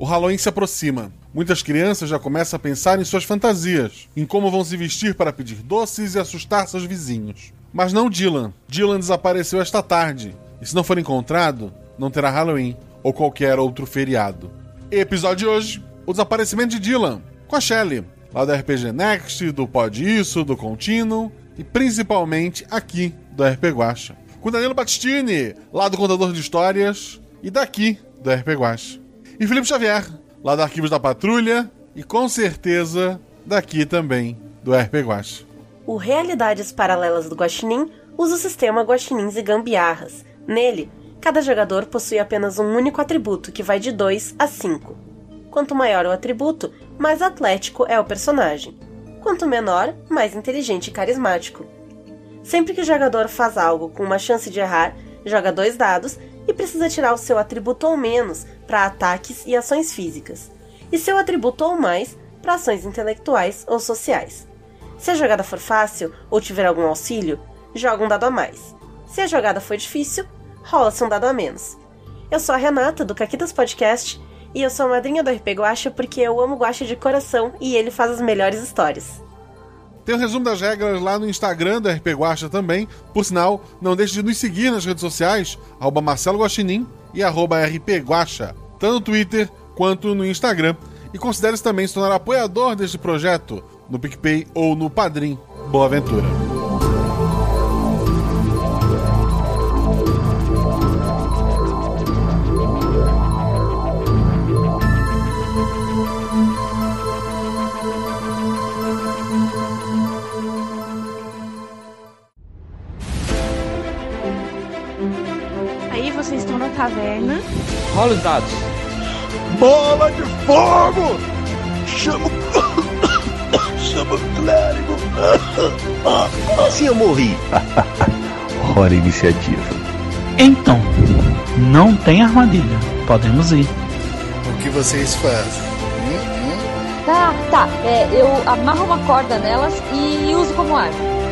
O Halloween se aproxima. Muitas crianças já começam a pensar em suas fantasias, em como vão se vestir para pedir doces e assustar seus vizinhos. Mas não Dylan. Dylan desapareceu esta tarde. E se não for encontrado, não terá Halloween ou qualquer outro feriado. episódio de hoje: o desaparecimento de Dylan, com a Shelley, lá do RPG Next, do Pod Isso, do Contínuo e principalmente aqui do RP Guacha. Com Danilo Battistini, lá do Contador de Histórias e daqui do RP Guacha. E Felipe Xavier, lá do Arquivos da Patrulha e com certeza daqui também do RP Guacha. O Realidades Paralelas do Guaxinim usa o sistema Guaxinins e Gambiarras. Nele, cada jogador possui apenas um único atributo que vai de 2 a 5. Quanto maior o atributo, mais atlético é o personagem. Quanto menor, mais inteligente e carismático. Sempre que o jogador faz algo com uma chance de errar, joga dois dados e precisa tirar o seu atributo ou menos para ataques e ações físicas, e seu atributo ou mais para ações intelectuais ou sociais. Se a jogada for fácil ou tiver algum auxílio, joga um dado a mais. Se a jogada for difícil, rola-se um dado a menos. Eu sou a Renata, do Caquitas Podcast, e eu sou a madrinha do RP Guacha porque eu amo Guacha de coração e ele faz as melhores histórias. Tem o um resumo das regras lá no Instagram da RP Guacha também. Por sinal, não deixe de nos seguir nas redes sociais, arroba Marcelo Guaxinim e arroba RP Guacha, tanto no Twitter quanto no Instagram. E considere-se também se tornar apoiador deste projeto no PicPay ou no Padrim. Boa aventura! Caverna. Rola os dados. Bola de fogo! Chama. Chama o clérigo. Assim eu morri. Hora iniciativa. Então, não tem armadilha. Podemos ir. O que vocês fazem? Hum, hum? Tá, tá. É, eu amarro uma corda nelas e uso como arma.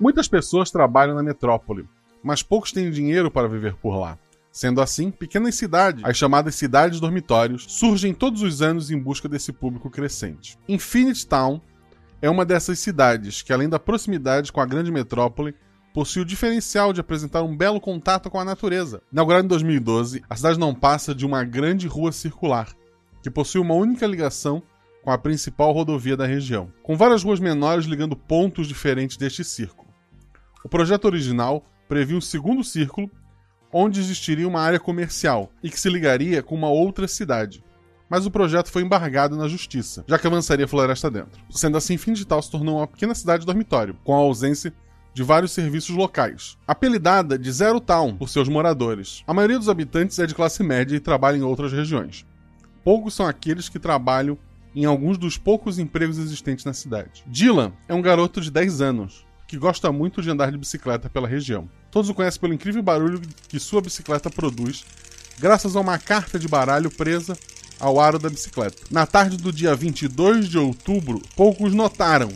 Muitas pessoas trabalham na metrópole, mas poucos têm dinheiro para viver por lá. Sendo assim, pequenas cidades, as chamadas cidades dormitórios, surgem todos os anos em busca desse público crescente. Infinite Town é uma dessas cidades que, além da proximidade com a grande metrópole, possui o diferencial de apresentar um belo contato com a natureza. Inaugurada em 2012, a cidade não passa de uma grande rua circular, que possui uma única ligação com a principal rodovia da região, com várias ruas menores ligando pontos diferentes deste círculo. O projeto original previa um segundo círculo, onde existiria uma área comercial e que se ligaria com uma outra cidade. Mas o projeto foi embargado na justiça, já que avançaria floresta dentro. Sendo assim, Findital se tornou uma pequena cidade dormitório, com a ausência de vários serviços locais. Apelidada de Zero Town por seus moradores. A maioria dos habitantes é de classe média e trabalha em outras regiões. Poucos são aqueles que trabalham em alguns dos poucos empregos existentes na cidade. Dylan é um garoto de 10 anos, que gosta muito de andar de bicicleta pela região. Todos o conhecem pelo incrível barulho que sua bicicleta produz, graças a uma carta de baralho presa ao aro da bicicleta. Na tarde do dia 22 de outubro, poucos notaram,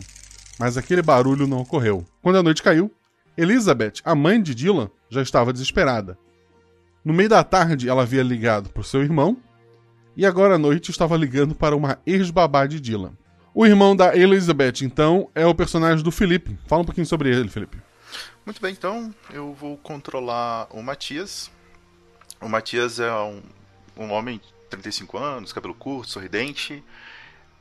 mas aquele barulho não ocorreu. Quando a noite caiu, Elizabeth, a mãe de Dylan, já estava desesperada. No meio da tarde, ela havia ligado para o seu irmão e agora à noite estava ligando para uma ex-babá de Dylan. O irmão da Elizabeth, então, é o personagem do Felipe. Fala um pouquinho sobre ele, Felipe. Muito bem, então eu vou controlar o Matias. O Matias é um, um homem de 35 anos, cabelo curto, sorridente.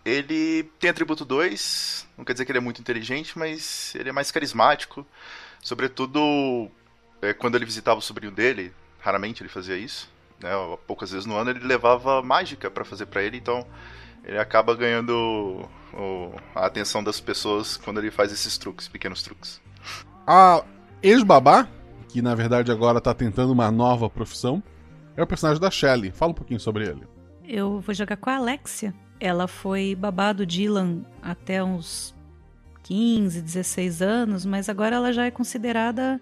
Ele tem atributo 2, não quer dizer que ele é muito inteligente, mas ele é mais carismático. Sobretudo é, quando ele visitava o sobrinho dele, raramente ele fazia isso. Né? Poucas vezes no ano ele levava mágica para fazer para ele, então ele acaba ganhando o- a atenção das pessoas quando ele faz esses truques, pequenos truques. A ex-babá, que na verdade agora tá tentando uma nova profissão, é o personagem da Shelley. Fala um pouquinho sobre ele. Eu vou jogar com a Alexia. Ela foi babá do Dylan até uns 15, 16 anos, mas agora ela já é considerada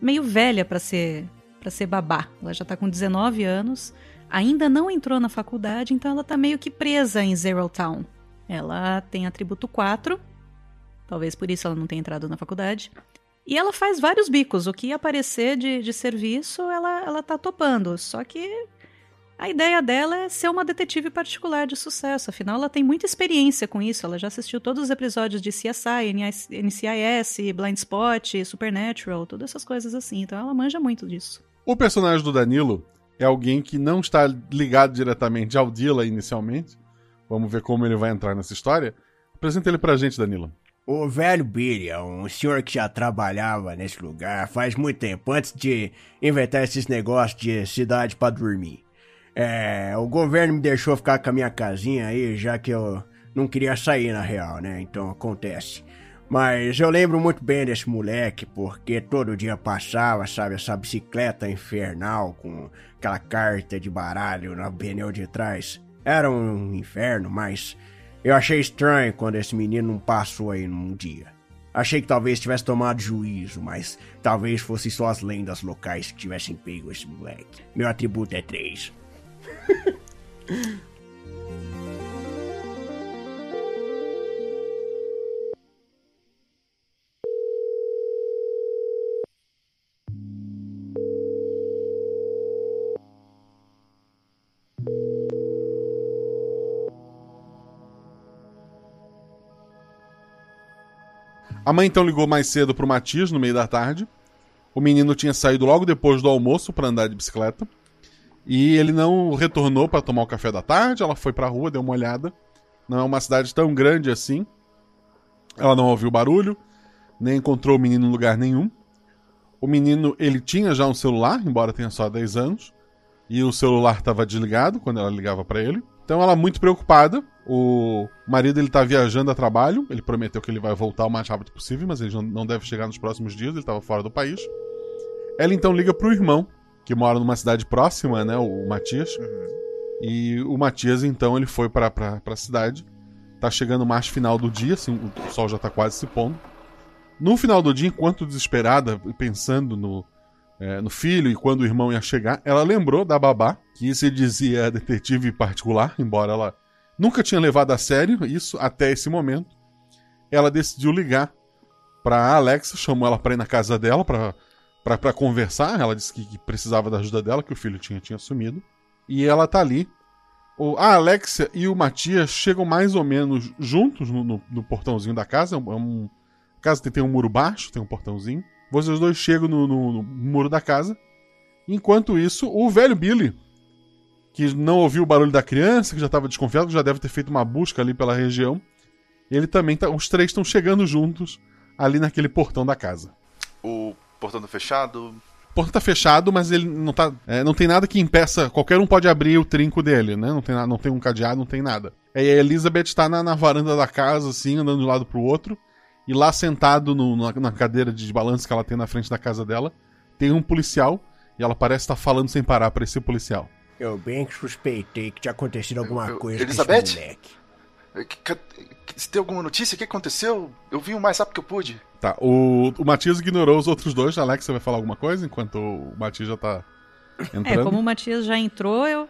meio velha para ser para ser babá. Ela já tá com 19 anos, ainda não entrou na faculdade, então ela tá meio que presa em Zero Town. Ela tem atributo 4, talvez por isso ela não tenha entrado na faculdade. E ela faz vários bicos, o que aparecer de, de serviço ela, ela tá topando. Só que a ideia dela é ser uma detetive particular de sucesso, afinal ela tem muita experiência com isso, ela já assistiu todos os episódios de CSI, NCIS, Blind Spot, Supernatural, todas essas coisas assim, então ela manja muito disso. O personagem do Danilo é alguém que não está ligado diretamente ao Dila inicialmente. Vamos ver como ele vai entrar nessa história. Apresenta ele pra gente, Danilo. O velho Billy é um senhor que já trabalhava nesse lugar faz muito tempo, antes de inventar esses negócios de cidade pra dormir. É, o governo me deixou ficar com a minha casinha aí, já que eu não queria sair na real, né? Então acontece. Mas eu lembro muito bem desse moleque, porque todo dia passava, sabe, essa bicicleta infernal com aquela carta de baralho no pneu de trás. Era um inferno, mas eu achei estranho quando esse menino não passou aí num dia. Achei que talvez tivesse tomado juízo, mas talvez fosse só as lendas locais que tivessem pego esse moleque. Meu atributo é 3. A mãe então ligou mais cedo pro Matias no meio da tarde. O menino tinha saído logo depois do almoço para andar de bicicleta. E ele não retornou para tomar o café da tarde. Ela foi pra rua, deu uma olhada. Não é uma cidade tão grande assim. Ela não ouviu barulho, nem encontrou o menino em lugar nenhum. O menino, ele tinha já um celular, embora tenha só 10 anos. E o celular estava desligado quando ela ligava para ele. Então ela muito preocupada. O marido ele tá viajando a trabalho. Ele prometeu que ele vai voltar o mais rápido possível, mas ele não- deve chegar nos próximos dias. Ele estava fora do país. Ela então liga pro irmão, que mora numa cidade próxima, né? O Matias. E o Matias então ele foi para a cidade. Tá chegando mais final do dia, assim, o sol já tá quase se pondo. No final do dia, enquanto desesperada, e pensando no, é, no filho e quando o irmão ia chegar, ela lembrou da babá, que se dizia detetive particular, embora ela nunca tinha levado a sério isso até esse momento. Ela decidiu ligar pra Alexa, chamou ela pra ir na casa dela pra conversar. Ela disse que, que precisava da ajuda dela, que o filho tinha, tinha sumido. E ela tá ali. O, a Alexia e o Matias chegam mais ou menos juntos no, no- no portãozinho da casa. É é um- a casa tem, tem um muro baixo, tem um portãozinho. Vocês dois chegam no- no muro da casa. Enquanto isso, o velho Billy, que não ouviu o barulho da criança, que já estava desconfiado, que já deve ter feito uma busca ali pela região, ele também tá. Os três estão chegando juntos ali naquele portão da casa. O portão tá fechado. O portão tá fechado, mas ele não tá. é, não tem nada que impeça. Qualquer um pode abrir o trinco dele, né? Não tem, não tem um cadeado, não tem nada. Aí a Elizabeth tá na, na varanda da casa, assim, andando de um lado pro outro. E lá sentado no- na, na cadeira de balanço que ela tem na frente da casa dela, tem um policial. E ela parece estar falando sem parar pra esse policial. Eu bem que suspeitei que tinha acontecido alguma coisa Elizabeth? com esse moleque. É, que- que- Se tem alguma notícia, o que aconteceu? Eu vi o mais rápido que eu pude. Tá, o, o Matias ignorou os outros dois. Alex, você vai falar alguma coisa enquanto o Matias já tá entrando? É, como o Matias já entrou, eu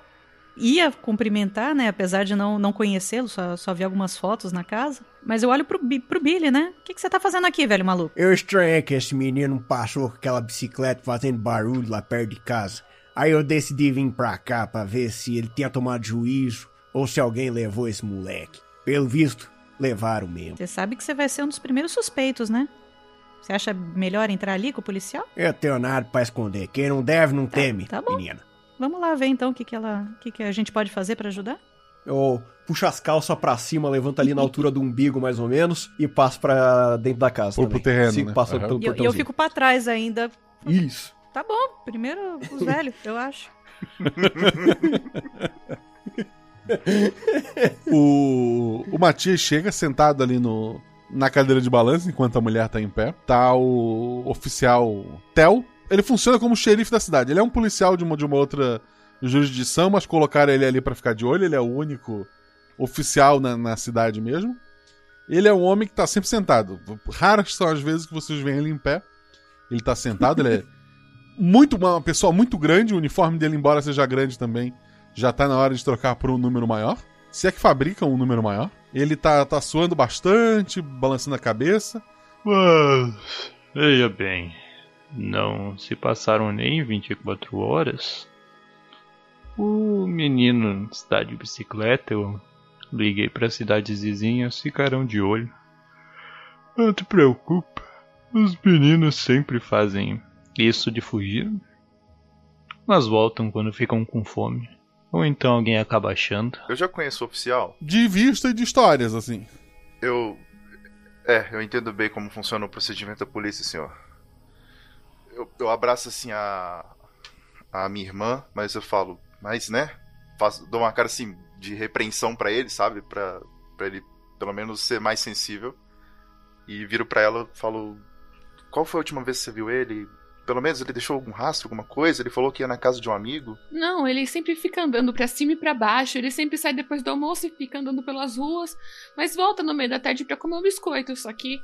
ia cumprimentar, né? Apesar de não, não conhecê-lo, só, só vi algumas fotos na casa. Mas eu olho pro, pro Billy, né? O que, que você tá fazendo aqui, velho maluco? Eu estranhei que esse menino passou com aquela bicicleta fazendo barulho lá perto de casa. Aí eu decidi vir pra cá pra ver se ele tinha tomado juízo ou se alguém levou esse moleque. Pelo visto, levaram mesmo. Você sabe que você vai ser um dos primeiros suspeitos, né? Você acha melhor entrar ali com o policial? Eu tenho nada pra esconder. Quem não deve, não teme, tá bom. menina. Vamos lá ver então o que, que, ela, o que, que a gente pode fazer pra ajudar? Eu puxo as calças pra cima, levanto ali na altura do umbigo, mais ou menos, e passo pra dentro da casa. Também. pro terreno, Sigo né? passando Aham. pelo E eu, eu fico pra trás ainda. Isso. Tá bom, primeiro os velhos, eu acho. o, o Matias chega sentado ali no, na cadeira de balanço enquanto a mulher tá em pé. Tá o oficial Tel. Ele funciona como xerife da cidade. Ele é um policial de uma, de uma outra jurisdição, mas colocaram ele ali para ficar de olho. Ele é o único oficial na, na cidade mesmo. Ele é um homem que tá sempre sentado. Raras são as vezes que vocês veem ele em pé. Ele tá sentado, ele é muito uma pessoa muito grande, o uniforme dele, embora seja grande também, já tá na hora de trocar por um número maior. Se é que fabrica um número maior. Ele tá, tá suando bastante, balançando a cabeça. Mas, veja bem, não se passaram nem 24 horas. O menino está de bicicleta, eu liguei para cidades vizinhas, ficarão de olho. Não te preocupa, os meninos sempre fazem isso de fugir. Mas voltam quando ficam com fome. Ou então alguém acaba achando. Eu já conheço o oficial. De vista e de histórias, assim. Eu. É, eu entendo bem como funciona o procedimento da polícia, senhor. Eu, eu abraço assim a. a minha irmã, mas eu falo, mas né? Faço, dou uma cara assim de repreensão para ele, sabe? Pra, pra ele pelo menos ser mais sensível. E viro para ela e falo: Qual foi a última vez que você viu ele? Pelo menos ele deixou algum rastro, alguma coisa? Ele falou que ia na casa de um amigo? Não, ele sempre fica andando para cima e para baixo. Ele sempre sai depois do almoço e fica andando pelas ruas, mas volta no meio da tarde para comer um biscoito. Só que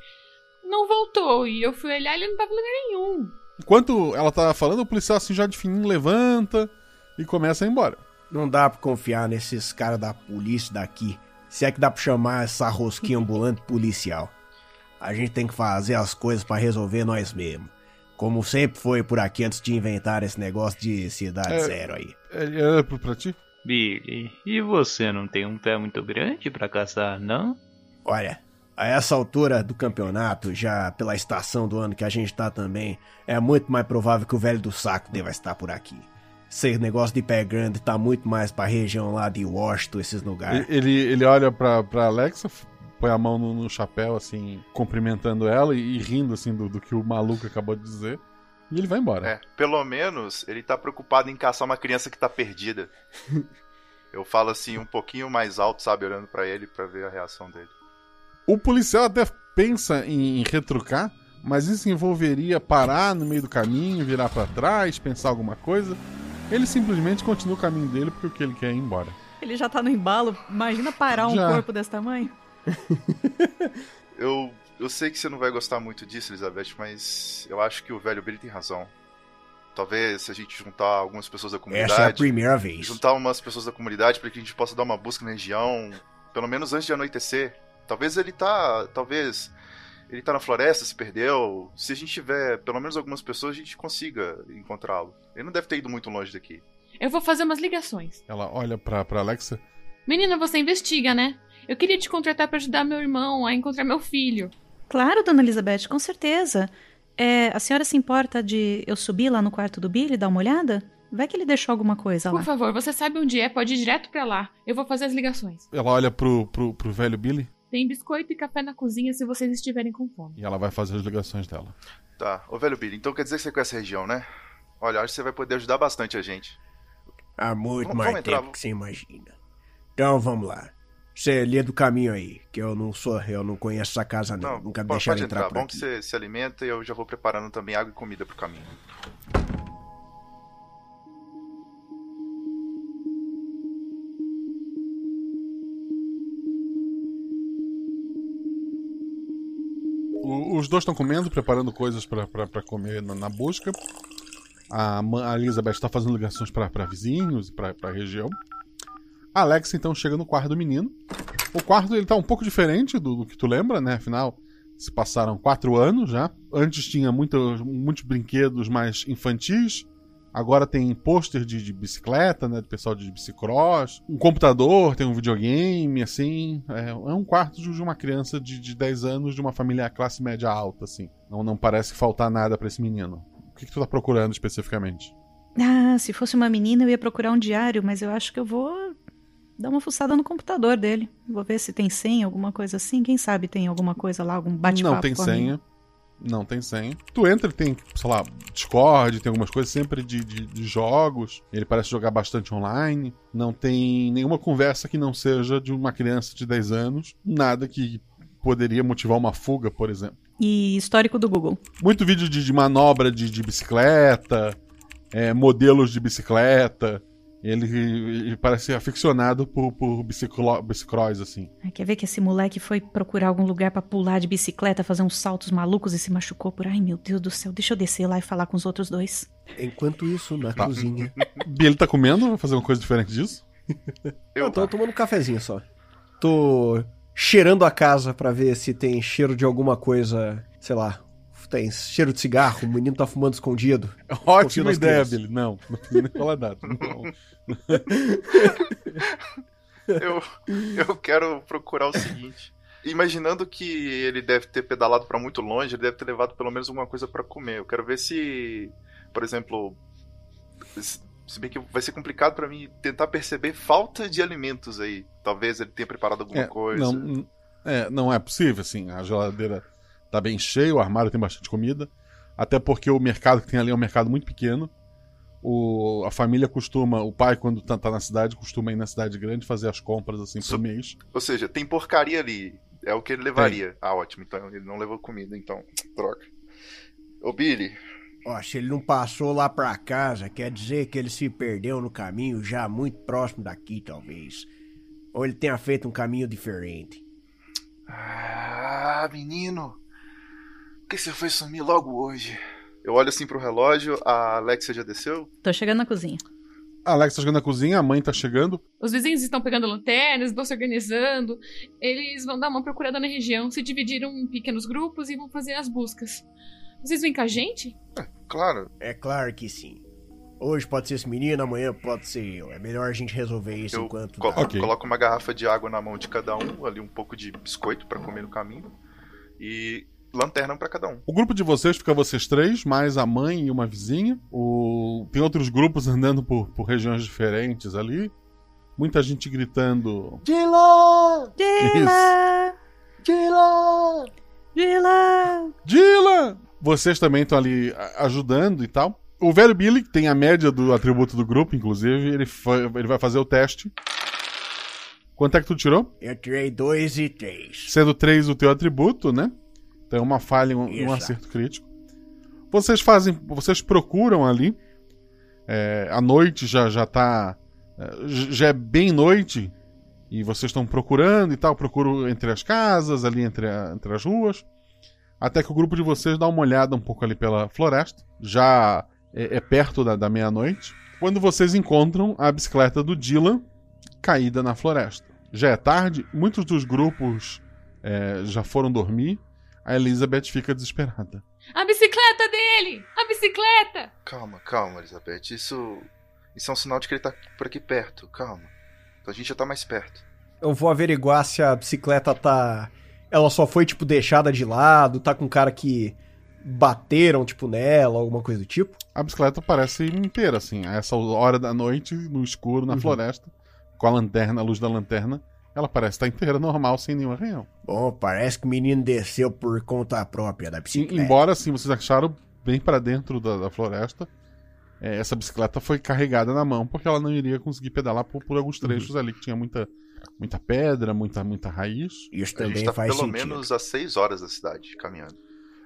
não voltou e eu fui olhar e ele não tava em lugar nenhum. Enquanto ela tá falando, o policial assim já de fininho levanta e começa a ir embora. Não dá pra confiar nesses caras da polícia daqui. Se é que dá pra chamar essa rosquinha ambulante policial. A gente tem que fazer as coisas para resolver nós mesmos. Como sempre foi por aqui antes de inventar esse negócio de cidade É. zero aí. É, é pra ti? Billy, e você não tem um pé muito grande pra caçar, não? Olha, a essa altura do campeonato, já pela estação do ano que a gente tá também, é muito mais provável que o velho do saco deva estar por aqui. Esse negócio de pé grande tá muito mais pra região lá de Washington, esses lugares. Ele, ele olha pra, pra Alexa, põe a mão no, no chapéu, assim, cumprimentando ela e, e rindo, assim, do, do que o maluco acabou de dizer. E ele vai embora. É, pelo menos ele tá preocupado em caçar uma criança que tá perdida. Eu falo assim um pouquinho mais alto, sabe, olhando pra ele pra ver a reação dele. O policial até pensa em, em retrucar, mas isso envolveria parar no meio do caminho, virar pra trás, pensar alguma coisa. Ele simplesmente continua o caminho dele porque o que ele quer é ir embora. Ele já tá no embalo. Imagina parar um Já. corpo desse tamanho. Eu, eu sei que você não vai gostar muito disso, Elizabeth, mas eu acho que o velho Billy tem razão. Talvez se a gente juntar algumas pessoas da comunidade. Essa é a primeira vez. Juntar umas pessoas da comunidade para que a gente possa dar uma busca na região, pelo menos antes de anoitecer. Talvez ele tá. Talvez. Ele tá na floresta, se perdeu. Se a gente tiver pelo menos algumas pessoas, a gente consiga encontrá-lo. Ele não deve ter ido muito longe daqui. Eu vou fazer umas ligações. Ela olha pra, pra Alexa. Menina, você investiga, né? Eu queria te contratar pra ajudar meu irmão a encontrar meu filho. Claro, dona Elizabeth, com certeza. É, a senhora se importa de eu subir lá no quarto do Billy e dar uma olhada? Vai que ele deixou alguma coisa lá. Por favor, você sabe onde é, pode ir direto pra lá. Eu vou fazer as ligações. Ela olha pro, pro, pro velho Billy Tem biscoito e café na cozinha se vocês estiverem com fome. e ela vai fazer as ligações dela. Tá, ô velho Billy, então quer dizer que você conhece a região, né? Olha, acho que você vai poder ajudar bastante a gente. Há muito Vamos- mais vamos entrar, tempo que você imagina. Então vamos lá. Você lê do caminho aí, que eu não sou, eu não conheço essa casa não. Nunca me deixaram pode entrar, entrar, por bom aqui. que você se alimenta e eu já vou preparando também água e comida pro caminho. O- os dois estão comendo, preparando coisas pra comer na, na busca. A, a Elizabeth está fazendo ligações pra pra vizinhos, pra pra região. Alex então chega no quarto do menino. O quarto ele tá um pouco diferente do, do que tu lembra, né? Afinal, se passaram quatro anos já. Antes tinha muitos, muitos brinquedos mais infantis. Agora tem pôster de, de bicicleta, né? Do pessoal de bicicross. Um computador, tem um videogame, assim. É, é um quarto de uma criança de, de 10 anos, de uma família classe média alta, assim. Não, não parece faltar nada pra esse menino. O que, que tu tá procurando especificamente? Ah, se fosse uma menina eu ia procurar um diário, mas eu acho que eu vou dar uma fuçada no computador dele. Vou ver se tem senha, alguma coisa assim. Quem sabe tem alguma coisa lá, algum bate-papo não tem senha. Não tem senha. Tu entra e tem, sei lá, Discord, tem algumas coisas sempre de, de, de jogos. Ele parece jogar bastante online. Não tem nenhuma conversa que não seja de uma criança de 10 anos. Nada que poderia motivar uma fuga, por exemplo. E histórico do Google. Muito vídeo de, de manobra de, de bicicleta, é, modelos de bicicleta. Ele, ele parece aficionado por, por biciclo, bicicross, assim. Quer ver que esse moleque foi procurar algum lugar pra pular de bicicleta, fazer uns saltos malucos e se machucou por. Ai, meu Deus do céu, deixa eu descer lá e falar com os outros dois. Enquanto isso, na cozinha. Billy tá comendo? Vai fazer uma coisa diferente disso? Eu tô tomando um cafezinho só. Tô cheirando a casa pra ver se tem cheiro de alguma coisa, sei lá. Tem cheiro de cigarro, o menino tá fumando escondido. Ótima nas ideia. Billy. Não, não falar nada. Não. Eu, eu quero procurar o seguinte. Imaginando que ele deve ter pedalado pra muito longe, ele deve ter levado pelo menos alguma coisa pra comer. Eu quero ver se, por exemplo, se bem que vai ser complicado pra mim tentar perceber falta de alimentos aí. Talvez ele tenha preparado alguma É, coisa. Não, é, não é possível, assim. A geladeira tá bem cheia, o armário tem bastante comida. Até porque o mercado que tem ali é um mercado muito pequeno. O, a família costuma, o pai, quando tá, tá na cidade, costuma ir na cidade grande fazer as compras assim por mês. Ou seja, tem porcaria ali. É o que ele levaria. Ah, ótimo. Então ele não levou comida, então. Troca. Ô, Billy. Ó, se ele não passou lá pra casa, quer dizer que ele se perdeu no caminho já muito próximo daqui, talvez. Ou ele tenha feito um caminho diferente. Ah, menino. Por que você foi sumir logo hoje? Eu olho assim pro relógio, a Alexia já desceu? Tô chegando na cozinha. A Alex tá chegando na cozinha, a mãe tá chegando. Os vizinhos estão pegando lanternas, estão se organizando. Eles vão dar uma procurada na região, se dividiram em pequenos grupos e vão fazer as buscas. Vocês vêm com a gente? Claro. É claro que sim. Hoje pode ser esse menino, amanhã pode ser eu. É melhor a gente resolver isso Eu enquanto. colo- dá. coloco uma garrafa de água na mão de cada um, ali um pouco de biscoito pra comer no caminho. E lanterna pra cada um. O grupo de vocês fica vocês três, mais a mãe e uma vizinha. O... Tem outros grupos andando por, por regiões diferentes ali. Muita gente gritando. Dila! Dila! Dila! Dila! Dila! Vocês também estão ali ajudando e tal. O velho Billy, que tem a média do atributo do grupo, inclusive, ele, ele vai fazer o teste. Quanto é que tu tirou? Eu tirei dois e três. Sendo 3 o teu atributo, né? Então é uma falha e um, acerto crítico. Vocês fazem. Vocês procuram ali. É, a noite já, já tá. é, Já é bem noite. E vocês estão procurando e tal. Procuram entre as casas, ali entre, a- entre as ruas. Até que o grupo de vocês dá uma olhada um pouco ali pela floresta. Já é, é perto da, da meia-noite. Quando vocês encontram a bicicleta do Dylan caída na floresta. Já é tarde, muitos dos grupos é, já foram dormir. A Elizabeth fica desesperada. A bicicleta dele! A bicicleta! Calma, calma, Elizabeth. Isso. Isso é um sinal de que ele tá por aqui perto. Calma. A gente já tá mais perto. Eu vou averiguar se a bicicleta tá. Ela só foi, tipo, deixada de lado, tá com cara que bateram, tipo, nela, alguma coisa do tipo. A bicicleta parece inteira, assim, a essa hora da noite, no escuro, na Uhum. floresta, com a lanterna, a luz da lanterna. Ela parece estar inteira, normal, sem nenhum arranhão. Bom, parece que o menino desceu por conta própria da E- bicicleta. Embora, assim, vocês acharam bem pra dentro da, da floresta, é, essa bicicleta foi carregada na mão, porque ela não iria conseguir pedalar por, por alguns trechos ali, que tinha muita, muita pedra, muita, muita raiz. Isso a gente tá pelo menos a 6 horas da cidade caminhando.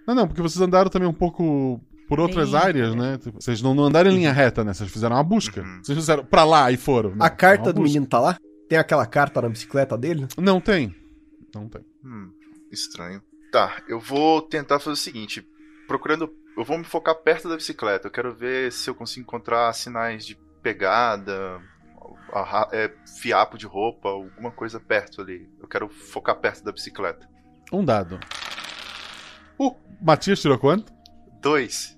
Não, não, porque vocês andaram também um pouco por outras áreas, né? Tipo, Vocês não, andaram em linha reta, né? Vocês fizeram uma busca. Vocês fizeram pra lá e foram. né? A carta do busca. menino tá lá? Tem aquela carta na bicicleta dele? Não tem. Não tem. Hum, estranho. Tá, eu vou tentar fazer o seguinte. Procurando. Eu vou me focar perto da bicicleta. Eu quero ver se eu consigo encontrar sinais de pegada, é, fiapo de roupa, alguma coisa perto ali. Eu quero focar perto da bicicleta. Um dado. O Matias tirou quanto? Dois.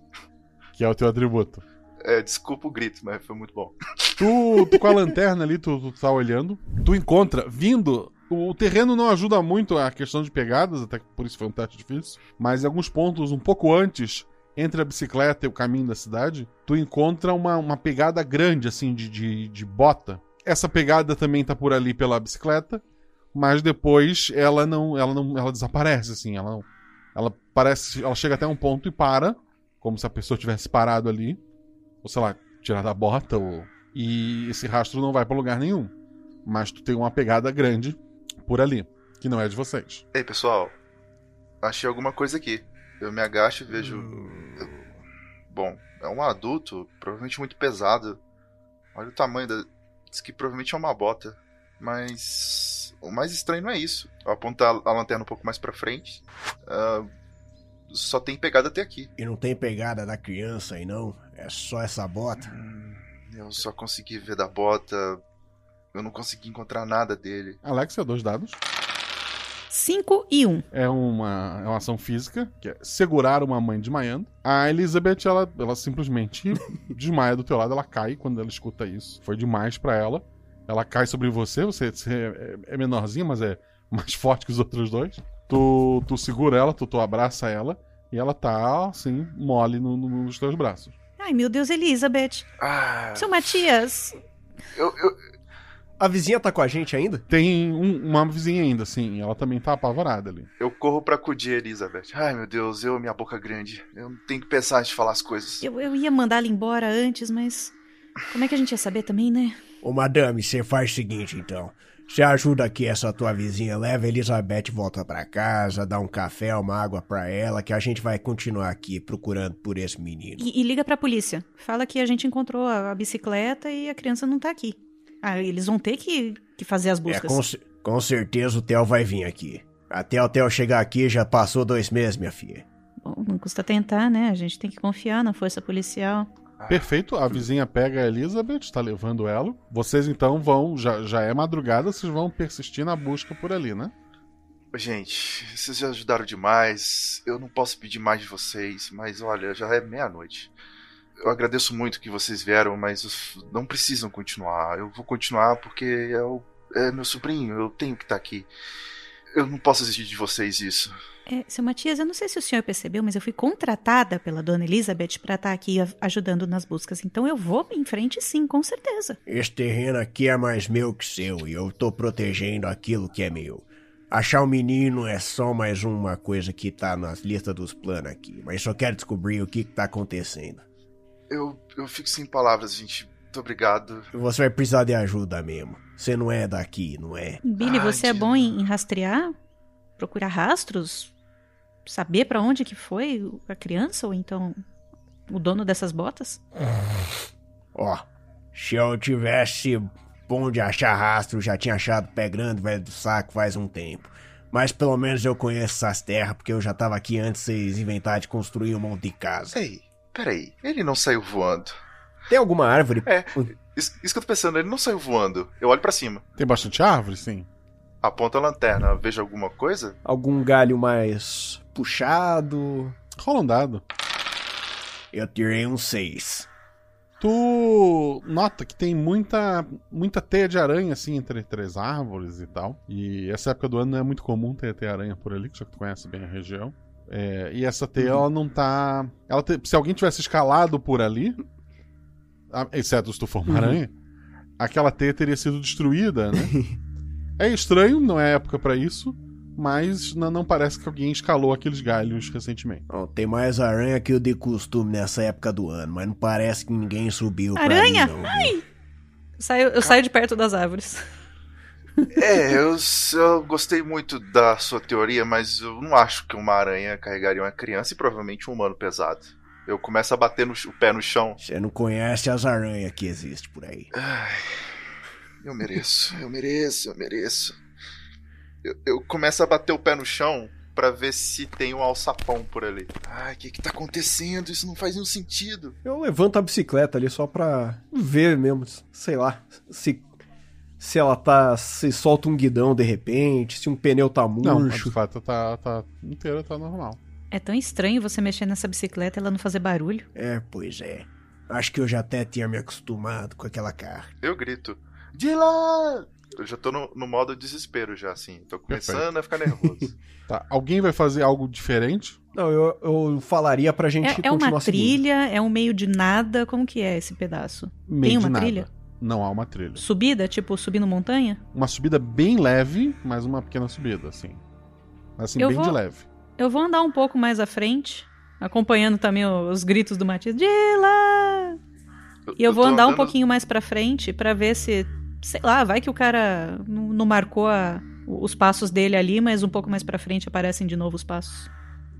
Que é o teu atributo. É, desculpa o grito, mas foi muito bom. Tu, tu com a lanterna ali, tu, tu tá olhando. Tu encontra, vindo. O terreno não ajuda muito a questão de pegadas, até que por isso foi um teste difícil. Mas em alguns pontos, um pouco antes, entre a bicicleta e o caminho da cidade, tu encontra uma, uma pegada grande, assim, de, de, de bota. Essa pegada também tá por ali pela bicicleta, mas depois ela não. Ela não. Ela desaparece, assim, ela não, Ela parece. Ela chega até um ponto e para, como se a pessoa tivesse parado ali. Ou sei lá, tirar da bota, ou. E esse rastro não vai pra lugar nenhum. Mas tu tem uma pegada grande por ali, que não é de vocês. Ei, pessoal, achei alguma coisa aqui. Eu me agacho e vejo. Bom, é um adulto, provavelmente muito pesado. Olha o tamanho da. Diz que provavelmente é uma bota. Mas. O mais estranho não é isso. Eu aponto a, lanterna um pouco mais pra frente. Ah, só tem pegada até aqui. E não tem pegada da criança aí não? É só essa bota? Eu só consegui ver da bota. Eu não consegui encontrar nada dele. Alexia, dois dados. 5 e 1. Um. É uma, é uma ação física, que é segurar uma mãe desmaiando. A Elizabeth, ela, ela simplesmente desmaia do teu lado, ela cai quando ela escuta isso. Foi demais para ela. Ela cai sobre você, você, você é, é menorzinha, mas é mais forte que os outros dois. Tu, tu segura ela, tu, tu abraça ela, e ela tá, assim, mole no, no, nos teus braços. Ai, meu Deus, Elizabeth. Ah, Seu Matias. eu, eu, A vizinha tá com a gente ainda? Tem um- uma vizinha ainda, sim, ela também tá apavorada ali. eu corro pra acudir a Elizabeth. Ai, meu Deus, eu, minha boca grande. Eu tenho que pensar antes de falar as coisas. Eu, eu ia mandar ela embora antes, mas. Como é que a gente ia saber também, né? Ô madame, você faz o seguinte então. Você ajuda aqui essa tua vizinha, leva a Elizabeth volta pra casa, dá um café, uma água pra ela, que a gente vai continuar aqui procurando por esse menino. E, e liga pra polícia. Fala que a gente encontrou a, a bicicleta e a criança não tá aqui. Ah, eles vão ter que, que fazer as É, buscas. com, ce- com certeza o Theo vai vir aqui. Até o Theo chegar aqui já passou dois meses, minha filha. Bom, não custa tentar, né? A gente tem que confiar na força policial. Perfeito, a vizinha pega a Elizabeth, tá levando ela. Vocês então vão, já, já é madrugada, vocês vão persistir na busca por ali, né? Gente, vocês já ajudaram demais. Eu não posso pedir mais de vocês, mas olha, já é meia-noite. Eu agradeço muito que vocês vieram, mas não precisam continuar. Eu vou continuar porque é, o- é meu sobrinho, eu tenho que estar aqui. Eu não posso exigir de vocês isso. É, seu Matias, eu não sei se o senhor percebeu, mas eu fui contratada pela dona Elizabeth pra estar aqui a- ajudando nas buscas. Então eu vou em frente sim, com certeza. Esse terreno aqui é mais meu que seu e eu tô protegendo aquilo que é meu. Achar o menino é só mais uma coisa que tá nas listas dos planos aqui, mas só quero descobrir o que, que tá acontecendo. Eu, eu fico sem palavras, gente. Muito obrigado. Você vai precisar de ajuda mesmo. Você não é daqui, não é? Billy, você é bom em, em rastrear? Procurar rastros? Saber pra onde que foi a criança ou então o dono dessas botas? Ó, se eu tivesse bom de achar rastro, já tinha achado pé grande, velho do saco faz um tempo. Mas pelo menos eu conheço essas terras, porque eu já tava aqui antes de vocês inventarem de construir um monte de casa. Ei, peraí. Ele não saiu voando. Tem alguma árvore? É, isso, isso que eu tô pensando, ele não saiu voando. Eu olho pra cima. Tem bastante árvore, sim. Aponto a lanterna, vejo alguma coisa? Algum galho mais puxado? Rola um dado. Eu tirei um seis. Tu nota que tem muita, muita teia de aranha, assim, entre três árvores e tal. E essa época do ano não é muito comum ter teia aranha por ali, que já que tu conhece bem a região. É, e essa teia, ela não tá. Ela te- se alguém tivesse escalado por ali, exceto se tu for uma Uhum. aranha, aquela teia teria sido destruída, né? é estranho, não é época pra isso, mas não, parece que alguém escalou aqueles galhos recentemente. Ó, tem mais aranha que o de costume nessa época do ano, mas não parece que ninguém subiu pra Aranha? ali, não, viu? Ai! Eu saio, eu saio de perto das árvores. É, eu, eu gostei muito da sua teoria, mas eu não acho que uma aranha carregaria uma criança e provavelmente um humano pesado. Eu começo a bater no, o pé no chão. Você não conhece as aranhas que existem por aí. Ai, eu mereço, eu mereço, eu mereço. Eu, eu começo a bater o pé no chão pra ver se tem um alçapão por ali. Ai, o que que tá acontecendo? Isso não faz nenhum sentido. Eu levanto a bicicleta ali só pra ver mesmo, sei lá, se se ela tá, se solta um guidão de repente, se um pneu tá Não, a murcho. bicicleta tá, tá inteira, tá normal. É tão estranho você mexer nessa bicicleta e ela não fazer barulho. É, pois é. Acho que eu já até tinha me acostumado com aquela carga. Eu grito. Dylan! Eu já tô no, no modo desespero já, assim. Tô começando Perfeito. a ficar nervoso. Tá, alguém vai fazer algo diferente? Não, eu, eu falaria pra gente É, é uma seguindo. trilha, é um meio de nada. Como que é esse pedaço? Meio Tem de uma nada. trilha? Não há uma trilha. Subida? Tipo, subindo montanha? Uma subida bem leve, mas uma pequena subida, assim. Assim, Eu bem vou- de leve. Eu vou andar um pouco mais à frente, acompanhando também os gritos do Matias. Dila! E eu, eu vou andar um andando- pouquinho mais pra frente pra ver se, sei lá, vai que o cara não, não marcou a- os passos dele ali, mas um pouco mais pra frente aparecem de novo os passos.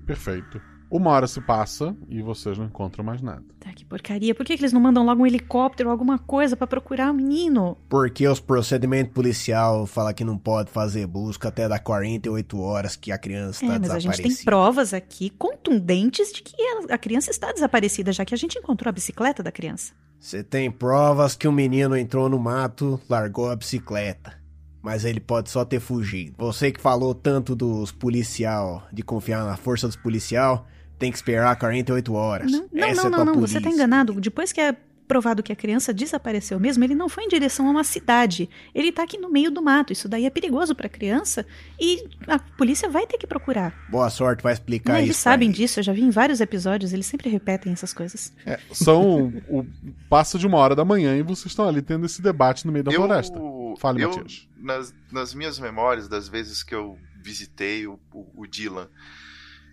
Perfeito. Uma hora se passa e vocês não encontram mais nada. Tá, que porcaria. Por que, que eles não mandam logo um helicóptero ou alguma coisa pra procurar o menino? Porque os procedimentos policial falam que não pode fazer busca até dar 48 horas que a criança está É, mas a gente tem provas aqui contundentes de que a criança está desaparecida, já que a gente encontrou a bicicleta da criança. Você tem provas que o menino entrou no mato, largou a bicicleta. Mas ele pode só ter fugido. Você que falou tanto dos policial, de confiar na força dos policial, tem que esperar 48 horas. Não, não, Essa não, é não, tua não, polícia. você tá enganado. Depois que é provado que a criança desapareceu mesmo, ele não foi em direção a uma cidade. Ele tá aqui no meio do mato. Isso daí é perigoso pra criança e a polícia vai ter que procurar. Boa sorte pra explicar Não, isso. eles sabem disso, eu já vi em vários episódios, eles sempre repetem essas coisas. É, são. o, passa de uma hora da manhã e vocês estão ali tendo esse debate no meio da Eu, floresta. Fale, eu Matias. nas, nas minhas memórias das vezes que eu visitei o, o, o Dylan,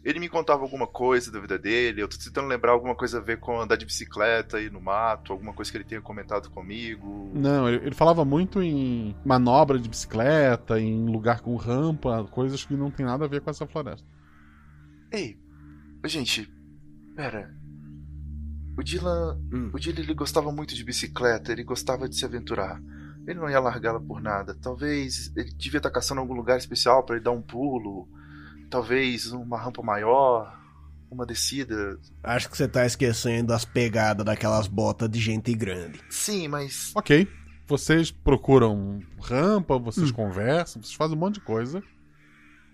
ele me contava alguma coisa da vida dele. Eu tô tentando lembrar alguma coisa a ver com andar de bicicleta, ir no mato, alguma coisa que ele tenha comentado comigo. Não, ele, ele falava muito em manobra de bicicleta, em lugar com rampa, coisas que não tem nada a ver com essa floresta. Ei, gente, pera. O Dylan, Hum. o Dylan ele gostava muito de bicicleta, ele gostava de se aventurar. Ele não ia largá-la por nada. Talvez ele devia estar caçando algum lugar especial para ele dar um pulo. Talvez uma rampa maior, uma descida. Acho que você tá esquecendo as pegadas daquelas botas de gente grande. Sim, mas Ok. Vocês procuram rampa, vocês conversam, vocês fazem um monte de coisa.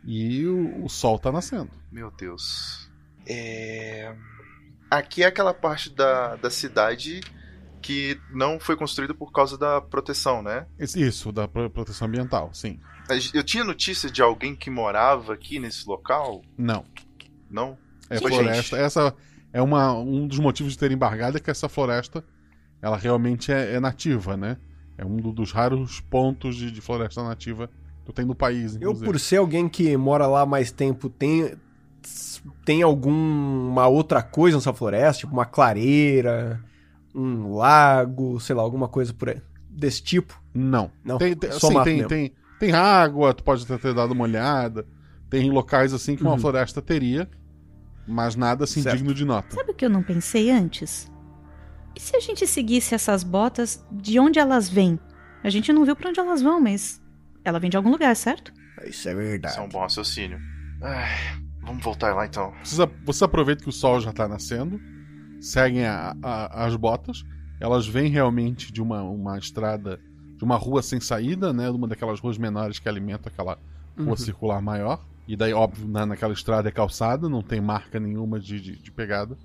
E o, o sol tá nascendo. Meu Deus. É... Aqui é aquela parte da, da cidade que não foi construída por causa da proteção, né? Isso, da pro- proteção ambiental, sim. Eu tinha notícia de alguém que morava aqui nesse local? Não. Não? É Pô, floresta. Essa é uma, um dos motivos de ter embargado é que essa floresta ela realmente é, é nativa, né? É um do- dos raros pontos de, de floresta nativa que tem no país, Eu, inclusive. por ser alguém que mora lá mais tempo, tem, tem alguma outra coisa nessa floresta? Tipo uma clareira, um lago, sei lá, alguma coisa por aí, desse tipo? Não. Não, Tem, tem, só assim, mato tem, mesmo. tem, tem água, tu pode ter, ter dado uma olhada. Tem locais assim que uma Uhum. floresta teria, mas nada assim Certo. digno de nota. Sabe o que eu não pensei antes? E se a gente seguisse essas botas de onde elas vêm? A gente não viu pra onde elas vão, mas ela vem de algum lugar, certo? Isso é verdade. Isso é um bom raciocínio. Ai, vamos voltar lá então. Vocês, a- vocês aproveitam que o sol já está nascendo, seguem a- a- as botas, elas vêm realmente de uma, uma estrada, de uma rua sem saída, né? Uma daquelas ruas menores que alimentam aquela rua Uhum. circular maior. E daí, óbvio, na, naquela estrada é calçada, não tem marca nenhuma de, de, de pegada.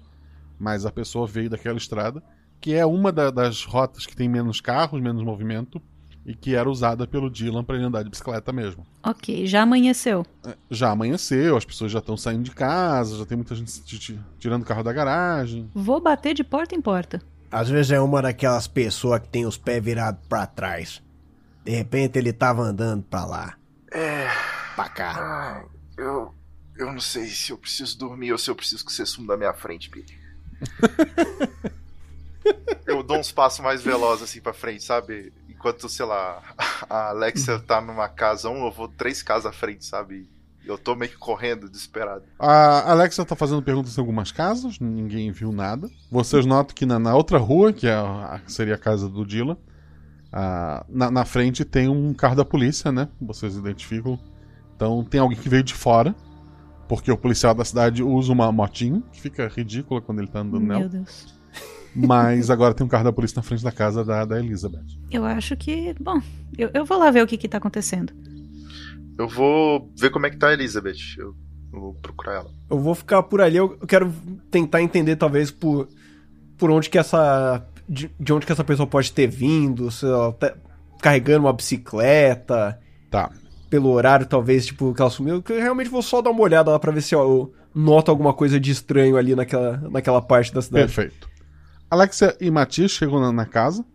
Mas a pessoa veio daquela estrada, que é uma da- das rotas que tem menos carros, menos movimento, e que era usada pelo Dylan para ele andar de bicicleta mesmo. Ok, já amanheceu. Já amanheceu, as pessoas já estão saindo de casa, já tem muita gente ti- ti- tirando o carro da garagem. Vou bater de porta em porta. Às vezes é uma daquelas pessoas que tem os pés virados pra trás. De repente ele tava andando pra lá. É. Pra cá. Eu. Eu não sei se eu preciso dormir ou se eu preciso que você suma da minha frente, Billy. eu dou uns passos mais velozes assim pra frente, sabe? Enquanto, sei lá, a Alexia tá numa casa um, eu vou três casas à frente, sabe? Eu tô meio que correndo, desesperado. A Alexa tá fazendo perguntas em algumas casas, ninguém viu nada. Vocês notam que na, na outra rua, que é a- seria a casa do Dylan, ah, na, na frente tem um carro da polícia, né? Vocês identificam. Então tem alguém que veio de fora, porque o policial da cidade usa uma motinho, que fica ridícula quando ele tá andando Meu nela. Deus. Mas agora tem um carro da polícia na frente da casa da, da Elizabeth. Eu acho que. Bom, eu, eu vou lá ver o que, que tá acontecendo. Eu vou ver como é que tá a Elizabeth. Eu, eu vou procurar ela. Eu vou ficar por ali, eu eu quero tentar entender talvez por, por onde que essa. De, de onde que essa pessoa pode ter vindo, se ela tá carregando uma bicicleta. Tá. Pelo horário, talvez, tipo, que ela sumiu. Que eu realmente vou só dar uma olhada lá pra ver se ó, eu noto alguma coisa de estranho ali naquela, naquela parte da cidade. Perfeito. Alexia e Matias chegam na, na casa.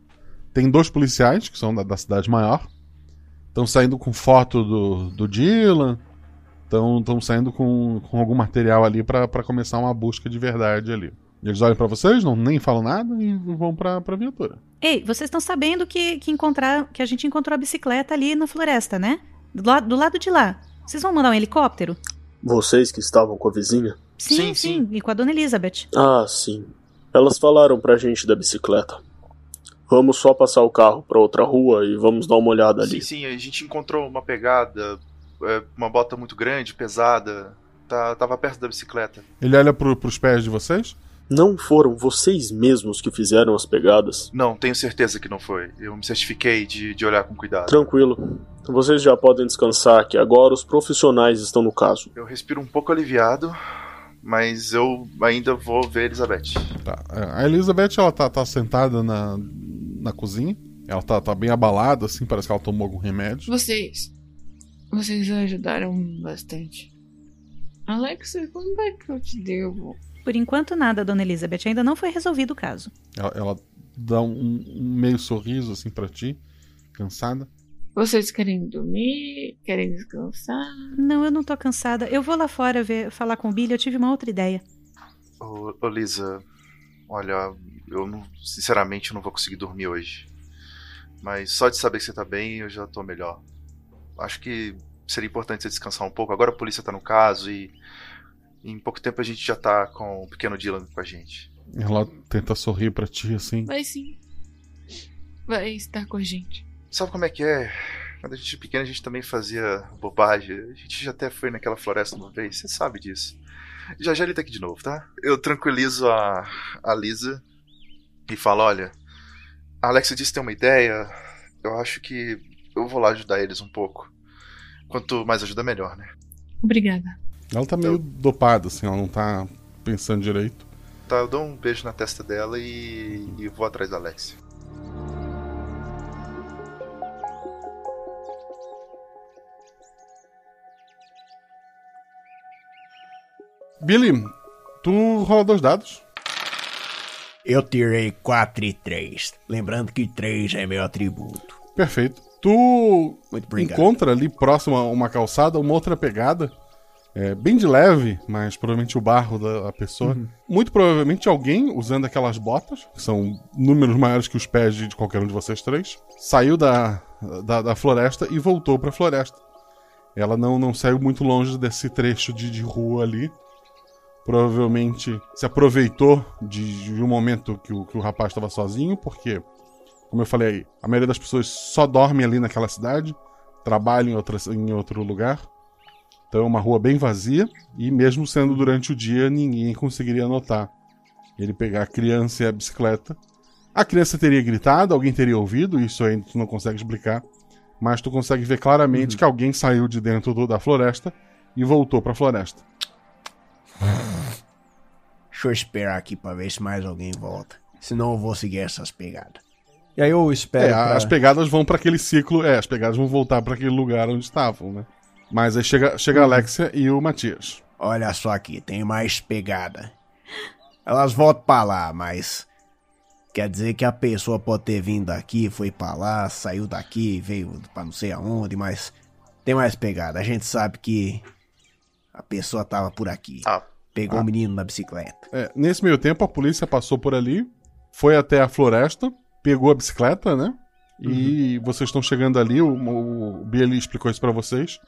Tem dois policiais, que são da, da cidade maior. Estão saindo com foto do, do Dylan. estão saindo com, com algum material ali pra pra começar uma busca de verdade ali. Eles olham pra vocês, não nem falam nada e vão pra, pra viatura. Ei, vocês estão sabendo que, que, encontrar, que a gente encontrou a bicicleta ali na floresta, né? Do, la- do lado de lá. Vocês vão mandar um helicóptero? Vocês que estavam com a vizinha? Sim, sim, E com a dona Elizabeth. Ah, sim. Elas falaram pra gente da bicicleta. Vamos só passar o carro pra outra rua e vamos dar uma olhada ali. Sim, sim, a gente encontrou uma pegada, é, uma bota muito grande, pesada. Tá, tava perto da bicicleta. Ele olha pro, pros pés de vocês. Não foram vocês mesmos que fizeram as pegadas? Não, tenho certeza que não foi. Eu me certifiquei de, de olhar com cuidado. Tranquilo. Vocês já podem descansar que agora os profissionais estão no caso. Eu respiro um pouco aliviado, mas eu ainda vou ver a Elizabeth. Tá. A Elizabeth, ela tá, tá sentada na, na cozinha. Ela tá, tá bem abalada, assim, parece que ela tomou algum remédio. Vocês. Vocês ajudaram bastante. Alex, quando é que eu te devo? Por enquanto, nada, dona Elizabeth. Ainda não foi resolvido o caso. Ela, ela dá um, um meio sorriso, assim, pra ti, cansada. Vocês querem dormir? Querem descansar? Não, eu não tô cansada. Eu vou lá fora ver, falar com o Billy. Eu tive uma outra ideia. Ô, ô Lisa, olha, eu não, sinceramente não vou conseguir dormir hoje. Mas só de saber que você tá bem, eu já tô melhor. Acho que seria importante você descansar um pouco. Agora a polícia tá no caso e em pouco tempo a gente já tá com o pequeno Dylan com a gente. Ela tenta sorrir pra ti, assim. Vai sim. Vai estar com a gente. Sabe como é que é? Quando a gente era pequeno, a gente também fazia bobagem. A gente já até foi naquela floresta uma vez, você sabe disso. Já já ele tá aqui de novo, tá? Eu tranquilizo a, a Lisa e falo: olha, a Alexa disse que tem uma ideia. Eu acho que eu vou lá ajudar eles um pouco. Quanto mais ajuda, melhor, né? Obrigada. Ela tá meio dopada, assim, ela não tá pensando direito. Tá, eu dou um beijo na testa dela e, e vou atrás da Alexia. Billy, tu rola dois dados. Eu tirei 4 e 3. Lembrando que 3 é meu atributo. Perfeito. Tu encontra ali próximo a uma calçada uma outra pegada. é, bem de leve, mas provavelmente o barro da pessoa. Uhum. Muito provavelmente alguém usando aquelas botas, que são números maiores que os pés de qualquer um de vocês três, saiu da, da, da floresta e voltou pra floresta. Ela não, não saiu muito longe desse trecho de, de rua ali. Provavelmente se aproveitou de, de um momento que o, que o rapaz estava sozinho, porque, como eu falei, a maioria das pessoas só dorme ali naquela cidade, trabalha em, outra, em outro lugar. Então é uma rua bem vazia, e mesmo sendo durante o dia, ninguém conseguiria notar ele pegar a criança e a bicicleta. A criança teria gritado, alguém teria ouvido, isso aí tu não consegue explicar, mas tu consegue ver claramente que alguém saiu de dentro do- da floresta e voltou pra floresta. Deixa eu esperar aqui pra ver se mais alguém volta. Senão eu vou seguir essas pegadas. E aí eu espero. É, pra- as pegadas vão pra aquele ciclo, é, as pegadas vão voltar pra aquele lugar onde estavam, né? Mas aí chega, chega a Alexia e o Matias. Olha só aqui, tem mais pegada. Elas voltam pra lá, mas. Quer dizer que a pessoa pode ter vindo daqui, foi pra lá, saiu daqui, veio pra não sei aonde, mas. Tem mais pegada. A gente sabe que. A pessoa tava por aqui. Pegou o menino na bicicleta. É, nesse meio tempo, a polícia passou por ali, foi até a floresta, pegou a bicicleta, né? E vocês estão chegando ali, o, o Billy explicou isso pra vocês.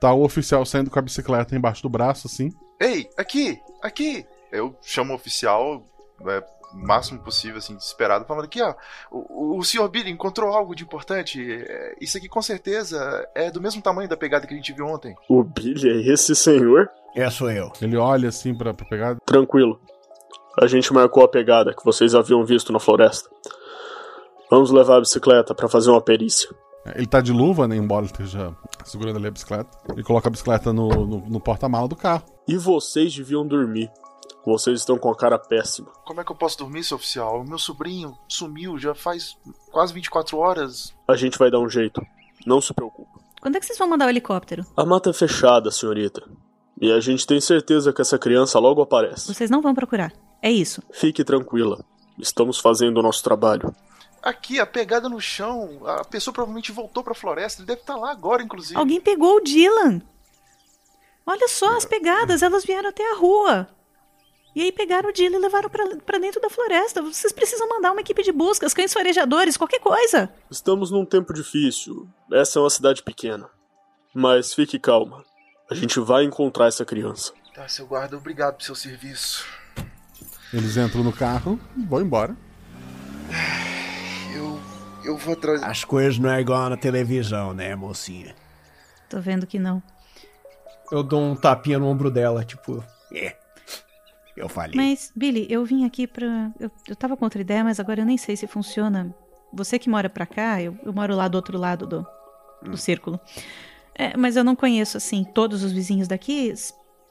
Tá o oficial saindo com a bicicleta embaixo do braço, assim. Ei, aqui, aqui! Eu chamo o oficial, é, o máximo possível, assim, desesperado, falando aqui, ó, o, o senhor Billy encontrou algo de importante. é, Isso aqui com certeza é do mesmo tamanho da pegada que a gente viu ontem. O Billy é esse senhor? É, sou eu. Ele olha assim pra, pra pegada. Tranquilo. A gente marcou a pegada que vocês haviam visto na floresta. Vamos levar a bicicleta pra fazer uma perícia. Ele tá de luva, né? Embora ele esteja segurando ali a bicicleta. Ele coloca a bicicleta no, no, no porta-mala do carro. E vocês deviam dormir. Vocês estão com a cara péssima. Como é que eu posso dormir, seu oficial? Meu sobrinho sumiu já faz quase 24 horas. A gente vai dar um jeito. Não se preocupe. Quando é que vocês vão mandar o helicóptero? A mata é fechada, senhorita. E a gente tem certeza que essa criança logo aparece. Vocês não vão procurar. É isso. Fique tranquila. Estamos fazendo o nosso trabalho. Aqui, a pegada no chão. A pessoa provavelmente voltou pra floresta. Ele deve estar lá agora, inclusive. Alguém pegou o Dylan. Olha só as pegadas, elas vieram até a rua. E aí pegaram o Dila e levaram pra- pra dentro da floresta. Vocês precisam mandar uma equipe de buscas, cães farejadores, qualquer coisa. Estamos num tempo difícil. Essa é uma cidade pequena. Mas fique calma. A gente vai encontrar essa criança. Tá, seu guarda, obrigado pelo seu serviço. Eles entram no carro e vão embora. Eu. Eu vou atrás. As coisas não é igual na televisão, né, mocinha? Tô vendo que não. Eu dou um tapinha no ombro dela, tipo. É. Eu falei. Mas, Billy, eu vim aqui pra. Eu, eu tava com outra ideia, mas agora eu nem sei se funciona. Você que mora pra cá, eu, eu moro lá do outro lado do, do círculo. É, mas eu não conheço, assim, todos os vizinhos daqui.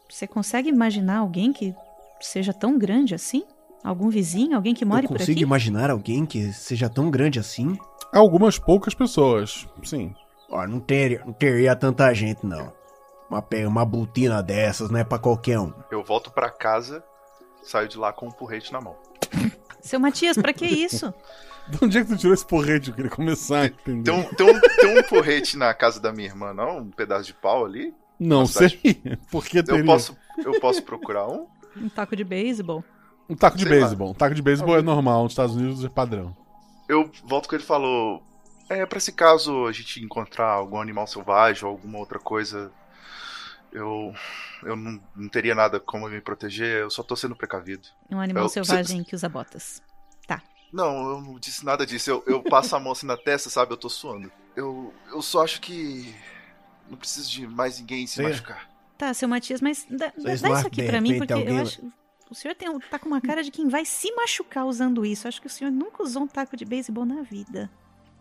Você consegue imaginar alguém que seja tão grande assim? Algum vizinho? Alguém que more eu por consigo aqui? imaginar alguém que seja tão grande assim? Algumas poucas pessoas, sim. Ó, não teria, não teria tanta gente, não. Uma, uma butina dessas não é pra qualquer um. Eu volto pra casa, saio de lá com um porrete na mão. Seu Matias, pra que isso? De onde é que tu tirou esse porrete? Eu queria começar a entender. Tem um, tem, um, tem um porrete na casa da minha irmã, não? Um pedaço de pau ali? Não sei. Por que teria? Eu posso, eu posso procurar um? Um taco de beisebol? Um taco de beisebol. Um taco de beisebol é normal, nos Estados Unidos é padrão. Eu volto com ele e falo. É, pra esse caso a gente encontrar algum animal selvagem ou alguma outra coisa, eu. Eu não, não teria nada como me proteger, eu só tô sendo precavido. Um animal Eu- selvagem que usa botas. Tá. Não, eu não disse nada disso. Eu, eu passo a mão assim na testa, sabe? Eu tô suando. Eu, eu só acho que. Não preciso de mais ninguém se Sim. machucar. Tá, seu Matias, mas dá, dá- isso aqui pra mim, porque eu acho. O senhor tem, um- tá com uma cara de quem vai se machucar usando isso. Acho que o senhor nunca usou um taco de beisebol na vida.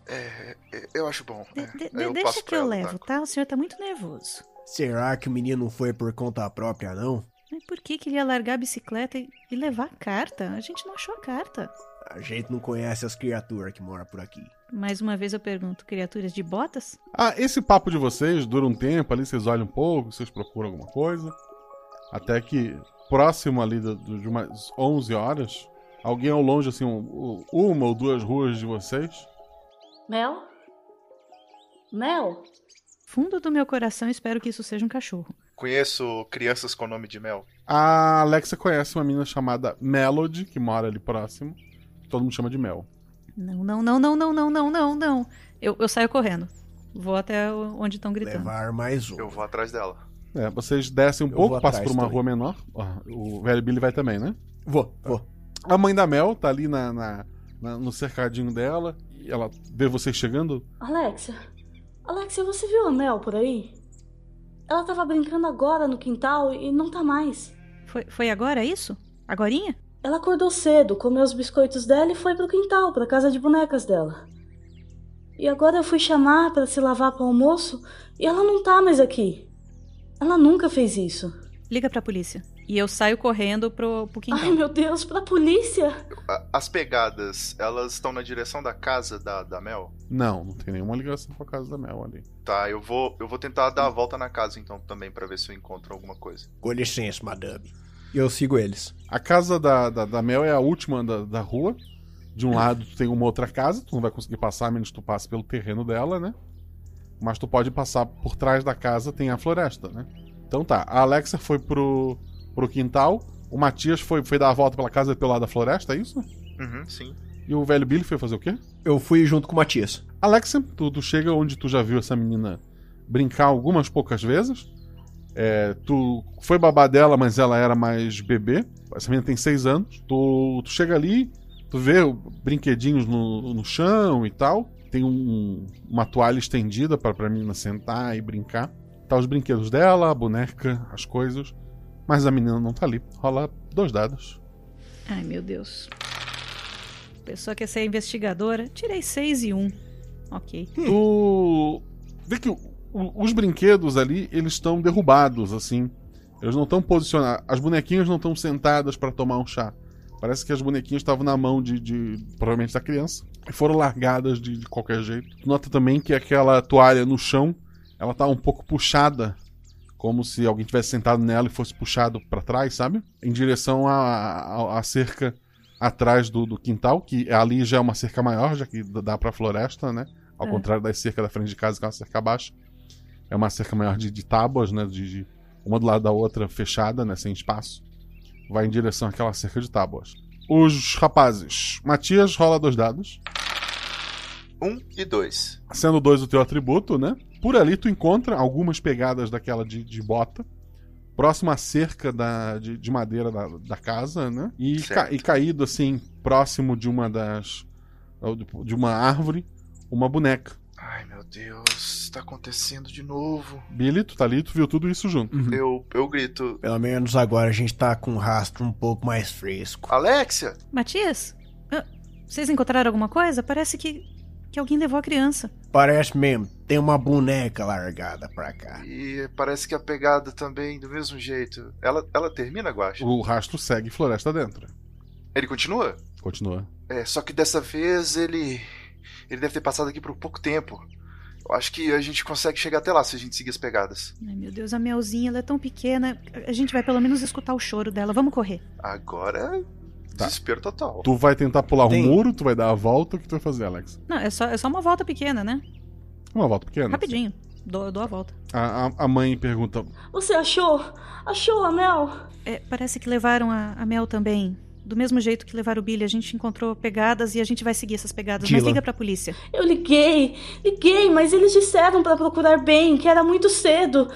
É, é, eu acho bom. é. De- eu deixa que eu levo, tá? O senhor tá muito nervoso. Será que o menino não foi por conta própria, não? Mas por que, que ele ia largar a bicicleta e, e levar a carta? A gente não achou a carta. A gente não conhece as criaturas que moram por aqui. Mais uma vez eu pergunto: criaturas de botas? Ah, esse papo de vocês dura um tempo ali, vocês olham um pouco, vocês procuram alguma coisa. Até que, próximo ali de umas 11 horas, alguém ao longe, assim, um- uma ou duas ruas de vocês, Mel? Mel? Fundo do meu coração, espero que isso seja um cachorro. Conheço crianças com nome de mel. a Alexa conhece uma menina chamada Melody, que mora ali próximo. Todo mundo chama de Mel. Não, não, não, não, não, não, não, não, não. Eu, eu saio correndo. Vou até onde estão gritando. Levar mais um. Eu vou atrás dela. É, vocês descem um Eu pouco, passam por uma também. rua menor. O velho Billy vai também, né? Vou, vou. A mãe da Mel tá ali na, na- na- no cercadinho dela. E ela vê vocês chegando. Alexia? Alexia, você viu a Mel por aí? Ela tava brincando agora no quintal e não tá mais. Foi, foi agora isso? Agorinha? Ela acordou cedo, comeu os biscoitos dela e foi pro quintal, pra casa de bonecas dela. E agora eu fui chamar pra se lavar pro almoço e ela não tá mais aqui. Ela nunca fez isso. Liga pra polícia. E eu saio correndo pro, pro quintal. Ai, meu Deus, pra polícia! As pegadas, elas estão na direção da casa da, da Mel? Não, não tem nenhuma ligação com a casa da Mel ali. Tá, eu vou, eu vou tentar dar a volta na casa então também pra ver se eu encontro alguma coisa. Com licença, madame. E eu sigo eles. A casa da, da, da Mel é a última da, da rua. De um lado tu tem uma outra casa, tu não vai conseguir passar, a menos que tu passe pelo terreno dela, né? Mas tu pode passar por trás da casa, tem a floresta, né? Então tá, a Alexa foi pro, pro quintal, o Matias foi, foi dar a volta pela casa pelo lado da floresta, é isso? Uhum, sim. E o velho Billy foi fazer o quê? Eu fui junto com o Matias. Alexa, tu, tu chega onde tu já viu essa menina brincar algumas poucas vezes. É, tu foi babá dela, mas ela era mais bebê. Essa menina tem seis anos. Tu, tu chega ali, tu vê brinquedinhos no, no chão e tal. Tem um- uma toalha estendida para pra menina sentar e brincar. Tá os brinquedos dela, a boneca, as coisas. Mas a menina não tá ali. Rola dois dados. Ai, meu Deus. Pessoa quer ser investigadora. Tirei seis e um. Ok. Tu vê que o- o- os brinquedos ali, eles estão derrubados, assim. Eles não estão posicionados. As bonequinhas não estão sentadas para tomar um chá. Parece que as bonequinhas estavam na mão de, de- provavelmente da criança e foram largadas de, de qualquer jeito. Tu nota também que aquela toalha no chão, ela tá um pouco puxada, como se alguém tivesse sentado nela e fosse puxado para trás, sabe? Em direção à à- à cerca atrás do, do quintal, que ali já é uma cerca maior, já que dá pra floresta, né? Ao É. contrário das cercas da frente de casa, que é uma cerca baixa. É uma cerca maior de, de tábuas, né? De, de, uma do lado da outra fechada, né, sem espaço, vai em direção àquela cerca de tábuas. Os rapazes, Matias rola dois dados. Um e dois. Sendo dois o teu atributo, né? Por ali tu encontra algumas pegadas daquela de, de bota. Próximo à cerca da, de, de madeira da, da casa, né? E, ca- e caído assim, próximo de uma das. de uma árvore, uma boneca. Ai meu Deus, tá acontecendo de novo. Billy, tu tá ali, tu viu tudo isso junto. Eu, eu grito. Pelo menos agora a gente tá com um rastro um pouco mais fresco. Alexia! Matias, ah, vocês encontraram alguma coisa? Parece que, que alguém levou a criança. Parece mesmo, tem uma boneca largada pra cá. E parece que a pegada também do mesmo jeito. Ela, ela termina, Guacha? O rastro segue floresta dentro. Ele continua? Continua. É, só que dessa vez ele. Ele deve ter passado aqui por pouco tempo. Eu acho que a gente consegue chegar até lá se a gente seguir as pegadas. Ai, meu Deus, a Melzinha, ela é tão pequena. A gente vai pelo menos escutar o choro dela. Vamos correr. Agora. Tá. Desespero total. Tu vai tentar pular Tem. um muro, tu vai dar a volta, o que tu vai fazer, Alex? Não, é só, é só uma volta pequena, né? Uma volta pequena. Rapidinho. Dou, dou a volta. A, a, a mãe pergunta: Você achou? Achou a Mel? É, parece que levaram a, a Mel também. Do mesmo jeito que levaram o Billy, a gente encontrou pegadas e a gente vai seguir essas pegadas. Mas Dylan. liga pra polícia. Eu liguei, liguei, mas eles disseram pra procurar bem, que era muito cedo.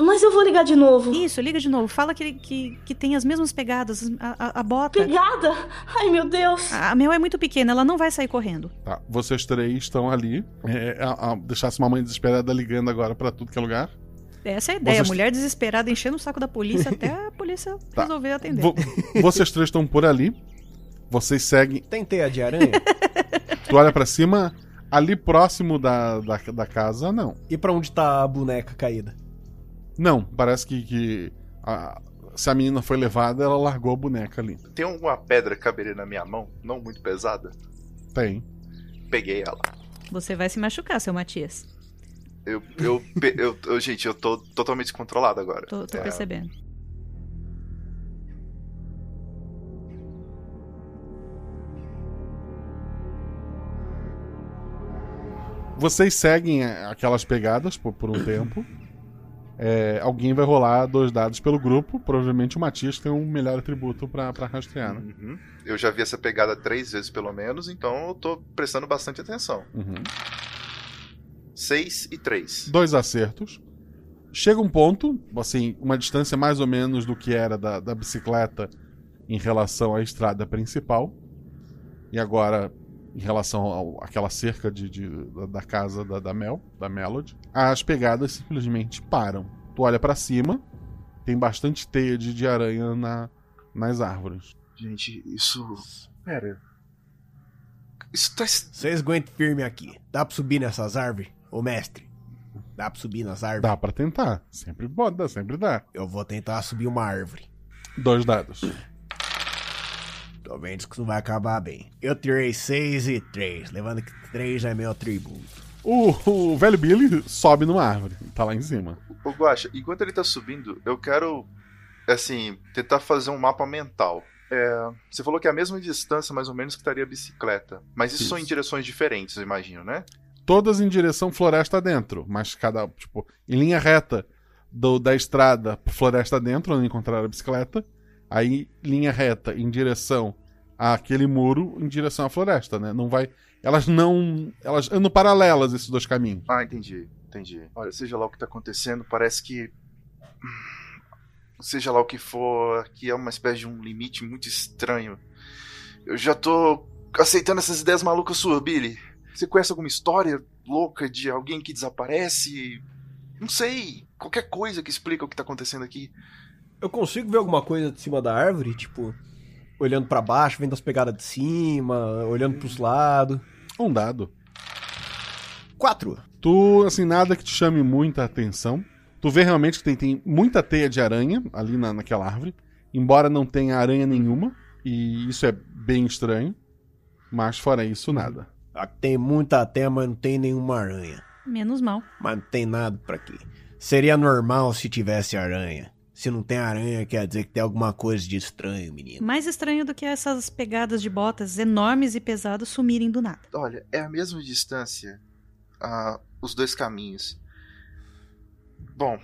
Mas eu vou ligar de novo. Isso, liga de novo. Fala que, que, que tem as mesmas pegadas. A, a, a bota. Pegada? Ai, meu Deus. A, a Mel é muito pequena, ela não vai sair correndo. Tá, vocês três estão ali. É, a, a, deixasse uma mãe desesperada ligando agora pra tudo que é lugar. Essa é a ideia. Vocês- A mulher desesperada enchendo o saco da polícia até a polícia Tá. resolver atender. Vo- vocês três estão por ali. Vocês seguem. Tem teia de aranha? Tu olha pra cima, ali próximo da, da, da casa, não. e pra onde tá a boneca caída? Não, parece que, que a- se a menina foi levada, ela largou a boneca ali. Tem alguma pedra que caberia na minha mão? Não muito pesada? Tem. Peguei ela. Você vai se machucar, seu Matias. Eu, eu, eu, eu- gente, eu tô totalmente descontrolado agora. Tô, tô É, percebendo. Vocês seguem é, aquelas pegadas por, por um tempo. É, alguém vai rolar dois dados pelo grupo. Provavelmente o Matias tem um melhor atributo pra, pra rastrear, né? Uhum. Eu já vi essa pegada três vezes pelo menos, então eu tô prestando bastante atenção. Uhum. Seis e três. Dois acertos. Chega um ponto, assim, uma distância mais ou menos do que era da, da bicicleta em relação à estrada principal. E agora, em relação ao- àquela cerca de, de- da, da casa da, da Mel, da Melody, as pegadas simplesmente param. Tu olha pra cima, tem bastante teia de, de aranha na, nas árvores. Gente, isso. Pera. Isso tá. Vocês aguentem firme aqui. Dá pra subir nessas árvores? Ô mestre, dá pra subir nas árvores? Dá pra tentar. Sempre pode, dá, sempre dá. Eu vou tentar subir uma árvore. Dois dados. Tô vendo que isso não vai acabar bem. Eu tirei 6 e 3, levando que 3 é meu atributo. O, o velho Billy sobe numa árvore, tá lá em cima. Ô Guaxa, enquanto ele tá subindo, eu quero, assim, tentar fazer um mapa mental. É, você falou que é a mesma distância, mais ou menos, que estaria a bicicleta. Mas isso, são em Isso. direções diferentes, eu imagino, né? Todas em direção floresta dentro, mas cada, tipo, em linha reta do, da estrada floresta dentro, onde encontraram a bicicleta, aí linha reta em direção àquele muro, em direção à floresta, né? Não vai, elas não, elas andam paralelas esses dois caminhos. Ah, entendi, entendi. Olha, seja lá o que tá acontecendo, parece que. Seja lá o que for, aqui é uma espécie de um limite muito estranho. Eu já tô aceitando essas ideias malucas suas, Billy. Você conhece alguma história louca de alguém que desaparece? Não sei, qualquer coisa que explica o que tá acontecendo aqui. Eu consigo ver alguma coisa de cima da árvore, tipo, olhando pra baixo, vendo as pegadas de cima, olhando pros lados. Um dado. Quatro. Tu, assim, nada que te chame muita atenção. Tu vê realmente que tem, tem muita teia de aranha ali na, naquela árvore, embora não tenha aranha nenhuma, e isso é bem estranho. Mas fora isso, nada. Aqui tem muita teia, mas não tem nenhuma aranha. Menos mal. Mas não tem nada pra quê. Seria normal se tivesse aranha. Se não tem aranha, quer dizer que tem alguma coisa de estranho, menino. Mais estranho do que essas pegadas de botas enormes e pesadas sumirem do nada. Olha, é a mesma distância. ah, os dois caminhos. Bom,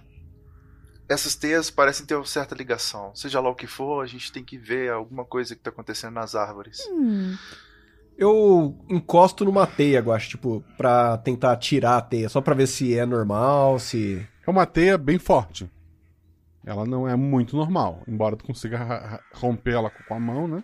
essas teias parecem ter uma certa ligação. Seja lá o que for, a gente tem que ver alguma coisa que tá acontecendo nas árvores. Hum. Eu encosto numa teia, eu acho, tipo, pra tentar tirar a teia, só pra ver se é normal, se. É uma teia bem forte. Ela não é muito normal, embora tu consiga romper ela com a mão, né?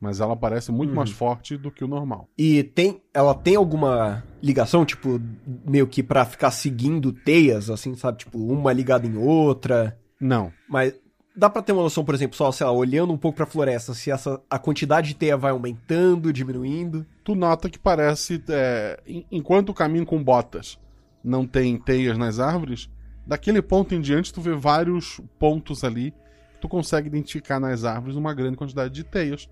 Mas ela parece muito Uhum. mais forte do que o normal. E tem. Ela tem alguma ligação, tipo, meio que pra ficar seguindo teias, assim, sabe? Tipo, uma ligada em outra. Não. Mas dá pra ter uma noção, por exemplo, só, sei lá, olhando um pouco pra floresta, se essa, a quantidade de teia vai aumentando, diminuindo. Tu nota que parece. é, en- enquanto o caminho com botas não tem teias nas árvores, daquele ponto em diante tu vê vários pontos ali que tu consegue identificar nas árvores uma grande quantidade de teias.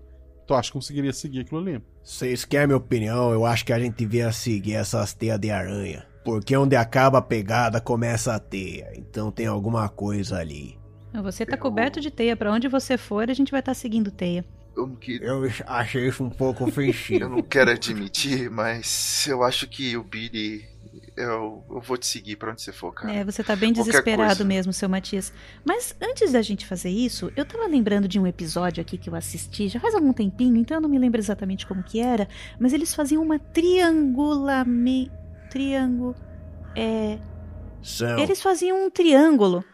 Tu acha que conseguiria seguir aquilo ali. Vocês querem minha opinião? Eu acho que a gente devia seguir essas teias de aranha. Porque onde acaba a pegada, começa a teia. Então tem alguma coisa ali. Você tá coberto de teia. Pra onde você for, a gente vai estar seguindo teia. Eu não queria. Eu achei isso um pouco ofensivo. Eu não quero admitir, mas eu acho que o Billy. Eu, eu vou te seguir pra onde você for, cara. É, você tá bem desesperado mesmo, seu Matias. Mas antes da gente fazer isso, eu tava lembrando de um episódio aqui que eu assisti já faz algum tempinho, então eu não me lembro exatamente como que era, mas eles faziam uma triangulame... Triângulo... É... São. Eles faziam um triângulo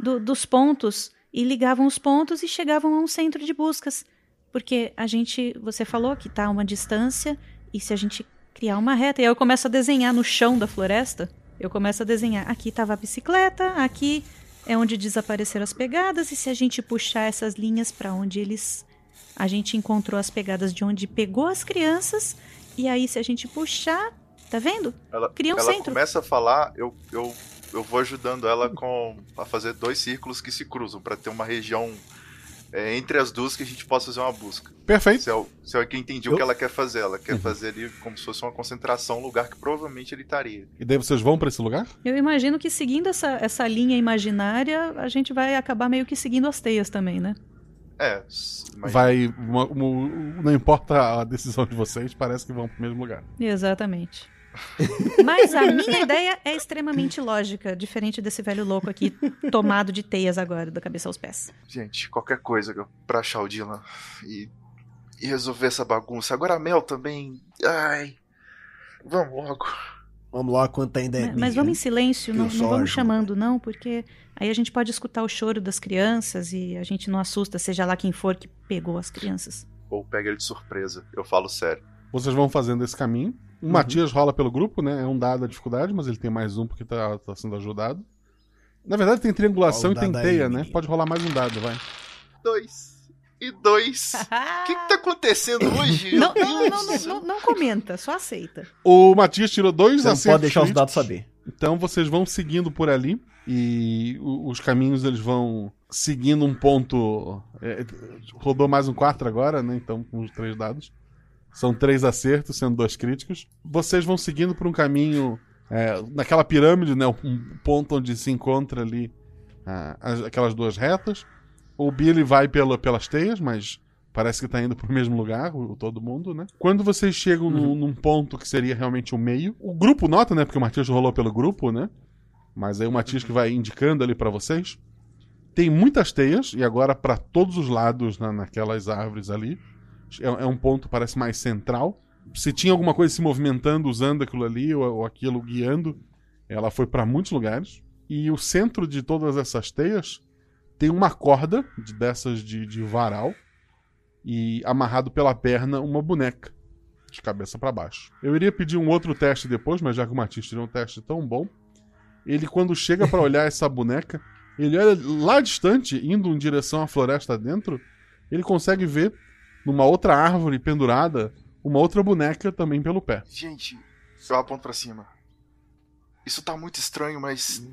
do- dos pontos e ligavam os pontos e chegavam a um centro de buscas. Porque a gente, você falou que tá a uma distância e se a gente criar uma reta, e aí eu começo a desenhar no chão da floresta, eu começo a desenhar, aqui tava a bicicleta, aqui é onde desapareceram as pegadas e se a gente puxar essas linhas para onde eles a gente encontrou as pegadas de onde pegou as crianças e aí se a gente puxar, tá vendo? Ela, Cria um ela centro. começa a falar, eu, eu, eu vou ajudando ela com a fazer dois círculos que se cruzam pra ter uma região é, entre as duas que a gente possa fazer uma busca. Perfeito. Se eu, se eu que entendi o que ela quer fazer, ela quer fazer ali como se fosse uma concentração, um lugar que provavelmente ele estaria. E daí vocês vão pra esse lugar? Eu imagino que seguindo essa, essa linha imaginária, a gente vai acabar meio que seguindo as teias também, né? É. Vai. uma- uma- não importa a decisão de vocês, parece que vão pro mesmo lugar. Exatamente. Mas a minha ideia é extremamente lógica, diferente desse velho louco aqui, tomado de teias agora, da cabeça aos pés. Gente, qualquer coisa pra achar o Dylan e, e resolver essa bagunça. Agora a Mel também. Ai. Vamos logo. Vamos lá, quanto ainda é Mas, mas vamos em silêncio, não, não vamos chamando, não, porque aí a gente pode escutar o choro das crianças e a gente não assusta, seja lá quem for que pegou as crianças. Ou pega ele de surpresa. Eu falo sério. Vocês vão fazendo esse caminho. O Uhum. Matias rola pelo grupo, né? É um dado a dificuldade, mas ele tem mais um porque tá, tá sendo ajudado. Na verdade, tem triangulação e tem dado aí, teia, né? Pode rolar mais um dado, vai. Dois. E dois. O que, que tá acontecendo hoje? Não, não, não, não, céu. não, não comenta, só aceita. O Matias tirou dois Você não acertos pode deixar os dados saber. Então vocês vão seguindo por ali e os caminhos eles vão seguindo um ponto. é, rodou mais um 4 agora, né? Então com os três dados. São três acertos, sendo dois críticos. Vocês vão seguindo por um caminho é, naquela pirâmide, né? Um ponto onde se encontra ali ah, as- aquelas duas retas. O Billy vai pela, pelas teias, mas parece que tá indo pro mesmo lugar, o, todo mundo, né? Quando vocês chegam no- num ponto que seria realmente o meio, o grupo nota, né? Porque o Matias rolou pelo grupo, né? Mas aí o Matias que vai indicando ali pra vocês. Tem muitas teias, e agora pra todos os lados na, naquelas árvores ali. É, é um ponto, parece mais central. Se tinha alguma coisa se movimentando, usando aquilo ali, ou, ou aquilo guiando, ela foi pra muitos lugares. E o centro de todas essas teias tem uma corda de- dessas de, de varal e amarrado pela perna uma boneca de cabeça pra baixo. Eu iria pedir um outro teste depois, mas já que o Matias tirou um teste tão bom, ele quando chega pra olhar essa boneca, ele olha lá distante, indo em direção à floresta dentro, ele consegue ver numa outra árvore pendurada uma outra boneca também pelo pé. Gente, eu aponto pra cima. Isso tá muito estranho, mas.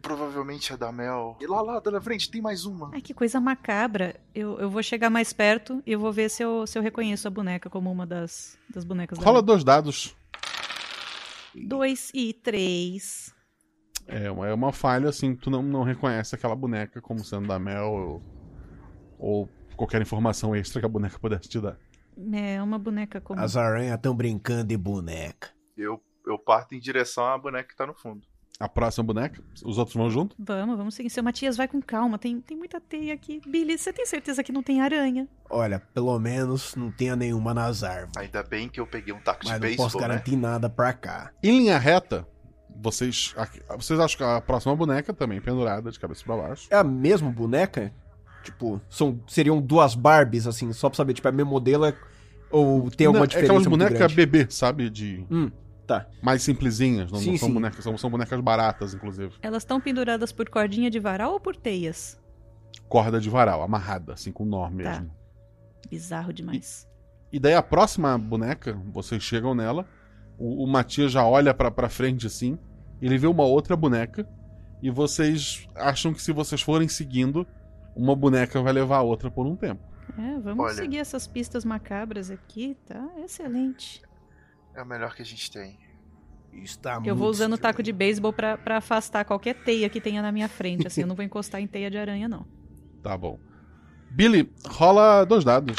Provavelmente é da Mel. E lá, lá, na frente, tem mais uma. Ai, que coisa macabra. Eu, eu vou chegar mais perto e eu vou ver se eu, se eu reconheço a boneca como uma das, das bonecas da Rola Mel. dois dados. Dois e três. É uma, é uma falha, assim, tu não, não reconhece aquela boneca como sendo da Mel ou, ou qualquer informação extra que a boneca pudesse te dar. É uma boneca como. As aranhas estão brincando de boneca. Eu, eu parto em direção à boneca que tá no fundo. A próxima boneca. Os outros vão junto? Vamos, vamos seguir. Seu Matias, vai com calma. Tem, tem muita teia aqui. Billy, você tem certeza que não tem aranha? Olha, pelo menos não tenha nenhuma nas árvores. Ainda bem que eu peguei um taco de Mas não posso né? garantir nada pra cá. Em linha reta, vocês. Vocês acham que a próxima boneca também pendurada de cabeça pra baixo. É a mesma boneca? Tipo, são, seriam duas Barbies, assim, só pra saber, tipo, é mesmo modelo é- ou tem alguma Não, diferença É aquelas bonecas bebê, sabe? De. Hum, tá. Mais simplesinhas. Não, Sim, não são sim. bonecas, são, são bonecas baratas, inclusive. Elas estão penduradas por cordinha de varal ou por teias? Corda de varal, amarrada, assim, com nó Tá. mesmo. Bizarro demais. E daí a próxima boneca, vocês chegam nela, o, o Matias já olha pra, pra frente assim, ele vê uma outra boneca, e vocês acham que se vocês forem seguindo, uma boneca vai levar a outra por um tempo. É, vamos Olha. seguir essas pistas macabras aqui, tá? Excelente. É o melhor que a gente tem. Está Eu vou usando o taco de beisebol pra, pra afastar qualquer teia que tenha na minha frente. Assim, eu não vou encostar em teia de aranha, não. Tá bom. Billy, rola dois dados.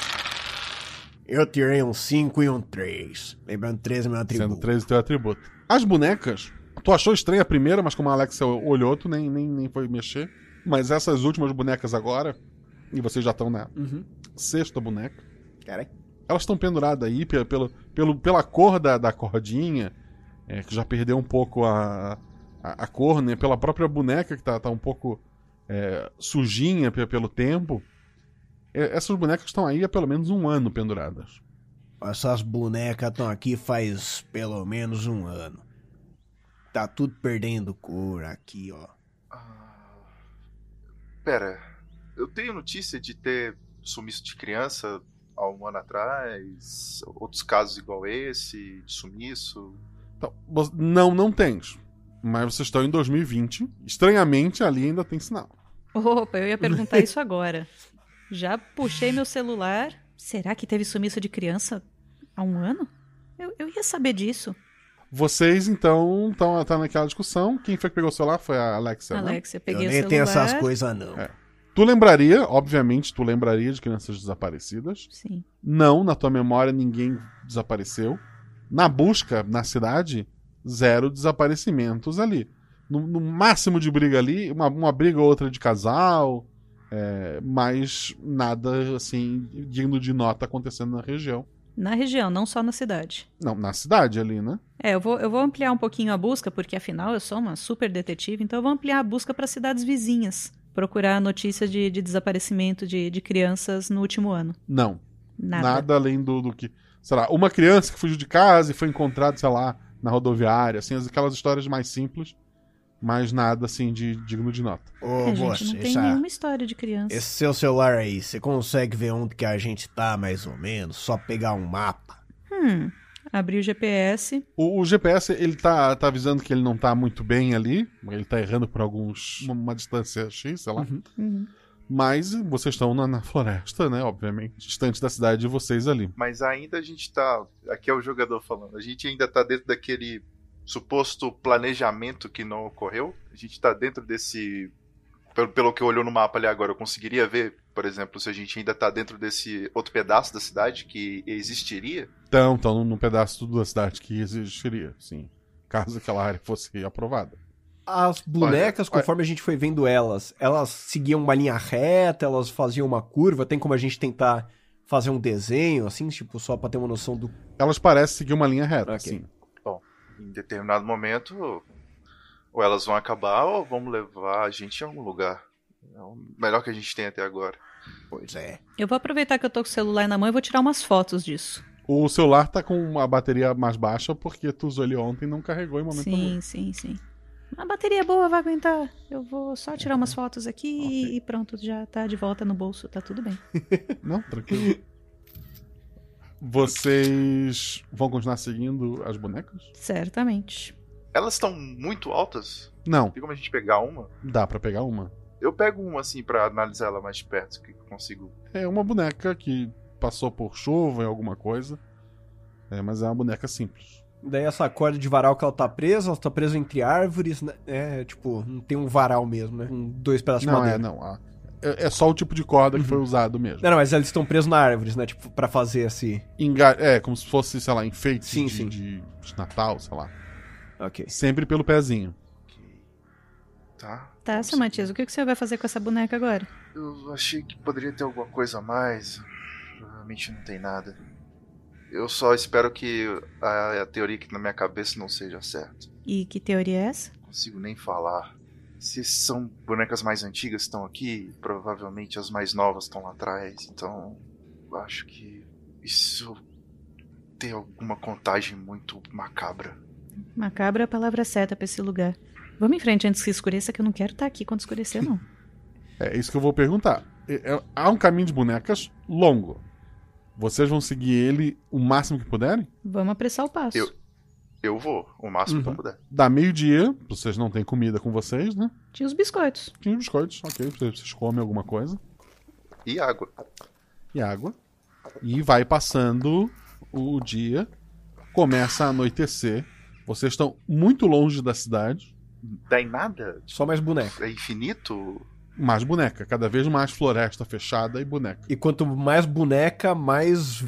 Eu tirei um 5 e um 3. Lembrando, 13 é meu atributo. Sendo 13 teu atributo. As bonecas, tu achou estranha a primeira, mas como a Alexa olhou, tu nem, nem, nem foi mexer. Mas essas últimas bonecas agora, e vocês já estão na Uhum. sexta boneca, Caralho. elas estão penduradas aí pela, pelo, pelo, pela cor da, da cordinha, é, que já perdeu um pouco a, a, a cor, né? Pela própria boneca que tá, tá um pouco é, sujinha pe- pelo tempo. É, essas bonecas estão aí há pelo menos um ano penduradas. Essas bonecas estão aqui faz pelo menos um ano. Tá tudo perdendo cor aqui, ó. Pera, eu tenho notícia de ter sumiço de criança há um ano atrás, outros casos igual esse, de sumiço. Então, não, não tens. Mas vocês estão em 2020. Estranhamente, ali ainda tem sinal. Opa, eu ia perguntar isso agora. Já puxei meu celular. Será que teve sumiço de criança há um ano? Eu, eu ia saber disso. Vocês, então, estão tá naquela discussão. Quem foi que pegou o celular? Foi a Alexia, né? Alexia, peguei Eu o nem celular. tenho essas coisas, não. É. Tu lembraria, obviamente, tu lembraria de crianças desaparecidas. Sim. Não, na tua memória ninguém desapareceu. Na busca na cidade, zero desaparecimentos ali. No, no máximo de briga ali, uma, uma briga ou outra de casal, é, mas nada assim digno de nota acontecendo na região. Na região, não só na cidade. Não, na cidade ali, né? É, eu vou, eu vou ampliar um pouquinho a busca, porque afinal eu sou uma super detetive, então eu vou ampliar a busca para cidades vizinhas. Procurar notícias de, de desaparecimento de, de crianças no último ano. Não. Nada. além do, do que. Sei lá, uma criança que fugiu de casa e foi encontrada, sei lá, na rodoviária, assim, aquelas histórias mais simples, mas nada assim de digno de nota. Ô, É, gente, moça, não tem essa- nenhuma história de criança. esse seu celular aí, você consegue ver onde que a gente tá, mais ou menos? Só pegar um mapa. Hum, abri o GPS. O, o GPS, ele tá, tá avisando que ele não tá muito bem ali, ele tá errando por alguns. uma, uma distância X, sei lá. Uhum. Mas vocês estão na, na floresta, né? Obviamente, distante da cidade de vocês ali. Mas ainda a gente tá. Aqui é o jogador falando. A gente ainda tá dentro daquele suposto planejamento que não ocorreu. A gente tá dentro desse. Pelo, pelo que olhou no mapa ali agora, eu conseguiria ver, por exemplo, se a gente ainda tá dentro desse outro pedaço da cidade que existiria. Então, estão num pedaço da cidade que existiria, sim. Caso aquela área fosse aprovada. As bonecas, Olha, olha- conforme a gente foi vendo elas, elas seguiam uma linha reta, elas faziam uma curva, tem como a gente tentar fazer um desenho, assim, tipo, só pra ter uma noção do. Elas parecem seguir uma linha reta, Ok. sim. Em determinado momento, ou elas vão acabar ou vamos levar a gente em algum lugar. É o melhor que a gente tem até agora. Pois é. Eu vou aproveitar que eu tô com o celular na mão e vou tirar umas fotos disso. O celular tá com uma bateria mais baixa porque tu usou ele ontem e não carregou em momento algum. Sim, sim, sim. A bateria é boa, vai aguentar. Eu vou só tirar umas fotos aqui e pronto, já tá de volta no bolso, tá tudo bem. Não, tranquilo. Vocês vão continuar seguindo as bonecas? Certamente. Elas estão muito altas? Não. Tem como a gente pegar uma? Dá pra pegar uma. Eu pego uma assim pra analisar ela mais de perto, que consigo. É uma boneca que passou por chuva em alguma coisa. É, mas é uma boneca simples. Daí essa corda de varal que ela tá presa, ela tá presa entre árvores, né? É, tipo, não tem um varal mesmo, né? Com dois pedaços Não, de madeira. é, não. a- É, é só o tipo de corda que foi usado mesmo. Não, não, mas eles estão presos na árvores, né? Tipo, pra fazer esse. Enga- É, como se fosse, sei lá, enfeite Sim, de, sim. de- de Natal, sei lá. Ok. Sempre pelo pezinho. Tá? Tá, seu Matias, o que que você vai fazer com essa boneca agora? Eu achei que poderia ter alguma coisa a mais. Provavelmente não tem nada. Eu só espero que a, a teoria que na minha cabeça não seja certa. E que teoria é essa? Não consigo nem falar. Se são bonecas mais antigas que estão aqui, provavelmente as mais novas estão lá atrás. Então, eu acho que isso tem alguma contagem muito macabra. Macabra é a palavra certa pra esse lugar. Vamos em frente antes que escureça, que eu não quero estar aqui quando escurecer, não. É isso que eu vou perguntar. É- é- há um caminho de bonecas longo. Vocês vão seguir ele o máximo que puderem? Vamos apressar o passo. Eu, eu vou, o máximo que eu Uhum. puder. Dá meio-dia, vocês não têm comida com vocês, né? Tinha os biscoitos. Tinha os biscoitos, ok. Vocês vocês comem alguma coisa. E água. E água. E vai passando o dia. Começa a anoitecer. Vocês estão muito longe da cidade. Dá em nada? Só mais boneca. É infinito? Mais boneca. Cada vez mais floresta fechada e boneca. E quanto mais boneca, mais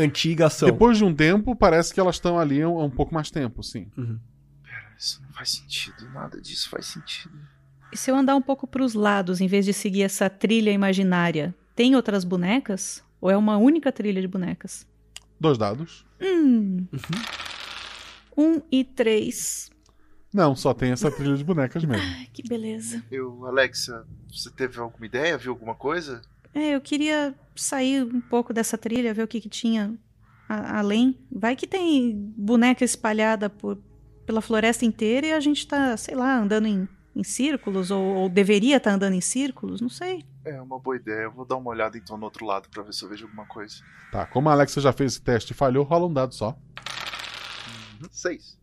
antiga são. Depois de um tempo, parece que elas estão ali há um, um pouco mais tempo, sim. Pera, isso não faz sentido. Nada disso faz sentido. E se eu andar um pouco pros lados, em vez de seguir essa trilha imaginária, tem outras bonecas? Ou é uma única trilha de bonecas? Dois dados. Hum. Um e três. Não, só tem essa trilha de bonecas mesmo. Ai, que beleza. Eu, Alexa, você teve alguma ideia? Viu alguma coisa? É, eu queria sair um pouco dessa trilha, ver o que, que tinha a- além. Vai que tem boneca espalhada por, pela floresta inteira e a gente tá, sei lá, andando em, em círculos, ou, ou deveria estar andando em círculos, não sei. É uma boa ideia. Eu vou dar uma olhada então no outro lado pra ver se eu vejo alguma coisa. Tá, como a Alexa já fez esse teste e falhou, rola um dado só. Seis.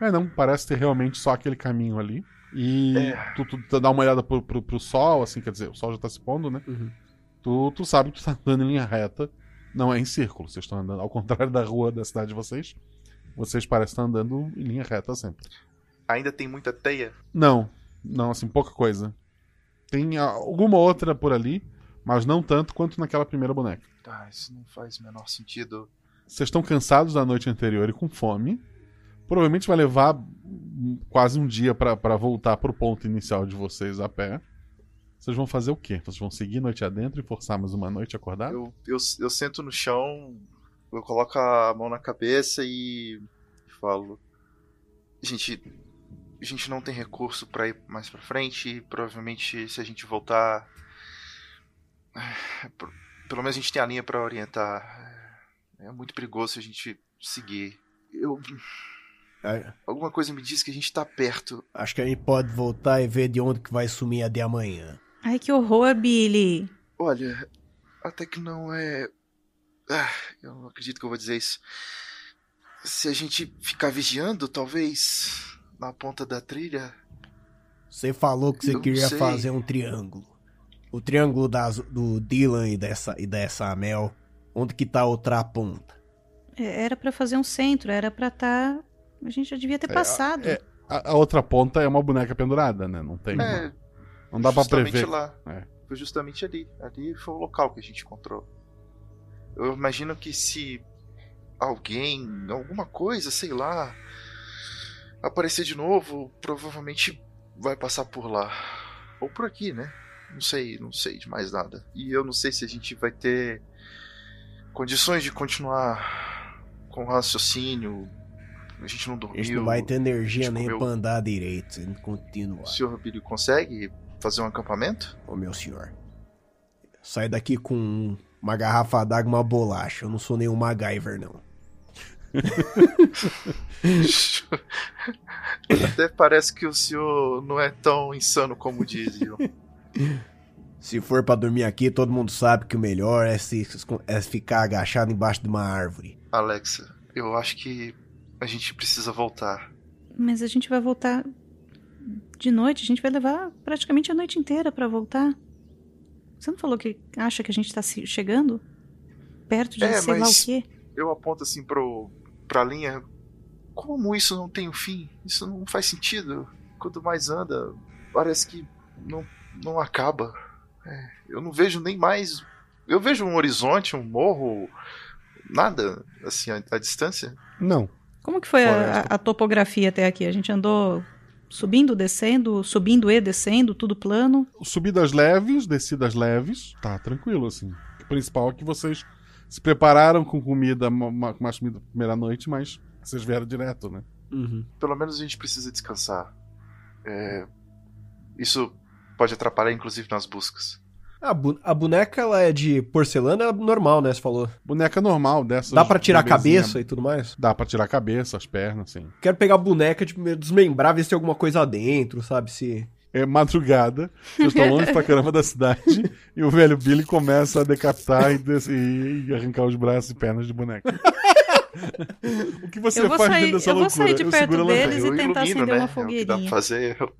É, não, parece ter realmente só aquele caminho ali. E É. tu, tu, tu dá uma olhada pro, pro, pro sol, assim, quer dizer, o sol já tá se pondo, né? Tu, tu sabe que tu tá andando em linha reta, não é em círculo. Vocês estão andando, ao contrário da rua da cidade de vocês, vocês parecem estar andando em linha reta sempre. Ainda tem muita teia? Não, não, assim, pouca coisa. Tem alguma outra por ali, mas não tanto quanto naquela primeira boneca. Tá, isso não faz o menor sentido. Vocês estão cansados da noite anterior e com fome. Provavelmente vai levar quase um dia pra voltar pro ponto inicial de vocês a pé. Vocês vão fazer o quê? Vocês vão seguir noite adentro e forçar mais uma noite acordada? Eu, eu, eu sento no chão, eu coloco a mão na cabeça e falo: Gente, a gente não tem recurso pra ir mais pra frente. Provavelmente, se a gente voltar. Pelo menos a gente tem a linha pra orientar. É muito perigoso se a gente seguir. Eu. É, Alguma coisa me diz que a gente tá perto. Acho que a gente pode voltar e ver de onde que vai sumir a de amanhã. Ai, que horror, Billy. Olha, até que não é. Ah, eu não acredito que eu vou dizer isso. Se a gente ficar vigiando, talvez na ponta da trilha. Você falou que você Eu queria sei. fazer um triângulo. O triângulo das, do Dylan e dessa, e dessa Mel. Onde que tá a outra ponta? É, Era pra fazer um centro, era pra estar. A gente já devia ter passado. É, a, a outra ponta é uma boneca pendurada, né? Não tem. É, não dá pra justamente prever. lá. É. Foi justamente ali. Ali foi o local que a gente encontrou. Eu imagino que se alguém, alguma coisa, sei lá, aparecer de novo, provavelmente vai passar por lá. Ou por aqui, né? Não sei, não sei de mais nada. E eu não sei se a gente vai ter condições de continuar com o raciocínio. A gente não A dormiu. gente não vai ter energia nem comeu. pra andar direito a continuar. O senhor Billy consegue fazer um acampamento? Ô meu senhor. Sai daqui com uma garrafa d'água e uma bolacha. Eu não sou nenhum MacGyver, não. Até parece que o senhor não é tão insano como diziam. Se for pra dormir aqui, todo mundo sabe que o melhor é, se, é ficar agachado embaixo de uma árvore. Alexa, eu acho que a gente precisa voltar. Mas a gente vai voltar de noite, a gente vai levar praticamente a noite inteira pra voltar. Você não falou que acha que a gente tá se- chegando? Perto de É, sei lá o quê? Eu aponto assim pro, pra linha. Como isso não tem um fim? Isso não faz sentido. Quanto mais anda, parece que não, não acaba. É, eu não vejo nem mais. Eu vejo um horizonte, um morro, nada assim à, à distância. Não. Como que foi a- a topografia até aqui? A gente andou Subindo, descendo, subindo e descendo, tudo plano. Subidas leves, descidas leves, tá tranquilo, assim. O principal é que vocês se prepararam com comida, ma- mais comida na primeira noite, mas vocês vieram direto, né? Pelo menos a gente precisa descansar. É, Isso pode atrapalhar, inclusive, nas buscas. A, bu- a boneca, ela é de porcelana, é normal, né? Você falou. Boneca normal dessa. Dá pra tirar a cabeça e tudo mais? Dá pra tirar a cabeça, as pernas, sim. Quero pegar a boneca, tipo, desmembrar, ver se tem alguma coisa dentro, sabe? Se. É madrugada, vocês estão longe pra caramba da cidade, e o velho Billy começa a decapitar e, des- e- arrancar os braços e pernas de boneca. o que você Eu faz sair- dentro dessa eu vou loucura? sair de perto a lanterna. deles e Eu tentar ilumino, acender né? uma É o que dá pra fogueirinha. fazer. Eu-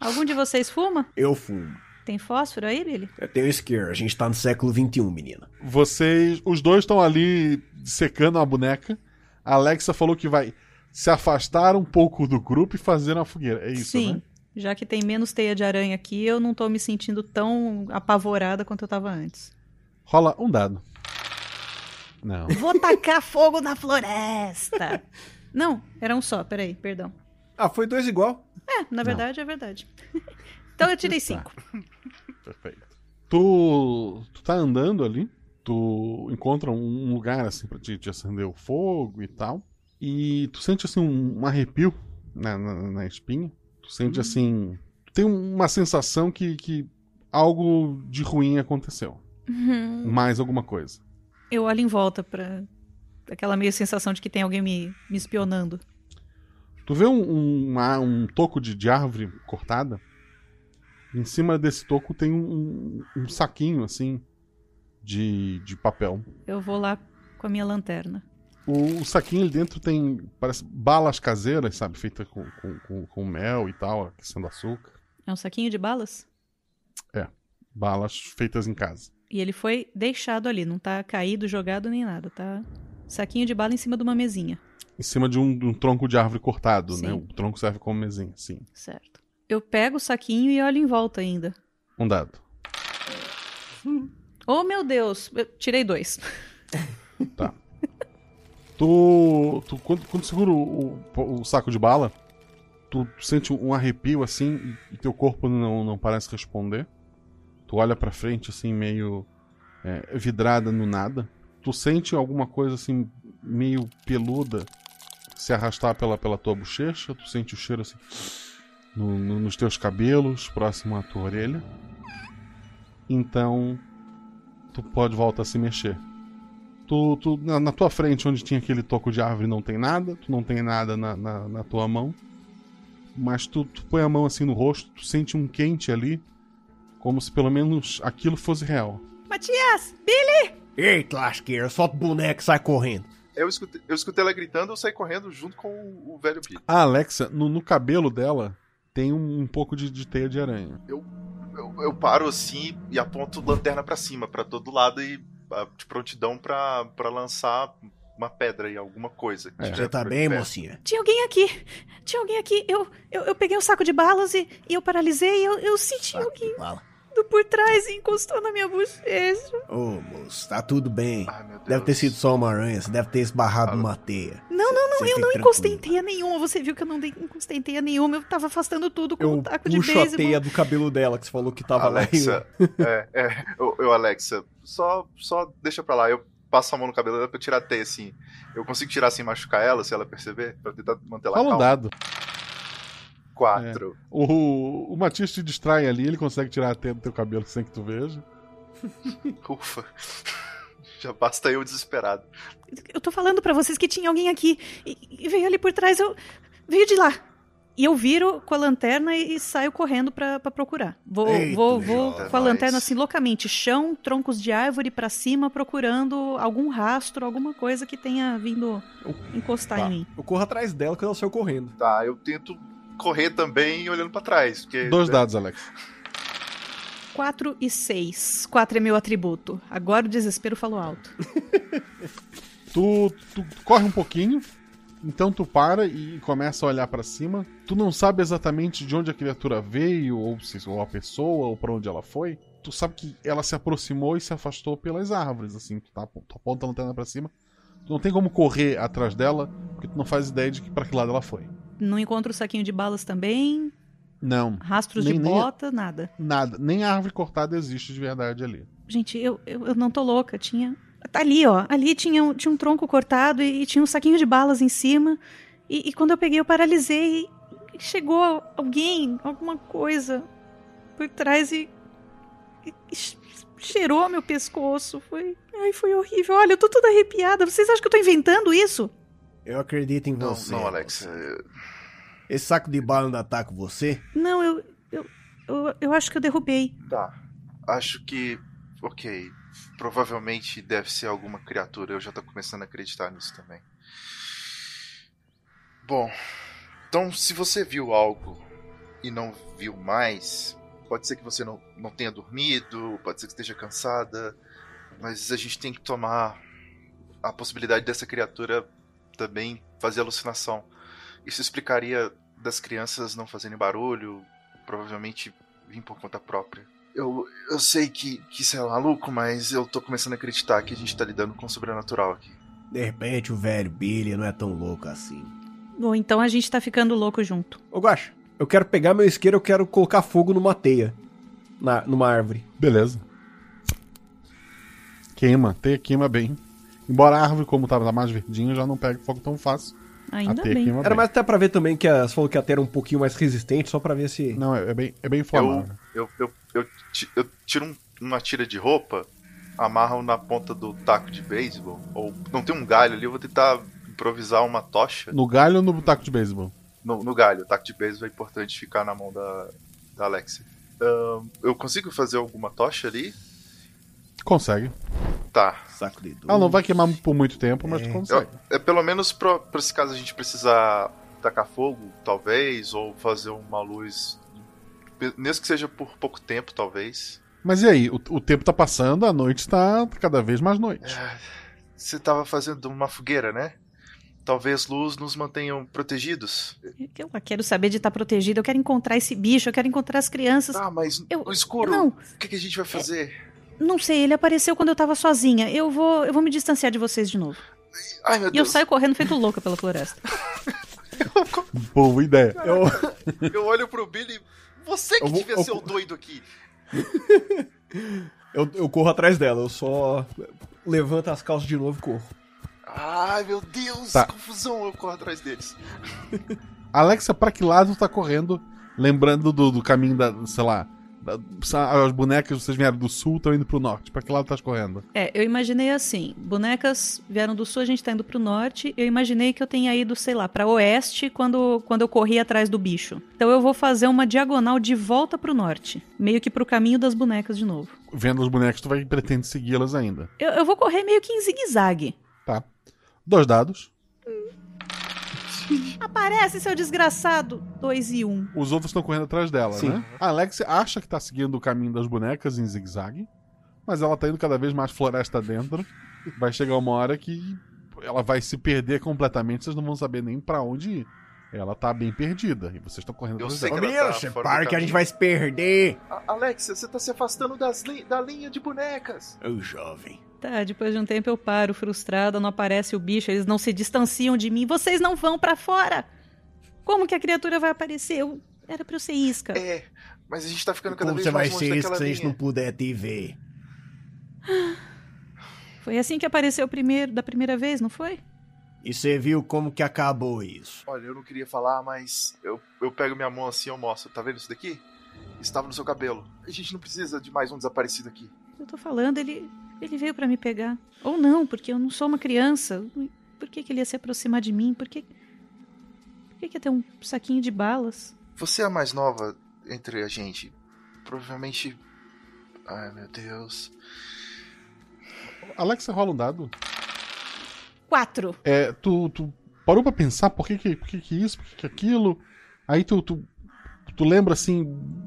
Algum de vocês fuma? Eu fumo. Tem fósforo aí, Billy? Eu tenho isqueiro. A gente tá no século XXI, menina. Vocês, os dois estão ali secando a boneca. A Alexa falou que vai se afastar um pouco do grupo e fazer uma fogueira. É isso, Sim. né? Já que tem menos teia de aranha aqui, eu não tô me sentindo tão apavorada quanto eu tava antes. Rola um dado. Não. Vou tacar fogo na floresta! não, era um só, peraí, perdão. Ah, foi dois igual. É, na verdade é verdade. então eu tirei cinco. Perfeito. Tu, tu tá andando ali, tu encontra um lugar assim pra te, te acender o fogo e tal. E tu sente assim um, um arrepio na, na, na espinha. Tu sente assim. Tu tem uma sensação que, que algo de ruim aconteceu. Uhum. Mais alguma coisa. Eu olho em volta pra aquela meio sensação de que tem alguém me, me espionando. Tu vê um, um, uma- um toco de, de árvore cortada. Em cima desse toco tem um, um- saquinho assim de, de papel. Eu vou lá com a minha lanterna. O, o saquinho ali dentro tem, parece, balas caseiras, sabe? Feitas com, com, com- com mel e tal, aquecendo açúcar. É um saquinho de balas? É, balas feitas em casa. E ele foi deixado ali, não tá caído, jogado nem nada, tá? Saquinho de bala em cima de uma mesinha. Em cima de um, de um tronco de árvore cortado, né? Sim. O tronco serve como mesinha, sim. Certo. Eu pego o saquinho e olho em volta ainda. Um dado. Oh, meu Deus! Eu tirei dois. Tá. Tu, tu quando, quando segura o, o- o saco de bala, tu sente um arrepio assim e teu corpo não, não parece responder. Tu olha pra frente assim, meio é, vidrada no nada. Tu sente alguma coisa assim, meio peluda se arrastar pela, pela tua bochecha. Tu sente o cheiro assim no- no- nos teus cabelos, próximo à tua orelha. Então, tu pode voltar a se mexer. Tu, tu- na, na tua frente, onde tinha aquele toco de árvore, não tem nada. Tu não tem nada na, na, na tua mão. Mas tu, tu põe a mão assim no rosto, tu sente um quente ali. Como se pelo menos aquilo fosse real. Matias! Billy! Eita, lasqueira, solta o boneco e sai correndo. Eu escutei, eu escutei ela gritando, eu saí correndo junto com o, o velho Billy. A Alexa, no, no cabelo dela, tem um, um pouco de, de teia de aranha. Eu, eu paro assim e aponto lanterna pra cima, pra todo lado e ah, de prontidão pra, pra lançar uma pedra e alguma coisa. É. Você tá bem, perto. mocinha? Tinha alguém aqui! Tinha alguém aqui! Eu, eu, eu peguei o saco de balas e, e eu paralisei e eu, eu senti alguém Fala. Do por trás e encostou na minha bochecha. Ô, moço, tá tudo bem. Ai. Deve ter sido só uma aranha, você deve ter esbarrado numa teia. Não, não, não, Você eu não encostei em teia nenhuma. Você viu que eu não encostei em teia nenhuma. Eu tava afastando tudo com Eu um taco de puxo a beisebol. teia do cabelo dela, que você falou que tava Alexa, lá. é, é, eu, eu, Alexa, só, só deixa pra lá. Eu passo a mão no cabelo dela pra tirar a teia assim. Eu consigo tirar sem machucar ela, se ela perceber, pra tentar manter ela Fala um calma. dado. Quatro. O, o Matias te distrai ali, ele consegue tirar a teia do teu cabelo sem que tu veja. Ufa. Já basta eu desesperado. Eu tô falando pra vocês que tinha alguém aqui. E, e veio ali por trás, eu. Veio de lá. E eu viro com a lanterna e, e saio correndo pra, pra procurar. Vou, Eita, vou, vou com a lanterna assim loucamente, chão, troncos de árvore pra cima, procurando algum rastro, alguma coisa que tenha vindo encostar Tá. em mim. Eu corro atrás dela quando ela saiu correndo. Tá, eu tento correr também olhando pra trás. Porque, Dois dados, Alex. 4 e 6. 4 é meu atributo. Agora o desespero falou alto. Tu, tu corre um pouquinho, então tu para e começa a olhar pra cima. Tu não sabe exatamente de onde a criatura veio, ou se ou a pessoa, ou pra onde ela foi. Tu sabe que ela se aproximou e se afastou pelas árvores, assim. Tu, tá, tu aponta a lanterna pra cima. Tu não tem como correr atrás dela, porque tu não faz ideia de que, pra que lado ela foi. Não encontro o saquinho de balas também. Não. Rastros Nem- de nem- bota, nada. Nada. Nem a árvore cortada existe de verdade ali. Gente, eu, eu, eu não tô louca. Tinha. Tá ali, ó. Ali tinha, um- tinha um tronco cortado e, e tinha um saquinho de balas em cima. E, e quando eu peguei, eu paralisei. E chegou alguém, alguma coisa por trás e. e- e che- cheirou meu pescoço. Foi. Ai, foi horrível. Olha, eu tô toda arrepiada. Vocês acham que eu tô inventando isso? Eu acredito em Não, você. não, Alex. Esse saco de bala ainda tá com você? Não, eu. Eu, eu, eu acho que eu derrubei. Tá. Acho que. Ok. Provavelmente deve ser alguma criatura. Eu já tô começando a acreditar nisso também. Bom. Então, se você viu algo e não viu mais, pode ser que você não, não tenha dormido, pode ser que esteja cansada, mas a gente tem que tomar a possibilidade dessa criatura também fazer alucinação. Isso explicaria das crianças não fazerem barulho, provavelmente vir por conta própria. Eu, eu sei que, que isso é maluco, mas eu tô começando a acreditar que a gente tá lidando com o sobrenatural aqui. De repente o velho Billy não é tão louco assim. Ou então a gente tá ficando louco junto. Ô, Guaxa, eu quero pegar meu isqueiro, eu quero colocar fogo numa teia. Na, numa árvore. Beleza. Queima, teia queima bem. Embora a árvore, como tava mais verdinha, já não pega fogo tão fácil. Ainda bem. Era bem. mais até pra ver também que a, você falou que a teia era um pouquinho mais resistente, só pra ver se. Não, é, é bem, é bem Eu, inflamável. eu, eu, eu, ti- eu tiro um- uma tira de roupa, amarro na ponta do taco de beisebol, ou não tem um galho ali, eu vou tentar improvisar uma tocha No galho ou no taco de beisebol? no, no galho. O taco de beisebol é importante ficar na mão da, da Alexia. Eu consigo fazer alguma tocha ali? Consegue. Tá. Saco de Ela não vai queimar por muito tempo, mas tu consegue. Eu- é pelo menos pra, pra esse caso a gente precisar tacar fogo, talvez, ou fazer uma luz. Mesmo que seja por pouco tempo, talvez. Mas e aí? O, o tempo tá passando, a noite tá cada vez mais noite. Você tava fazendo uma fogueira, né? Talvez luz nos mantenham protegidos. Eu quero saber de estar protegido, eu quero encontrar esse bicho, eu quero encontrar as crianças. Ah, mas eu, no escuro, Não, o que, que a gente vai fazer? Não sei, ele apareceu quando eu tava sozinha. Eu vou, eu vou me distanciar de vocês de novo. Ai, meu E eu Deus. saio correndo feito louca pela floresta. Boa ideia. Eu, Eu olho pro Billy. Você que Eu vou- devia eu- ser o doido aqui. eu, eu corro atrás dela, eu só levanto as calças de novo e corro. Ai, meu Deus, Tá. confusão. Eu corro atrás deles. Alexa, pra que lado tá correndo? Lembrando do, do caminho da, sei lá, as bonecas, vocês vieram do sul, estão indo pro norte. Pra que lado tá correndo? É, eu imaginei assim: bonecas vieram do sul, a gente tá indo pro norte. Eu imaginei que eu tenha ido, sei lá, pra oeste quando, quando eu corri atrás do bicho. Então eu vou fazer uma diagonal de volta pro norte. Meio que pro caminho das bonecas de novo. Vendo as bonecas, tu vai pretende segui-las ainda. Eu, eu vou correr meio que em zigue-zague. Tá. Dois dados. Aparece, seu desgraçado! Dois e um. Os outros estão correndo atrás dela, Sim. né? A Alexia acha que tá seguindo o caminho das bonecas em zigue-zague, mas ela tá indo cada vez mais floresta dentro. Vai chegar uma hora que ela vai se perder completamente, vocês não vão saber nem pra onde ir. Ela tá bem perdida e vocês estão correndo Eu atrás sei dela. que ela tá Meu, fora para que a gente vai se perder. A- Alexia, você tá se afastando das li- da linha de bonecas. Ô, jovem. Tá, depois de um tempo eu paro, frustrada, não aparece o bicho, eles não se distanciam de mim. Vocês não vão pra fora! Como que a criatura vai aparecer? Eu... Era pra eu ser isca. É, mas a gente tá ficando cada Como vez você vai mais longe ser isso daquela se a gente não puder te ver? Foi assim que apareceu o primeiro, da primeira vez, não foi? E você viu como que acabou isso? Olha, eu não queria falar, mas eu, eu pego minha mão assim e eu mostro. Tá vendo isso daqui? Estava no seu cabelo. A gente não precisa de mais um desaparecido aqui. Eu tô falando, ele, ele veio pra me pegar. Ou não, porque eu não sou uma criança. Por que, que ele ia se aproximar de mim? Por que, por que, que ia ter um saquinho de balas? Você é a mais nova entre a gente. Provavelmente. Ai, meu Deus. Alexia rola um dado. Quatro. É, tu, tu parou pra pensar por que que, por que, que isso, por que, que aquilo. Aí tu, tu, tu lembra assim,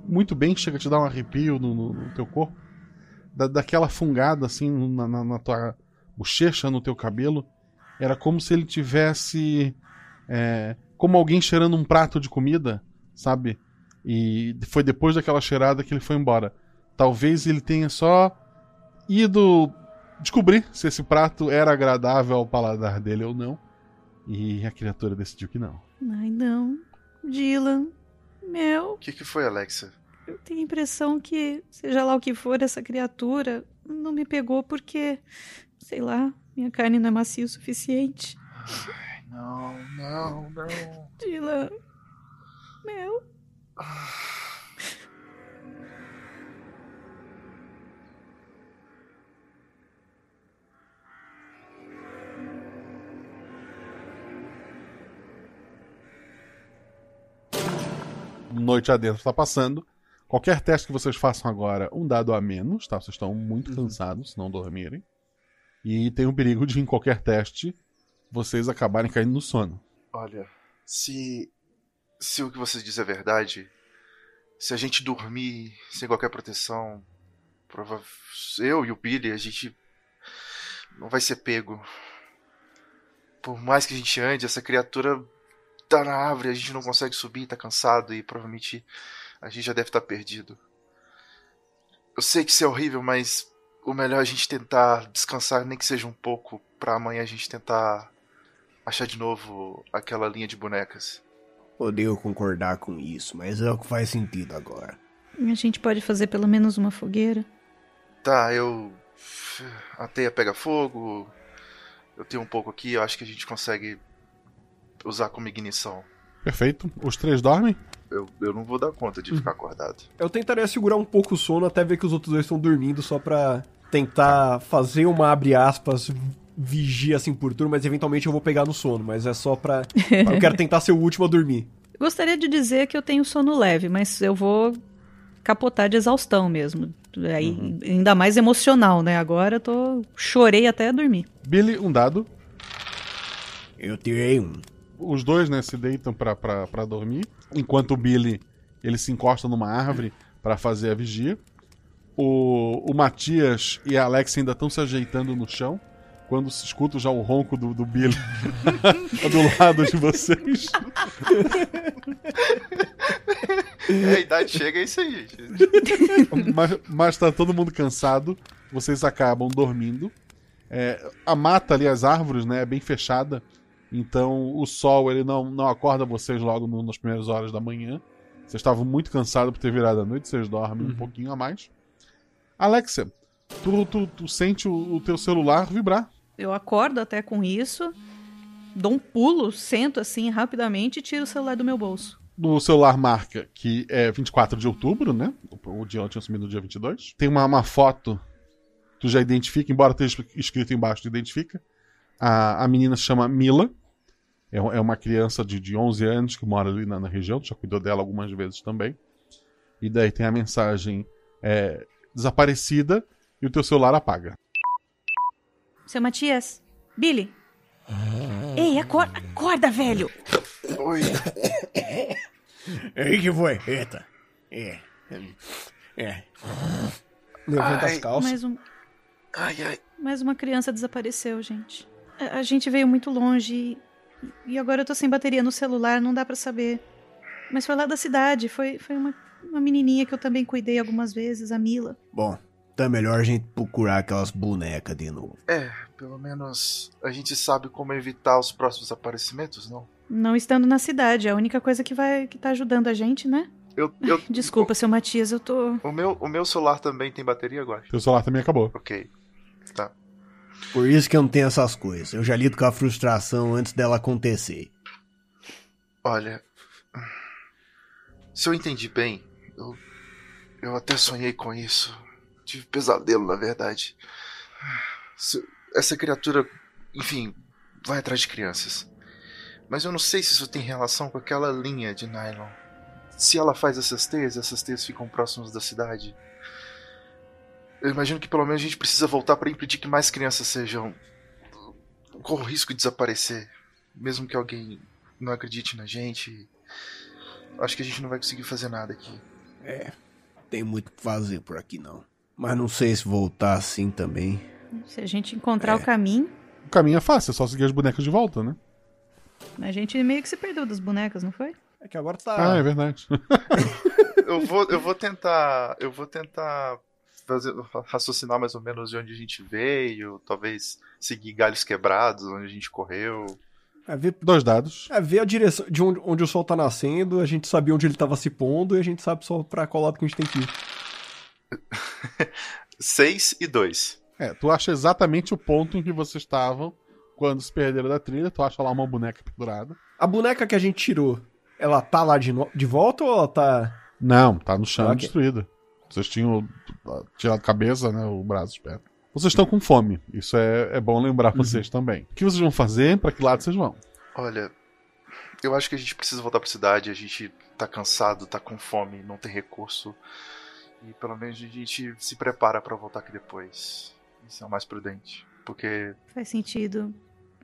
muito bem, chega a te dar um arrepio no, no- no teu corpo. Da, daquela fungada assim na, na- na tua bochecha, no teu cabelo. Era como se ele tivesse. é, como alguém cheirando um prato de comida, sabe? E foi depois daquela cheirada que ele foi embora. Talvez ele tenha só ido descobrir se esse prato era agradável ao paladar dele ou não. E a criatura decidiu que não. Ai, não. Dylan, meu, O que, que foi, Alexa? Eu tenho a impressão que, seja lá o que for, essa criatura não me pegou porque, sei lá, minha carne não é macia o suficiente. Não, não, não. Dylan, meu. Noite adentro está passando. Qualquer teste que vocês façam agora, um dado a menos, tá? Vocês estão muito cansados se não dormirem. E tem o perigo de, em qualquer teste, vocês acabarem caindo no sono. Olha, se. Se o que você diz é verdade, se a gente dormir sem qualquer proteção, prova- eu e o Billy, a gente não vai ser pego. Por mais que a gente ande, essa criatura tá na árvore, a gente não consegue subir, tá cansado e provavelmente a gente já deve estar perdido. Eu sei que isso é horrível, mas o melhor é a gente tentar descansar, nem que seja um pouco, pra amanhã a gente tentar achar de novo aquela linha de bonecas. Odeio concordar com isso, mas é o que faz sentido agora. A gente pode fazer pelo menos uma fogueira. Tá, eu. A teia pega fogo. Eu tenho um pouco aqui, eu acho que a gente consegue usar como ignição. Perfeito. Os três dormem? Eu, eu não vou dar conta de ficar acordado. Eu tentaria segurar um pouco o sono até ver que os outros dois estão dormindo, só pra tentar fazer uma, abre aspas, vigia assim por turno, mas eventualmente eu vou pegar no sono, mas é só pra. eu quero tentar ser o último a dormir. Gostaria de dizer que eu tenho sono leve, mas eu vou capotar de exaustão mesmo. Aí, Ainda mais emocional, né? Agora eu tô. Chorei até dormir. Billy, um dado. Eu tirei um. Os dois, né, se deitam pra dormir. Enquanto o Billy ele se encosta numa árvore pra fazer a vigia. O, o Matias e a Alex ainda estão se ajeitando no chão. Quando se escuta já o ronco do, do Billy do lado de vocês. É, a idade chega, é isso aí, gente. mas, mas tá todo mundo cansado. Vocês acabam dormindo. É, a mata ali, as árvores, né, é bem fechada. Então o sol ele não, não acorda vocês logo no- nas primeiras horas da manhã. Vocês estavam muito cansados por ter virado a noite, vocês dormem um pouquinho a mais. Alexia, tu, tu, tu sente o, o teu celular vibrar. Eu acordo até com isso, dou um pulo, sento assim rapidamente e tiro o celular do meu bolso. No celular marca que é 24 de outubro, né? O, o dia tinha sumido no dia 22. Tem uma, uma foto, tu já identifica, embora esteja escrito embaixo, tu identifica. A, a menina se chama Mila. É, é uma criança de, de 11 anos que mora ali na, na região, tu já cuidou dela algumas vezes também. E daí tem a mensagem é, desaparecida e o teu celular apaga. Seu Matias, Billy. Ei, acorda, acorda, velho. Oi. Aí que foi? Eita. É. É. Levanta Ai. as calças. Mais, um, Ai, ai. mais uma criança desapareceu, gente. A, a gente veio muito longe e, e agora eu tô sem bateria no celular, não dá pra saber. Mas foi lá da cidade, foi, foi uma, uma menininha que eu também cuidei algumas vezes, a Mila. Bom, então é melhor a gente procurar aquelas bonecas de novo. É, pelo menos a gente sabe como evitar os próximos aparecimentos, não? Não estando na cidade, é a única coisa que vai que tá ajudando a gente, né? Eu, eu, Desculpa, seu Matias, eu tô. o, meu, o meu celular também tem bateria agora? Teu celular também acabou. Ok. Por isso que eu não tenho essas coisas. Eu já lido com a frustração antes dela acontecer. Olha. Se eu entendi bem, eu, eu até sonhei com isso. Tive pesadelo, na verdade. Se- essa criatura, enfim, vai atrás de crianças. Mas eu não sei se isso tem relação com aquela linha de nylon. Se ela faz essas teias, essas teias ficam próximas da cidade. Eu imagino que pelo menos a gente precisa voltar para impedir que mais crianças sejam. corram o risco de desaparecer. Mesmo que alguém não acredite na gente. Acho que a gente não vai conseguir fazer nada aqui. É, tem muito o que fazer por aqui não. Mas não sei se voltar assim também. Se a gente encontrar o caminho, O caminho é fácil, é só seguir as bonecas de volta, né? a gente meio que se perdeu das bonecas, não foi? É que agora tá. Ah, é verdade. Eu vou, eu vou tentar. Eu vou tentar fazer, raciocinar mais ou menos de onde a gente veio. Talvez seguir galhos quebrados, onde a gente correu. É ver, Dois dados. é ver a direção de onde, onde o sol tá nascendo, a gente sabia onde ele tava se pondo e a gente sabe só pra qual lado que a gente tem que ir. 6 e 2. É, tu acha exatamente o ponto em que vocês estavam quando se perderam da trilha. Tu acha lá uma boneca pendurada. A boneca que a gente tirou, ela tá lá de, no- de volta ou ela tá. Não, tá no chão Ok. destruída. Vocês tinham uh, tirado a cabeça, né? O braço de perto. Vocês estão com fome. Isso é, é bom lembrar pra vocês também. O que vocês vão fazer? Pra que lado vocês vão? Olha, eu acho que a gente precisa voltar pra cidade. A gente tá cansado, tá com fome, não tem recurso. E pelo menos a gente se prepara pra voltar aqui depois. Isso é o mais prudente. Porque Faz sentido.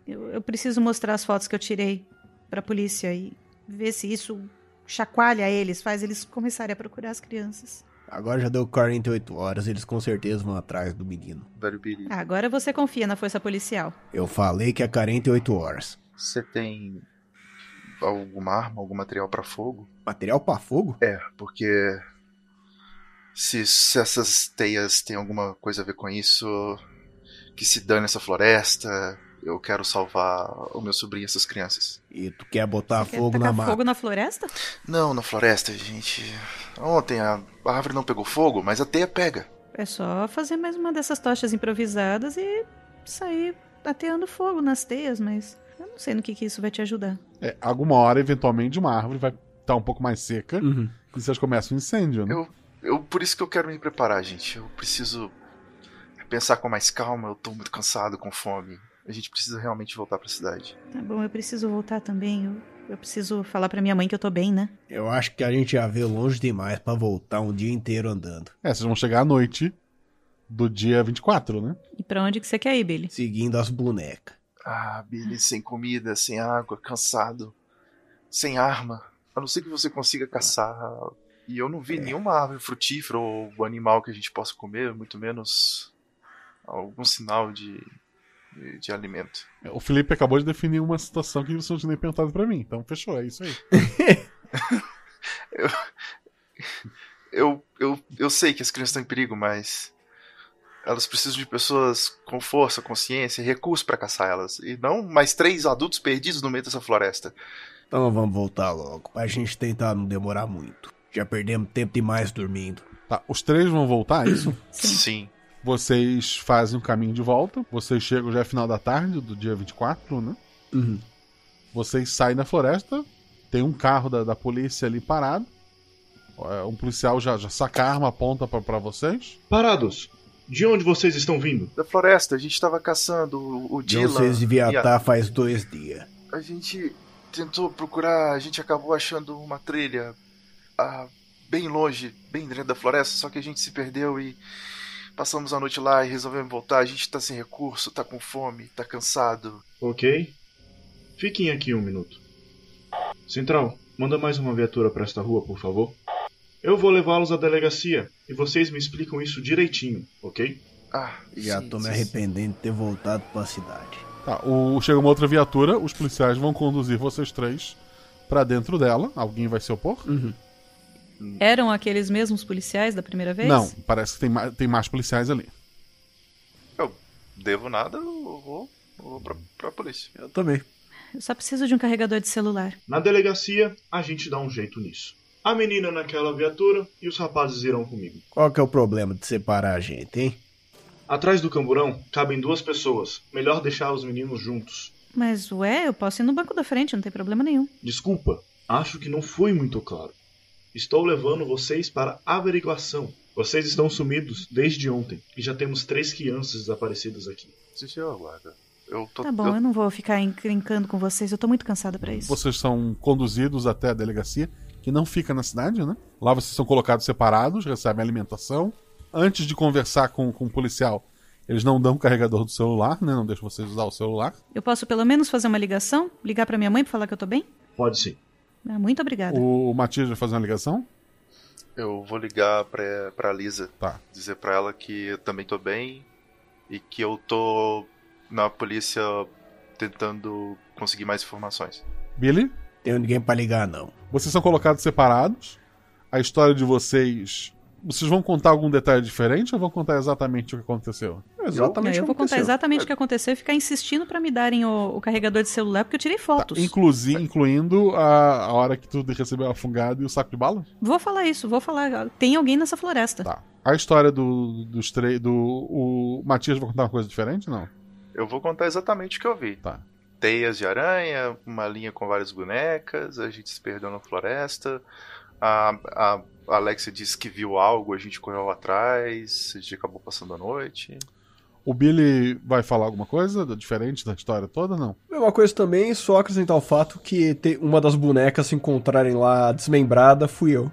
Eu, eu preciso mostrar as fotos que eu tirei pra polícia e ver se isso chacoalha eles, faz eles começarem a procurar as crianças. Agora já deu 48 horas, eles com certeza vão atrás do menino. Ah, agora você confia na força policial. Eu falei que é 48 horas. você tem alguma arma, algum material pra fogo? Material pra fogo? É, porque se, se essas teias têm alguma coisa a ver com isso, que se dane essa floresta. Eu quero salvar o meu sobrinho e essas crianças. E tu quer botar Quer fogo na tacar mata? fogo na floresta? Não, na floresta, gente. Ontem a árvore não pegou fogo, mas a teia pega. É só fazer mais uma dessas tochas improvisadas e sair ateando fogo nas teias, mas eu não sei no que, que isso vai te ajudar. É, alguma hora, eventualmente, uma árvore vai estar um pouco mais seca Uhum. e vocês começam um incêndio, né? Eu, eu, por isso que eu quero me preparar, gente. Eu preciso pensar com mais calma. Eu tô muito cansado, com fome. A gente precisa realmente voltar pra cidade. Tá bom, eu preciso voltar também. Eu, eu preciso falar pra minha mãe que eu tô bem, né? Eu acho que a gente já veio longe demais pra voltar um dia inteiro andando. É, vocês vão chegar à noite do dia 24, né? E pra onde que você quer ir, Billy? Seguindo as bonecas. Ah, Billy, sem comida, sem água, cansado, sem arma. A não ser que você consiga caçar. E eu não vi nenhuma árvore frutífera ou animal que a gente possa comer, muito menos algum sinal de, de, de alimento. O Felipe acabou de definir uma situação que vocês não tinham nem perguntado pra mim. Então fechou, é isso aí. Eu, eu, eu, eu sei que as crianças estão em perigo, mas elas precisam de pessoas com força, consciência e recursos pra caçar elas. E não mais três adultos perdidos no meio dessa floresta. Então vamos voltar logo, pra gente tentar não demorar muito. Já perdemos tempo demais dormindo. Tá, os três vão voltar, é isso? Sim. Vocês fazem o caminho de volta. Vocês chegam já é final da tarde do dia 24, né? Uhum. Vocês saem da floresta. Tem um carro da, da polícia ali parado. É, Um policial já, já saca a arma, aponta pra, pra vocês. Parados. De onde vocês estão vindo? Da floresta, a gente tava caçando o, o Dylan. vocês deviam a- estar faz dois dias. A gente tentou procurar, a gente acabou achando uma trilha ah, bem longe, bem dentro da floresta, só que a gente se perdeu e passamos a noite lá e resolvemos voltar. A gente tá sem recurso, tá com fome, tá cansado. Ok. Fiquem aqui um minuto. Central, manda mais uma viatura para esta rua, por favor. Eu vou levá-los à delegacia e vocês me explicam isso direitinho, ok? Ah, Já tô me arrependendo de ter voltado pra cidade. Tá, o, chega uma outra viatura, os policiais vão conduzir vocês três pra dentro dela. Alguém vai se opor? Eram aqueles mesmos policiais da primeira vez? Não, parece que tem, ma- tem mais policiais ali. Eu devo nada, eu vou, eu vou pra, pra polícia. Eu também. Eu só preciso de um carregador de celular. Na delegacia, a gente dá um jeito nisso. A menina naquela viatura e os rapazes irão comigo. Qual que é o problema de separar a gente, hein? Atrás do camburão cabem duas pessoas. Melhor deixar os meninos juntos. Mas, ué, eu posso ir no banco da frente, não tem problema nenhum. Desculpa, acho que não fui muito claro. Estou levando vocês para averiguação. Vocês estão sumidos desde ontem e já temos três crianças desaparecidas aqui. Deixa eu aguardo. Eu tô, Tá bom, eu não vou ficar encrencando com vocês, eu tô muito cansada pra isso. Vocês são conduzidos até a delegacia, que não fica na cidade, né? Lá vocês são colocados separados, recebem alimentação. Antes de conversar com, com o policial, eles não dão o carregador do celular, né? Não deixam vocês usar o celular. Eu posso pelo menos fazer uma ligação? Ligar pra minha mãe pra falar que eu tô bem? Pode sim. Ah, muito obrigada. O, o Matias vai fazer uma ligação? Eu vou ligar pra, pra Lisa. Tá. Dizer pra ela que eu também tô bem e que eu tô na polícia tentando conseguir mais informações. Billy? Tenho ninguém pra ligar, não. Vocês são colocados separados. A história de vocês Vocês vão contar algum detalhe diferente ou vão contar exatamente o que aconteceu? Não, eu vou contar exatamente o que aconteceu e ficar insistindo pra me darem o, o carregador de celular, porque eu tirei fotos. Inclusi, incluindo a, a hora que tu recebeu a fungada e o saco de bala? Vou falar isso, vou falar. Tem alguém nessa floresta. Tá. A história do, dos três. Do, o Matias vai contar uma coisa diferente, não? Eu vou contar exatamente o que eu vi. Tá. Teias de aranha, uma linha com várias bonecas, a gente se perdeu na floresta. A, a Alexia disse que viu algo, a gente correu atrás, a gente acabou passando a noite. O Billy vai falar alguma coisa diferente da história toda, não? Mesma coisa também, só acrescentar o fato que ter uma das bonecas se encontrarem lá desmembrada fui eu.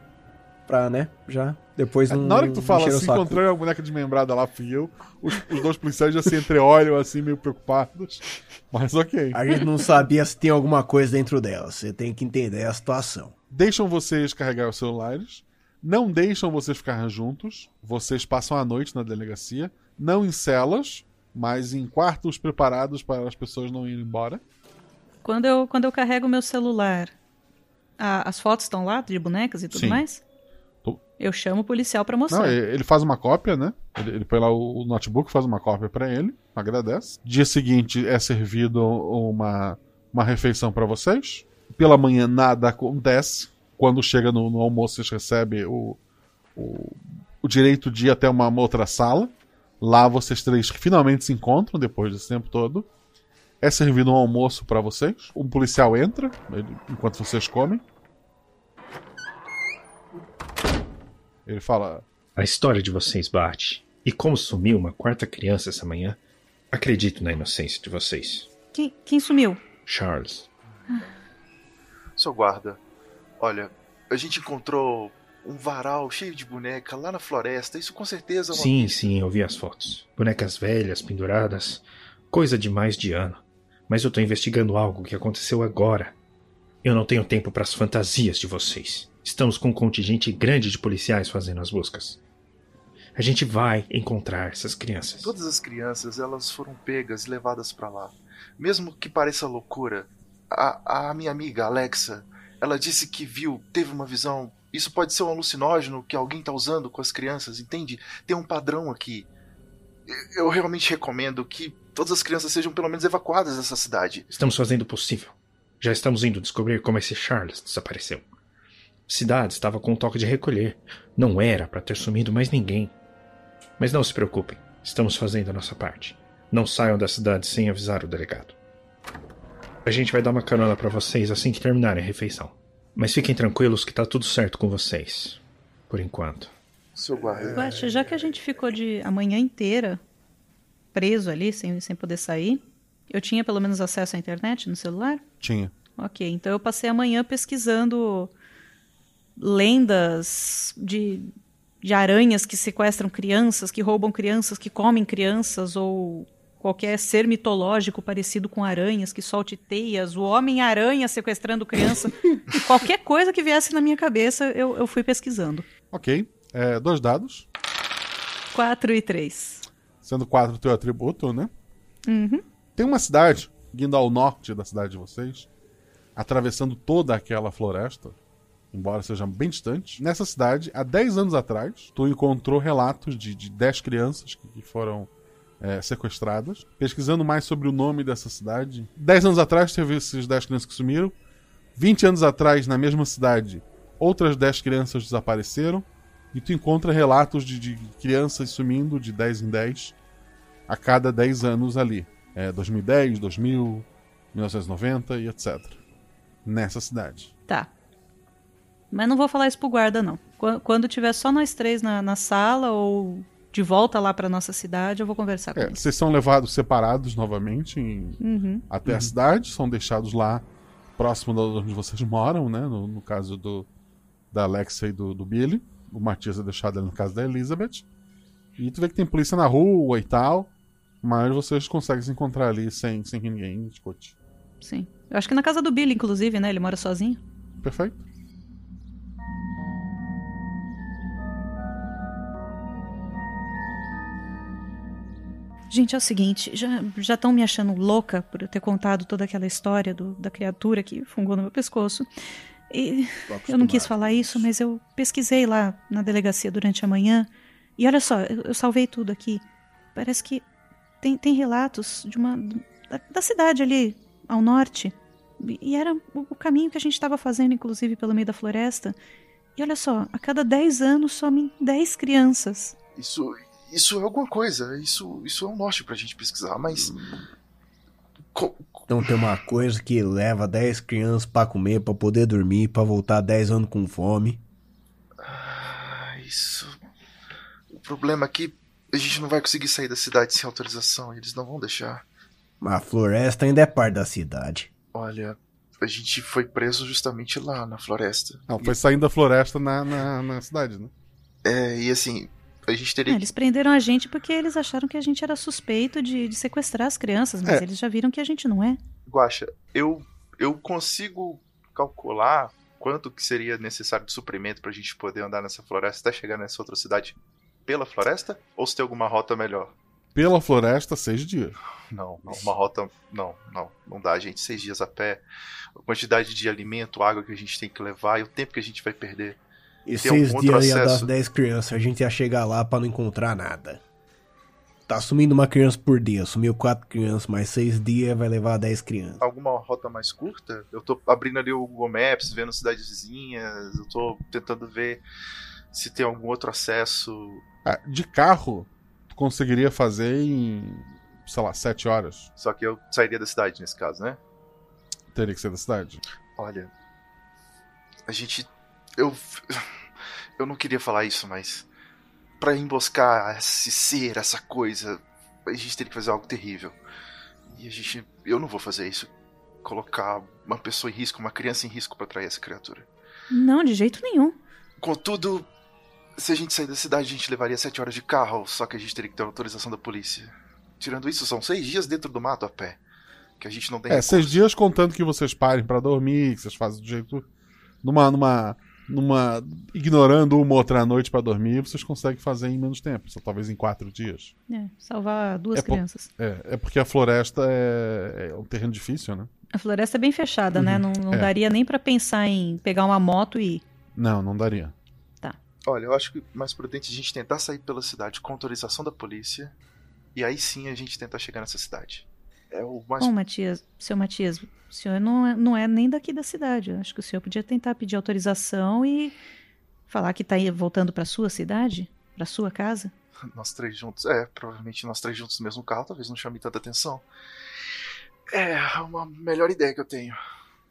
Pra, né, já depois não. Na hora que tu fala se encontrei uma boneca desmembrada lá, fui eu, os, os dois policiais já se entreolham assim, meio preocupados. Mas ok. A gente não sabia se tem alguma coisa dentro dela, você tem que entender a situação. Deixam vocês carregar os celulares, não deixam vocês ficar juntos, vocês passam a noite na delegacia, não em celas, mas em quartos preparados para as pessoas não irem embora. Quando eu, quando eu carrego meu celular, a- as fotos estão lá de bonecas e tudo Sim. mais? Tô- Eu chamo o policial pra mostrar. Não, ele faz uma cópia, né? Ele, ele põe lá o, o notebook, faz uma cópia pra ele, agradece. Dia seguinte é servido uma, uma refeição pra vocês. Pela manhã nada acontece. Quando chega no, no almoço, vocês recebem o, o, o direito de ir até uma, uma outra sala. Lá vocês três finalmente se encontram depois desse tempo todo. É servido um almoço pra vocês. Um policial entra ele- enquanto vocês comem. Ele fala: A história de vocês bate. E como sumiu uma quarta criança essa manhã, acredito na inocência de vocês. Quem, quem sumiu? Charles. Seu guarda, olha, a gente encontrou um varal cheio de boneca lá na floresta. Isso com certeza é uma Sim, sim, eu vi as fotos. Bonecas velhas, penduradas. Coisa de mais de ano. Mas eu tô investigando algo que aconteceu agora. Eu não tenho tempo para as fantasias de vocês. Estamos com um contingente grande de policiais fazendo as buscas. A gente vai encontrar essas crianças. Todas as crianças, elas foram pegas e levadas pra lá. Mesmo que pareça loucura, a, a minha amiga Alexa, ela disse que viu, teve uma visão. Isso pode ser um alucinógeno que alguém tá usando com as crianças, entende? Tem um padrão aqui. Eu realmente recomendo que todas as crianças sejam pelo menos evacuadas dessa cidade. Estamos fazendo o possível. Já estamos indo descobrir como esse Charles desapareceu. A cidade estava com um toque de recolher. Não era para ter sumido mais ninguém. Mas não se preocupem, estamos fazendo a nossa parte. Não saiam da cidade sem avisar o delegado. A gente vai dar uma carona para vocês assim que terminarem a refeição. Mas fiquem tranquilos que tá tudo certo com vocês. Por enquanto. Seu guarda. Guaxa, já que a gente ficou de a manhã inteira preso ali, sem, sem poder sair, eu tinha pelo menos acesso à internet no celular? Tinha. Ok, então eu passei a manhã pesquisando lendas de, de aranhas que sequestram crianças, que roubam crianças, que comem crianças, ou qualquer ser mitológico parecido com aranhas, que solte teias, o Homem-Aranha sequestrando criança. qualquer coisa que viesse na minha cabeça, eu, eu fui pesquisando. Ok. É, dois dados. 4 e 3. Sendo quatro o teu atributo, né? Uhum. Tem uma cidade, indo ao norte da cidade de vocês, atravessando toda aquela floresta, embora seja bem distante. Nessa cidade, há 10 anos atrás, tu encontrou relatos de, de 10 crianças que foram é, sequestradas. Pesquisando mais sobre o nome dessa cidade. 10 anos atrás teve esses 10 crianças que sumiram. 20 anos atrás, na mesma cidade, outras 10 crianças desapareceram. E tu encontra relatos de, de crianças sumindo de 10 em 10 a cada 10 anos ali. É, 2010, 2000, 1990 e etc. Nessa cidade. Tá. Mas não vou falar isso pro guarda, não. Qu- Quando tiver só nós três na, na sala ou de volta lá pra nossa cidade, eu vou conversar com É, ele. vocês são levados separados novamente em- Uhum. até a Uhum. cidade, são deixados lá próximo de onde vocês moram, né? No, no caso do, da Alexa e do, do Billy. O Matias é deixado ali no caso da Elizabeth. E tu vê que tem polícia na rua e tal. Mas vocês conseguem se encontrar ali sem, sem que ninguém discute. Sim. Eu acho que na casa do Billy, inclusive, né? Ele mora sozinho. Perfeito. Gente, é o seguinte, já estão me achando louca por eu ter contado toda aquela história do- da criatura que fungou no meu pescoço. E eu não quis falar isso, mas eu pesquisei lá na delegacia durante a manhã. E olha só, eu, eu salvei tudo aqui. Parece que tem, tem relatos de uma. Da, da cidade ali, ao norte. E era o, caminho que a gente estava fazendo, inclusive, pelo meio da floresta. E olha só, a cada 10 anos somem 10 crianças. Isso, isso é alguma coisa. Isso, isso é um norte pra gente pesquisar, mas. Co- Então tem uma coisa que leva 10 crianças pra comer, pra poder dormir, pra voltar 10 anos com fome. Ah, Isso. O problema é que a gente não vai conseguir sair da cidade sem autorização. Eles não vão deixar. A floresta ainda é parte da cidade. Olha, a gente foi preso justamente lá na floresta. Não, foi saindo da floresta na, na, na cidade, né? É, e assim, a gente É, teria eles prenderam a gente porque eles acharam que a gente era suspeito de, de sequestrar as crianças, mas É. eles já viram que a gente não é. Guaxa, eu, eu consigo calcular quanto que seria necessário de suprimento pra gente poder andar nessa floresta até chegar nessa outra cidade pela floresta? Ou se tem alguma rota melhor? Pela floresta, seis dias. Não, não, uma rota. Não, não, não dá, gente. Seis dias a pé, a quantidade de alimento, água que a gente tem que levar e o tempo que a gente vai perder. E Tem seis dias ia dar acesso? 10 crianças, a gente ia chegar lá pra não encontrar nada. Tá sumindo uma criança por dia, sumiu quatro crianças, mais seis dias vai levar 10 crianças. Alguma rota mais curta? Eu tô abrindo ali o Google Maps, vendo cidades vizinhas, eu tô tentando ver se tem algum outro acesso. Ah, de carro, tu conseguiria fazer em, sei lá, sete horas. Só que eu sairia da cidade nesse caso, né? Teria que ser da cidade. Olha, a gente. Eu. Eu não queria falar isso, mas. Pra emboscar esse ser, essa coisa, a gente teria que fazer algo terrível. E a gente. Eu não vou fazer isso. Colocar uma pessoa em risco, uma criança em risco pra atrair essa criatura. Não, de jeito nenhum. Contudo, se a gente sair da cidade, a gente levaria sete horas de carro, só que a gente teria que ter autorização da polícia. Tirando isso, são seis dias dentro do mato a pé. Que a gente não tem É, recurso. seis dias contando que vocês parem pra dormir, que vocês fazem do jeito. Numa. numa. Numa. ignorando uma outra noite pra dormir, vocês conseguem fazer em menos tempo. Só talvez em quatro dias. É, salvar duas é por- crianças. É, é porque a floresta é, é um terreno difícil, né? A floresta é bem fechada, né? Não, não É. daria nem pra pensar em pegar uma moto e ir. Não, não daria. Olha, eu acho que mais prudente a gente tentar sair pela cidade com autorização da polícia. E aí sim a gente tentar chegar nessa cidade. É o mais. Bom, Matias, seu Matias, o senhor não é, não é nem daqui da cidade. Eu acho que o senhor podia tentar pedir autorização e falar que tá aí voltando pra sua cidade, pra sua casa. Nós três juntos. É, provavelmente nós três juntos no mesmo carro, talvez não chame tanta atenção. É uma melhor ideia que eu tenho.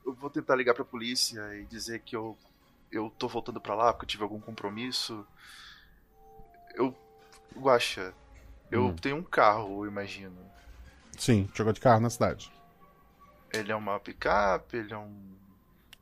Eu vou tentar ligar pra polícia e dizer que eu. Eu tô voltando pra lá porque eu tive algum compromisso. Eu. Guaxa, eu Hum. tenho um carro, eu imagino. Sim, jogou de carro na cidade. Ele é uma picape, ele é um.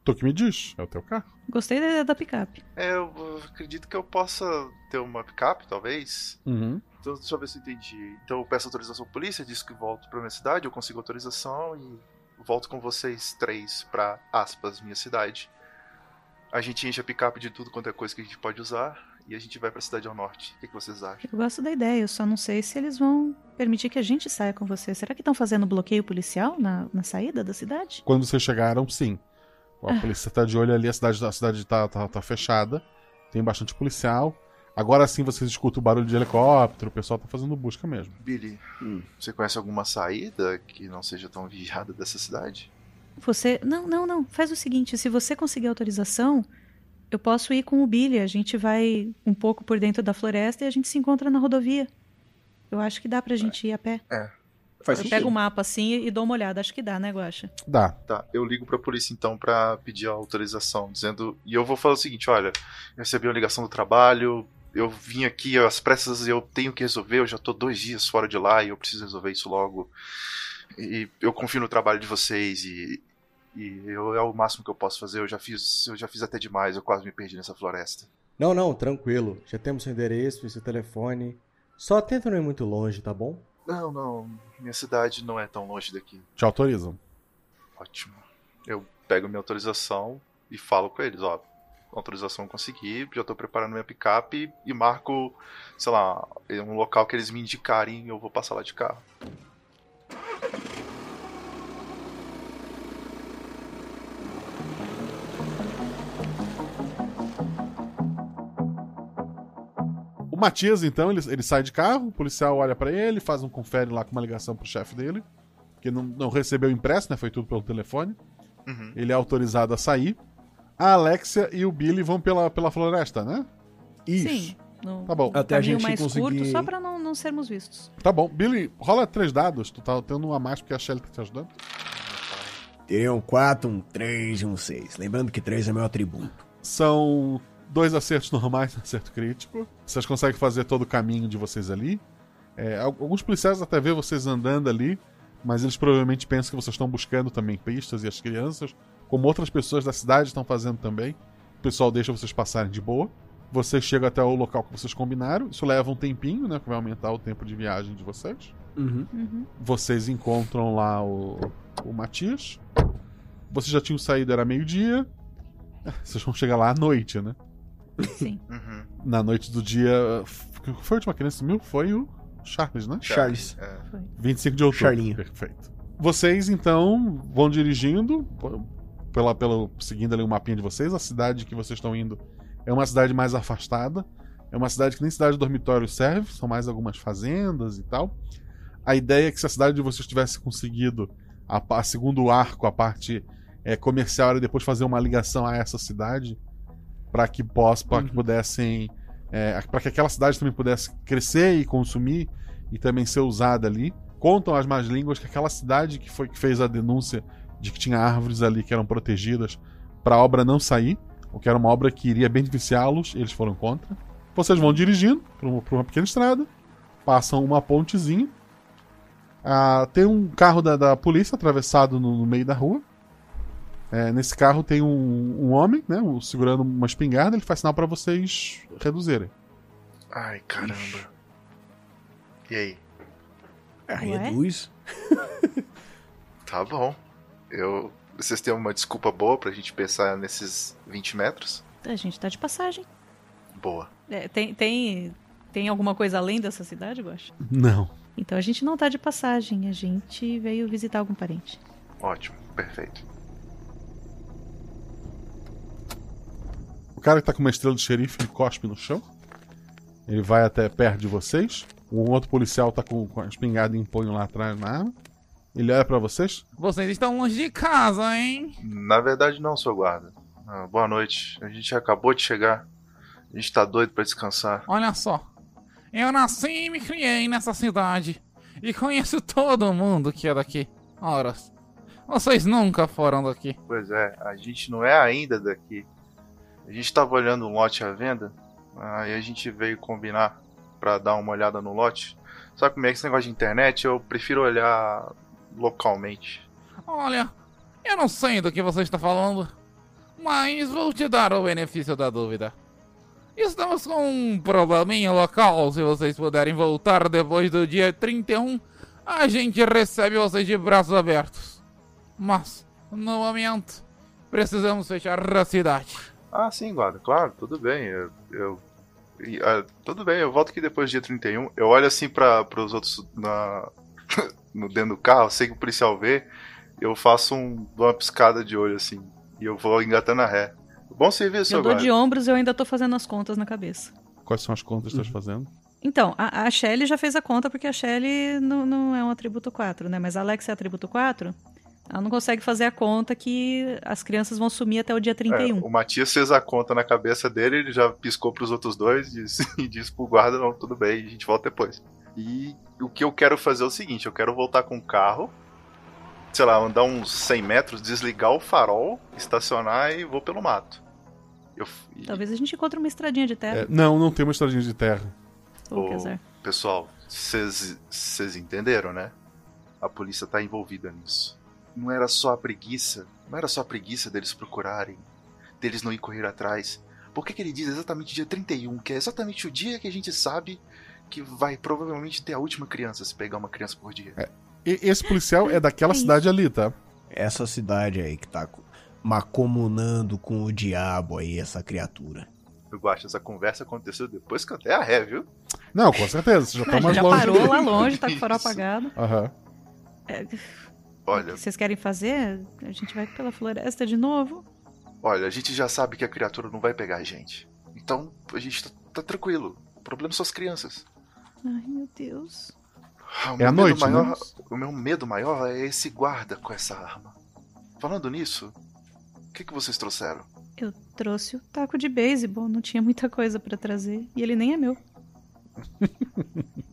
Tu que me diz, é o teu carro. Gostei da ideia da picape. É, eu acredito que eu possa ter uma picape, talvez. Uhum. Então, deixa eu ver se eu entendi. Então eu peço autorização à polícia, diz que volto pra minha cidade, eu consigo autorização e volto com vocês três pra, aspas, minha cidade. A gente enche a picape de tudo quanto é coisa que a gente pode usar e a gente vai pra cidade ao norte. O que, que vocês acham? Eu gosto da ideia, eu só não sei se eles vão permitir que a gente saia com você. Será que estão fazendo bloqueio policial na, na saída da cidade? Quando vocês chegaram, sim. A Ah. polícia tá de olho ali, a cidade, a cidade tá, tá, tá fechada. Tem bastante policial. Agora sim vocês escutam o barulho de helicóptero, o pessoal tá fazendo busca mesmo. Billy, você conhece alguma saída que não seja tão vigiada dessa cidade? Você. Não, não, não. Faz o seguinte: se você conseguir autorização, eu posso ir com o Billy. A gente vai um pouco por dentro da floresta e a gente se encontra na rodovia. Eu acho que dá pra gente ir a pé. É. eu pego o mapa assim e dou uma olhada. Acho que dá, né, Guaxa? Dá. Tá, eu ligo pra polícia então pra pedir a autorização, dizendo. E eu vou falar o seguinte: olha, eu recebi uma ligação do trabalho, eu vim aqui às pressas, eu tenho que resolver, eu já tô dois dias fora de lá e eu preciso resolver isso logo. E eu confio no trabalho de vocês e. E eu, é o máximo que eu posso fazer. Eu já fiz, eu já fiz até demais. Eu quase me perdi nessa floresta. Não, não, tranquilo. Já temos seu endereço e seu telefone. Só tenta não ir muito longe, tá bom? Não, não. Minha cidade não é tão longe daqui. Te autorizam. Ótimo. Eu pego minha autorização e falo com eles, ó. Autorização eu consegui, já tô preparando minha picape e marco, sei lá, um local que eles me indicarem e eu vou passar lá de carro. Matias, então, ele, ele sai de carro, o policial olha pra ele, faz um confere lá com uma ligação pro chefe dele, que não, não recebeu impresso, né? Foi tudo pelo telefone. Uhum. Ele é autorizado a sair. A Alexia e o Billy vão pela, pela floresta, né? Sim. No Tá bom. Até a gente mais conseguir- curto, só pra não, não sermos vistos. Tá bom. Billy, rola três dados. Tu tá tendo um a mais porque a Shelly tá te ajudando. Tem um 4, um 3 e um 6. Lembrando que 3 é meu atributo. São dois acertos normais, um acerto crítico. Vocês conseguem fazer todo o caminho de vocês ali. É, al- alguns policiais até vê vocês andando ali, mas eles provavelmente pensam que vocês estão buscando também pistas e as crianças, como outras pessoas da cidade estão fazendo também. O pessoal deixa vocês passarem de boa. Vocês chegam até o local que vocês combinaram. Isso leva um tempinho, né? Que vai aumentar o tempo de viagem de vocês. Uhum. Vocês encontram lá o, o Matias. Vocês já tinham saído, era meio-dia. Vocês vão chegar lá à noite, né? Sim. Uhum. Na noite do dia. Foi a última criança que sumiu? Foi o Charles, né? Charles. É. 25 de outubro. Charlinho. Perfeito. Vocês, então, vão dirigindo, pela, pelo, seguindo ali o mapinha de vocês. A cidade que vocês estão indo é uma cidade mais afastada. É uma cidade que nem cidade de dormitório serve, são mais algumas fazendas e tal. A ideia é que se a cidade de vocês tivesse conseguido, a, a segundo arco, a parte é, comercial, era depois fazer uma ligação a essa cidade para que, possa, pra que pudessem. para que aquela cidade também pudesse crescer e consumir e também ser usada ali. Contam as más línguas que aquela cidade que foi que fez a denúncia de que tinha árvores ali que eram protegidas para a obra não sair, o que era uma obra que iria beneficiá-los, eles foram contra. Vocês vão dirigindo por uma, uma pequena estrada, passam uma pontezinha. Ah, tem um carro da, da polícia atravessado no, no meio da rua. É, nesse carro tem um, um homem, né, um- segurando uma espingarda. Ele faz sinal para vocês reduzirem. Ai, caramba. E aí? Ah, Ué? reduz. Tá bom. Eu. Vocês têm uma desculpa boa pra gente pensar nesses 20 metros? A gente tá de passagem. Boa. É, tem, tem, tem alguma coisa além dessa cidade, Gosta? Não. Então a gente não tá de passagem, a gente veio visitar algum parente. Ótimo, perfeito. O cara que tá com uma estrela de xerife ele cospe no chão. Ele vai até perto de vocês. Um outro policial tá com, com a espingarda em punho lá atrás na arma. Ele olha pra vocês. Vocês estão longe de casa, hein? Na verdade, não, seu guarda. Ah, boa noite. A gente acabou de chegar. A gente tá doido pra descansar. Olha só. Eu nasci e me criei nessa cidade. E conheço todo mundo que é daqui. Ora, vocês nunca foram daqui. Pois é, a gente não é ainda daqui. A gente tava olhando um lote à venda. Aí a gente veio combinar pra dar uma olhada no lote. Sabe como é que esse negócio de internet? Eu prefiro olhar localmente. Olha, eu não sei do que você está falando, mas vou te dar o benefício da dúvida. Estamos com um probleminha local. Se vocês puderem voltar depois do dia 31, a gente recebe vocês de braços abertos. Mas, no momento, precisamos fechar a cidade. Ah, sim, guarda, claro, tudo bem. Eu. eu- ah, tudo bem, eu volto aqui depois do dia 31. Eu olho assim para os outros na, no dentro do carro, sei que o policial vê. Eu faço um, dou uma piscada de olho assim. E eu vou engatando a ré. Bom serviço, eu dou guarda. de ombros e eu ainda tô fazendo as contas na cabeça. Quais são as contas que Uhum. estás fazendo? Então, a, a Shelly já fez a conta porque a Shelly não, não é um atributo 4, né? Mas a Alex é atributo 4. Ela não consegue fazer a conta que as crianças vão sumir até o dia 31. É, o Matias fez a conta na cabeça dele, ele já piscou pros outros dois e disse, e disse pro guarda, não, tudo bem, a gente volta depois. E o que eu quero fazer é o seguinte, eu quero voltar com o carro, sei lá, andar uns 100 metros, desligar o farol, estacionar e vou pelo mato. Eu, e, Talvez a gente encontre uma estradinha de terra. É, não, não tem uma estradinha de terra. Azar. pessoal, vocês entenderam, né? A polícia tá envolvida nisso. Não era só a preguiça, não era só a preguiça deles procurarem, deles não ir correr atrás. Por que, que ele diz exatamente dia 31, que é exatamente o dia que a gente sabe que vai provavelmente ter a última criança, se pegar uma criança por dia? E esse policial é daquela cidade ali, tá? Essa cidade aí que tá macomunando com o diabo aí, essa criatura. Eu gosto, essa conversa aconteceu depois que eu dei a ré, viu? Não, com certeza, você já tá mais já longe. parou dele. lá longe, tá com o farol apagado. Aham. É, Olha, o que vocês querem fazer? A gente vai pela floresta de novo? olha, a gente já sabe que a criatura não vai pegar a gente. Então, a gente tá, tá tranquilo. O problema são as crianças. Ai, meu Deus. Ah, o É meu à medo noite, maior, né? O meu medo maior é esse guarda com essa arma. Falando nisso, o que, que vocês trouxeram? Eu trouxe o taco de beisebol, não tinha muita coisa pra trazer. E ele nem é meu.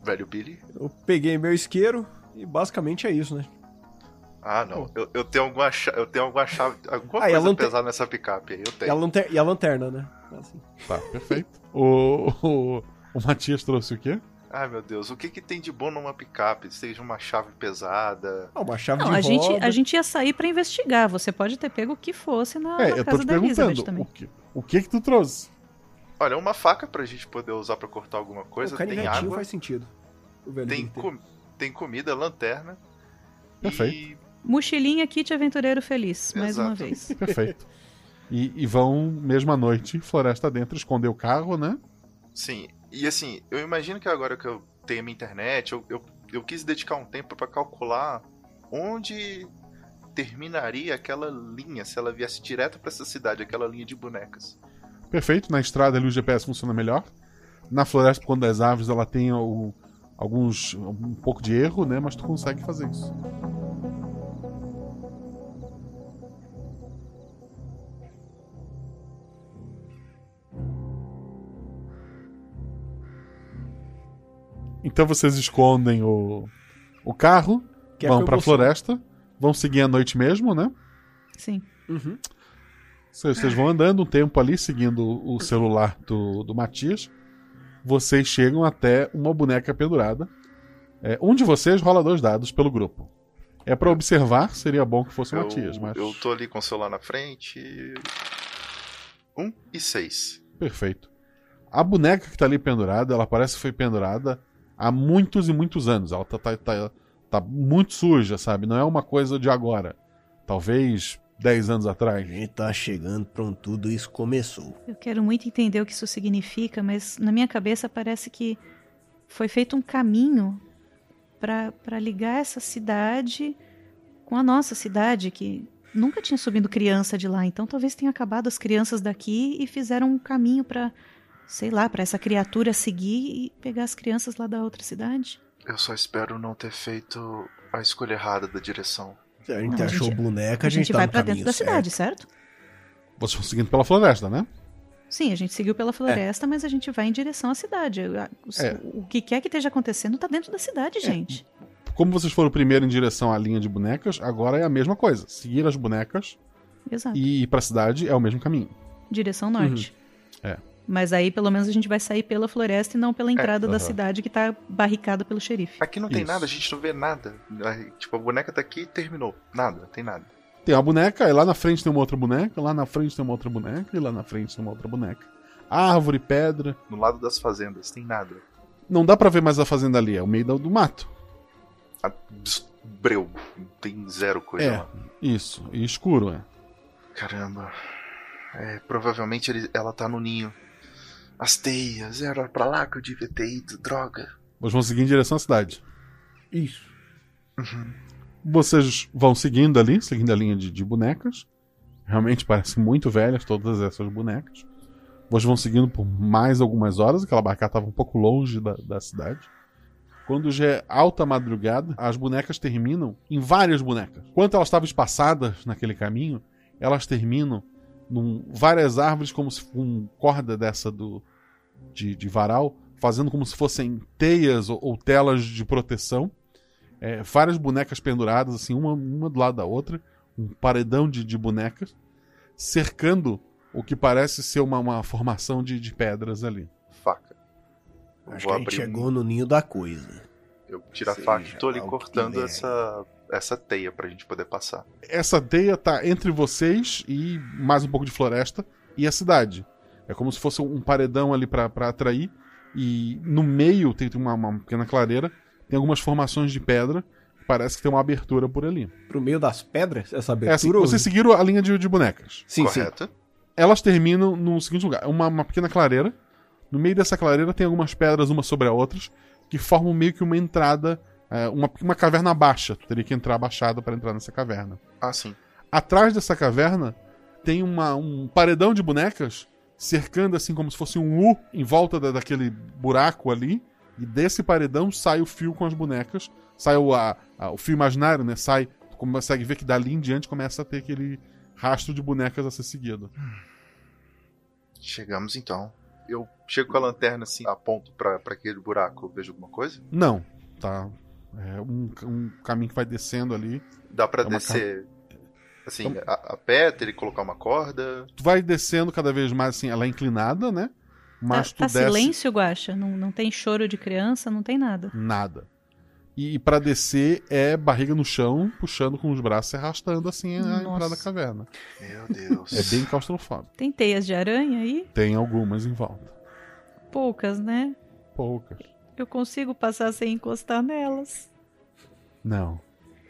Velho Billy? Eu peguei meu isqueiro e basicamente é isso, né? Ah, não. Eu, eu tenho alguma chave. Eu tenho alguma chave. Alguma Ah, e coisa pesada nessa picape aí. Eu E a, tenho. lanter- e a lanterna, né? Assim. Tá, perfeito. O, o, o Matias trouxe o quê? Ai meu Deus, o que, que tem de bom numa picape? Seja uma chave pesada. Ah, uma chave Não, a gente, a gente ia sair pra investigar. Você pode ter pego o que fosse na, É, na eu tô casa te da perguntando, também. o que, o que que tu trouxe? Olha, uma faca pra gente poder usar pra cortar alguma coisa. o tem água. faz sentido. Tem, com- tem comida, lanterna. Perfeito. Mochilinha Kit Aventureiro Feliz, mais uma Exato. vez. Perfeito. E, e vão, mesma noite, floresta dentro, esconder o carro, né? Sim, e assim, eu imagino que agora que eu tenho minha internet, eu, eu, eu quis dedicar um tempo pra calcular onde terminaria aquela linha, se ela viesse direto pra essa cidade, aquela linha de bonecas. Perfeito. Na estrada ali o GPS funciona melhor. Na floresta, quando das árvores, ela tem o- alguns. um pouco de erro, né? Mas tu consegue fazer isso. Então vocês escondem o, o carro, Que é vão eu pra floresta, vão seguir a noite mesmo, né? Sim. Uhum. Vocês, vocês vão andando um tempo ali, seguindo o celular do, do Matias. Vocês chegam até uma boneca pendurada. É, um de vocês rola dois dados pelo grupo. É pra observar, seria bom que fosse o eu, Matias, mas. eu tô ali com o celular na frente. Um e seis. Perfeito. A boneca que tá ali pendurada, ela parece que foi pendurada há muitos e muitos anos. Ela tá, tá, tá, tá muito suja, sabe? Não é uma coisa de agora. Talvez 10 anos atrás. A gente tá chegando pra onde tudo isso começou. Eu quero muito entender o que isso significa, mas na minha cabeça parece que foi feito um caminho para ligar essa cidade com a nossa cidade, que nunca tinha subido criança de lá. Então talvez tenha acabado as crianças daqui e fizeram um caminho para, sei lá, para essa criatura seguir e pegar as crianças lá da outra cidade. Eu só espero não ter feito a escolha errada da direção. Se a gente Não, a achou gente- boneca, A a gente, gente tá vai para dentro da certo. cidade, certo? Vocês vão seguindo pela floresta, né? Sim, a gente seguiu pela floresta, mas a gente vai em direção à cidade. A- o- É. O que quer que esteja acontecendo tá dentro da cidade, gente. Como vocês foram primeiro em direção à linha de bonecas, agora é a mesma coisa. Seguir as bonecas Exato. e ir pra cidade é o mesmo caminho. Direção norte. É. Mas aí, pelo menos, a gente vai sair pela floresta e não pela entrada da aham. cidade que tá barricada pelo xerife. Aqui não tem Isso. nada, a gente não vê nada. Tipo, a boneca tá aqui e terminou. Nada, tem nada. Tem uma boneca, aí lá na frente tem uma outra boneca, lá na frente tem uma outra boneca, e lá na frente tem uma outra boneca. Árvore, pedra. No lado das fazendas, tem nada. Não dá pra ver mais a fazenda ali, é o meio do, mato. A- Breu, tem zero coisa é, lá. isso. E escuro, é. Caramba. É, provavelmente ele- ela tá no ninho. As teias, era pra lá que eu devia ter ido, droga. Vocês vão seguir em direção à cidade. Isso. Vocês vão seguindo ali, seguindo a linha de, de bonecas. Realmente parecem muito velhas todas essas bonecas. Vocês vão seguindo por mais algumas horas, aquela barca estava um pouco longe da, da cidade. Quando já é alta madrugada, as bonecas terminam em várias bonecas. Enquanto elas estavam espaçadas naquele caminho, elas terminam em várias árvores, como se com corda dessa do de, de varal, fazendo como se fossem teias ou, ou telas de proteção. É, várias bonecas penduradas, assim, uma, uma do lado da outra, um paredão de, de bonecas, cercando o que parece ser uma, uma formação de, de pedras ali. Faca. Acho Vou que a gente chegou um- no ninho da coisa. Eu tiro a faca e tô ali cortando essa, essa teia pra gente poder passar. Essa teia tá entre vocês e mais um pouco de floresta e a cidade. É como se fosse um paredão ali pra pra atrair. E no meio tem uma, uma pequena clareira, tem algumas formações de pedra. Parece que tem uma abertura por ali. Pro meio das pedras, essa É abertura? assim, ou- vocês seguiram a linha de, de bonecas. Sim, sim. Correto? Elas terminam no seguinte lugar: uma, uma pequena clareira. No meio dessa clareira tem algumas pedras, uma sobre a outras, que formam meio que uma entrada, é, uma, uma caverna baixa. Tu teria que entrar abaixado para entrar nessa caverna. Ah, sim. Atrás dessa caverna tem uma- um paredão de bonecas cercando assim como se fosse um U em volta da- daquele buraco ali. E desse paredão sai o fio com as bonecas. Sai o, a- a- o fio imaginário, né? Sai. Tu consegue ver que dali em diante começa a ter aquele rastro de bonecas a ser seguido. Chegamos então. Eu chego com a lanterna assim, aponto pra aquele buraco, vejo alguma coisa? Não, tá. É um, um caminho que vai descendo ali. Dá pra É uma descer assim, Então- a, a pé, ter que colocar uma corda. Tu vai descendo cada vez mais assim, ela é inclinada, né? Mas tá tu tá desce silêncio, Guaxa? Não, não tem choro de criança, não tem nada. nada. E, e para descer é barriga no chão, puxando com os braços e arrastando assim a Nossa. entrada da caverna. Meu Deus. É bem claustrofóbico. Tem teias de aranha aí? Tem algumas em volta. Poucas, né? Poucas. Eu consigo passar sem encostar nelas. Não.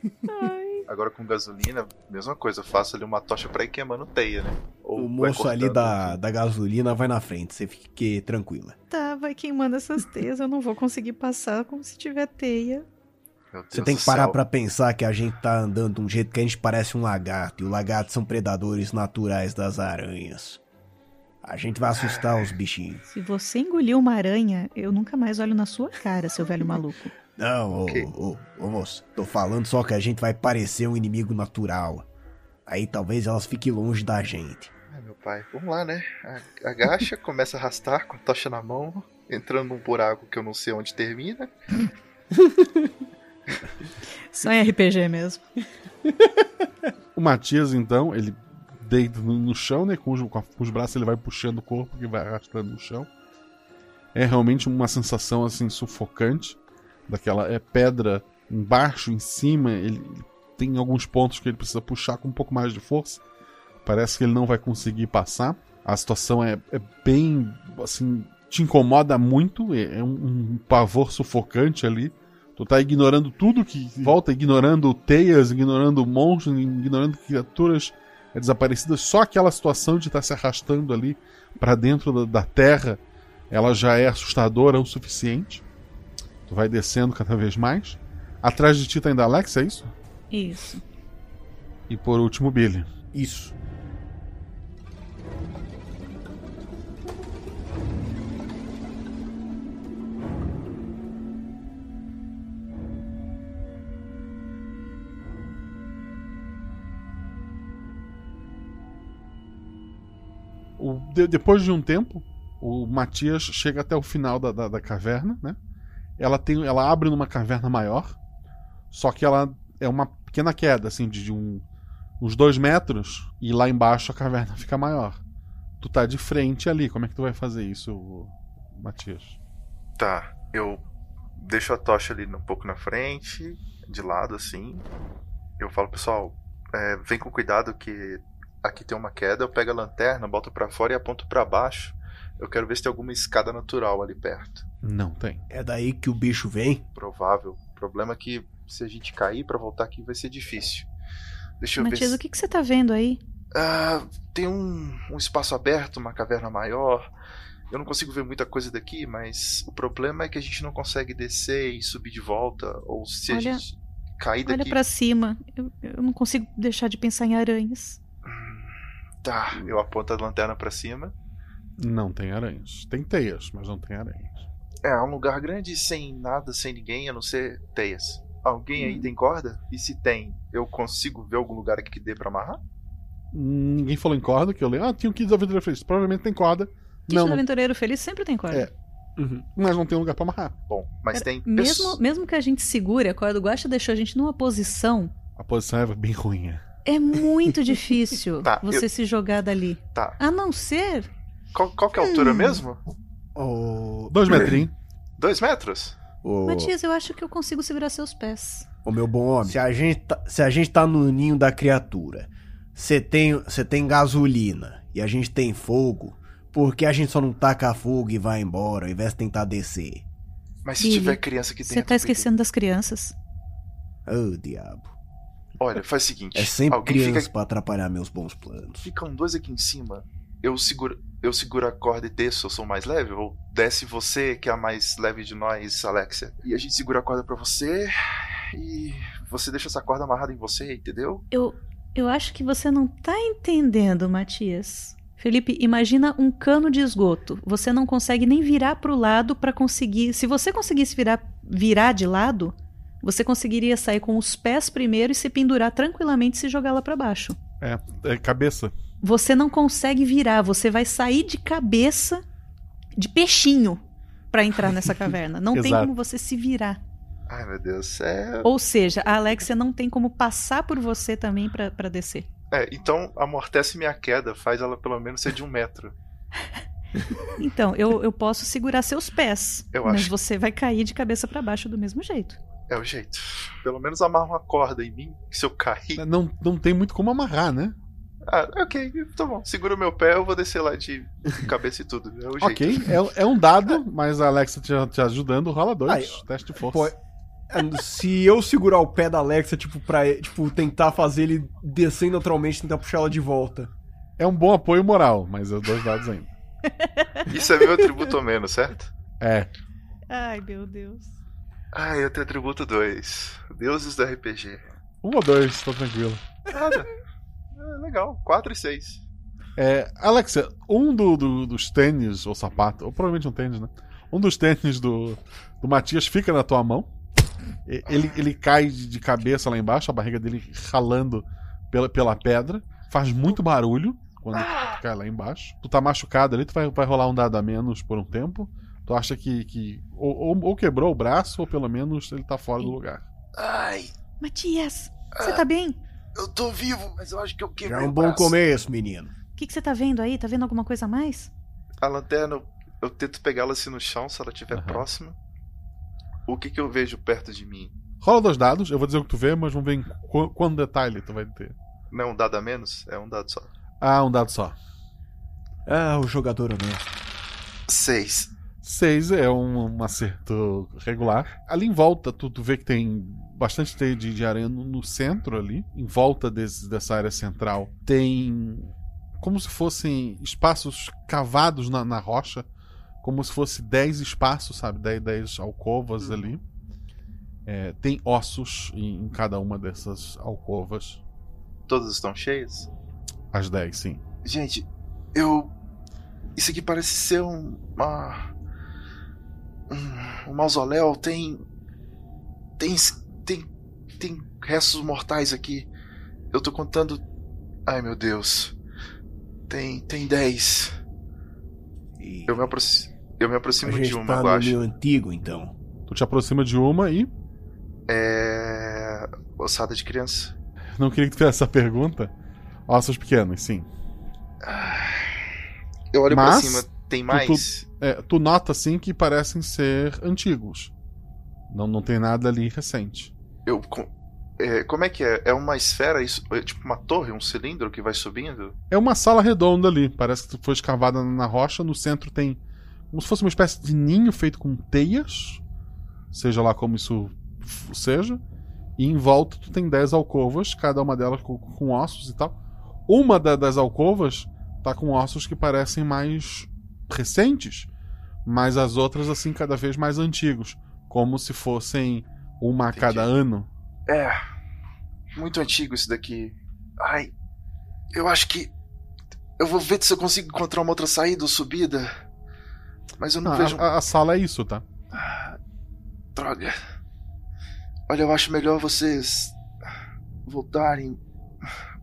Agora com gasolina, mesma coisa, eu faço ali uma tocha pra ir queimando teia, né? Ou O moço ali da, da gasolina vai na frente, você fique tranquila. Tá, vai queimando essas teias. Eu não vou conseguir passar como se tiver teia. Meu Deus Você tem que parar céu. pra pensar que a gente tá andando de um jeito que a gente parece um lagarto, e os lagartos são predadores naturais das aranhas. A gente vai assustar os bichinhos. Se você engoliu uma aranha, eu nunca mais olho na sua cara, seu velho maluco. Não, ô, ô, ô, moço, tô falando só que a gente vai parecer um inimigo natural. Aí talvez elas fiquem longe da gente. Ai, meu pai, vamos lá, né? A- Agacha, começa a arrastar com a tocha na mão, entrando num buraco que eu não sei onde termina. Só em RPG mesmo. O Matias, então, ele deita no, no chão, né? Com os, com os braços ele vai puxando o corpo que vai arrastando no chão. É realmente uma sensação assim sufocante. Daquela é pedra embaixo, em cima. Ele tem alguns pontos que ele precisa puxar com um pouco mais de força. Parece que ele não vai conseguir passar. A situação é, é bem assim. Te incomoda muito. É, é um, um pavor sufocante ali. Tu tá ignorando tudo que volta, ignorando teias, ignorando monstros, ignorando criaturas desaparecidas. Só aquela situação de estar se arrastando ali pra dentro da, da terra, ela já é assustadora o suficiente. Tu vai descendo cada vez mais. Atrás de ti tá ainda Alex, é isso? Isso. E por último, Billy. Isso. O- de- depois de um tempo, o Matias chega até o final da, da, da caverna, né? Ela tem, ela abre numa caverna maior, só que ela é uma pequena queda, assim, de, de um, uns dois metros, e lá embaixo a caverna fica maior. Tu tá de frente ali, como é que tu vai fazer isso, Matias? Tá, eu deixo a tocha ali um pouco na frente, de lado assim. Eu falo, pessoal, é, vem com cuidado que aqui tem uma queda. Eu pego a lanterna, boto pra fora e aponto pra baixo. Eu quero ver se tem alguma escada natural ali perto. Não tem. É daí que o bicho vem? Provável. O problema é que se a gente cair pra voltar aqui vai ser difícil. Deixa eu Matias, ver. o Se... que, que você tá vendo aí? Ah, tem um, um espaço aberto, uma caverna maior. Eu não consigo ver muita coisa daqui, mas o problema é que a gente não consegue descer e subir de volta. Ou se a Olha- gente cair Olha daqui. pra cima. Eu, eu não consigo deixar de pensar em aranhas. Tá, eu aponto a lanterna pra cima. Não tem aranhas. Tem teias, mas não tem aranhas. É, é um lugar grande sem nada, sem ninguém, a não ser teias. Alguém Hum. aí tem corda? E se tem, eu consigo ver algum lugar aqui que dê pra amarrar? Ninguém falou em corda, que eu lembro. Ah, tinha um Kids Aventura Feliz. Provavelmente tem corda. Kit Não, do não- Aventureiro Feliz sempre tem corda. É. mas não tem lugar pra amarrar. Bom, mas Cara, tem mesmo, mesmo que a gente segure a corda, o Guaxa deixou a gente numa posição. A posição é bem ruim. É. Muito difícil Tá, você eu- se jogar dali. Tá. A não ser. Qual, qual que é a altura Hum. mesmo? Dois metrinhos. Dois metros? Ô, Matias, eu acho que eu consigo segurar seus pés. ô, meu bom homem, se a gente tá, se a gente tá no ninho da criatura, você tem, você tem gasolina e a gente tem fogo, por que a gente só não taca fogo e vai embora ao invés de tentar descer? Mas se Billy, tiver criança aqui Você dentro. tá esquecendo das crianças. Ô, diabo. Olha, faz o seguinte. É sempre alguém criança fica, pra atrapalhar meus bons planos. ficam dois aqui em cima. Eu seguro, eu seguro a corda e desço, eu sou mais leve? Ou desce você, que é a mais leve de nós, Alexia? E a gente segura a corda pra você e você deixa essa corda amarrada em você, entendeu? Eu, eu acho que você não tá entendendo, Matias. Felipe, imagina um cano de esgoto. Você não consegue nem virar para o lado para conseguir. Se você conseguisse virar, virar de lado, você conseguiria sair com os pés primeiro e se pendurar tranquilamente e se jogar lá para baixo. É, é cabeça. Você não consegue virar, você vai sair de cabeça, de peixinho, para entrar nessa caverna. Não tem como você se virar. Ai, meu Deus. É. Ou seja, a Alexia não tem como passar por você também pra pra descer. É, então amortece minha queda, faz ela pelo menos ser de um metro. Então, eu, eu posso segurar seus pés, Eu mas acho. você vai cair de cabeça pra baixo do mesmo jeito. É o jeito. Pelo menos amarra uma corda em mim, que se eu cair. Não, não tem muito como amarrar, né? Ah, ok, tá bom. Segura o meu pé, eu vou descer lá de cabeça e tudo. É o jeito. Ok, é, é um dado, mas a Alexa te, te ajudando, rola dois. Aí, teste de força. Pô, é, se eu segurar o pé da Alexa, tipo, pra tipo, tentar fazer ele descer naturalmente, tentar puxar ela de volta. É um bom apoio moral, mas eu dois dados ainda. Isso é meu atributo ou menos, certo? É. Ai, meu Deus. Ah, eu tenho atributo 2. Deuses do RPG. Um ou dois, tô tranquilo. Nada. É, legal. 4 e 6. É, Alexa, um do, do- dos tênis, ou sapato, ou provavelmente um tênis, né? Um dos tênis do, do Matias fica na tua mão. Ele, ele cai de cabeça lá embaixo, a barriga dele ralando pela, pela pedra. Faz muito barulho quando cai lá embaixo. Tu tá machucado ali, tu vai, vai rolar um dado a menos por um tempo. Tu acha que, que ou, ou- ou quebrou o braço, ou pelo menos ele tá fora do lugar. Ai, Matias, você tá bem? eu tô vivo, mas eu acho que eu Já quebrei é um o bom braço. começo, menino. O que, que você tá vendo aí? Tá vendo alguma coisa a mais? A lanterna, eu- eu tento pegá-la assim no chão, se ela estiver próxima. O que que eu vejo perto de mim? Rola dois dados, eu vou dizer o que tu vê, mas vamos ver em qu- quanto detalhe tu vai ter. Não é um dado a menos? É um dado só. Ah, um dado só. Ah, o jogador honesto. 6. 6 é um, um acerto regular. Ali em volta, tu, tu vê que tem bastante teia de, de aranha no, no centro ali. Em volta desse- dessa área central tem como se fossem espaços cavados na, na rocha. Como se fosse 10 espaços, sabe? 10, 10 alcovas ali. É, tem ossos em, em cada uma dessas alcovas. Todas estão cheias? As 10, sim. Gente, eu. Isso aqui parece ser um. Uma... Um, um mausoléu. Tem. Tem. Tem. Tem restos mortais aqui. Eu tô contando. Ai meu Deus. Tem. Tem 10. Eu me, aproximo, eu me aproximo A gente de uma, tá eu no acho. meio antigo, então. Tu te aproxima de uma e. É. Ossada de criança. Não queria que tu fizesse essa pergunta. Ossos pequenos, sim. Eu olho pra Mas, cima. Tem tu- mais? Tu, é, tu nota, sim, que parecem ser antigos. Não, não tem nada ali recente. Eu. com- é, como é que é? É uma esfera? Isso, é tipo uma torre, um cilindro que vai subindo? É uma sala redonda ali. Parece que foi escavada na rocha. No centro tem como se fosse uma espécie de ninho feito com teias. Seja lá como isso seja. E em volta tu tem 10 alcovas, cada uma delas com, com ossos e tal. Uma da- das alcovas tá com ossos que parecem mais recentes, mas as outras assim cada vez mais antigos, como se fossem uma a cada ano. É. Muito antigo isso daqui. Ai. Eu acho que. Eu vou ver se eu consigo encontrar uma outra saída ou subida. Mas eu não Ah, vejo. a, a sala é isso, tá? Droga. Olha, eu acho melhor vocês voltarem.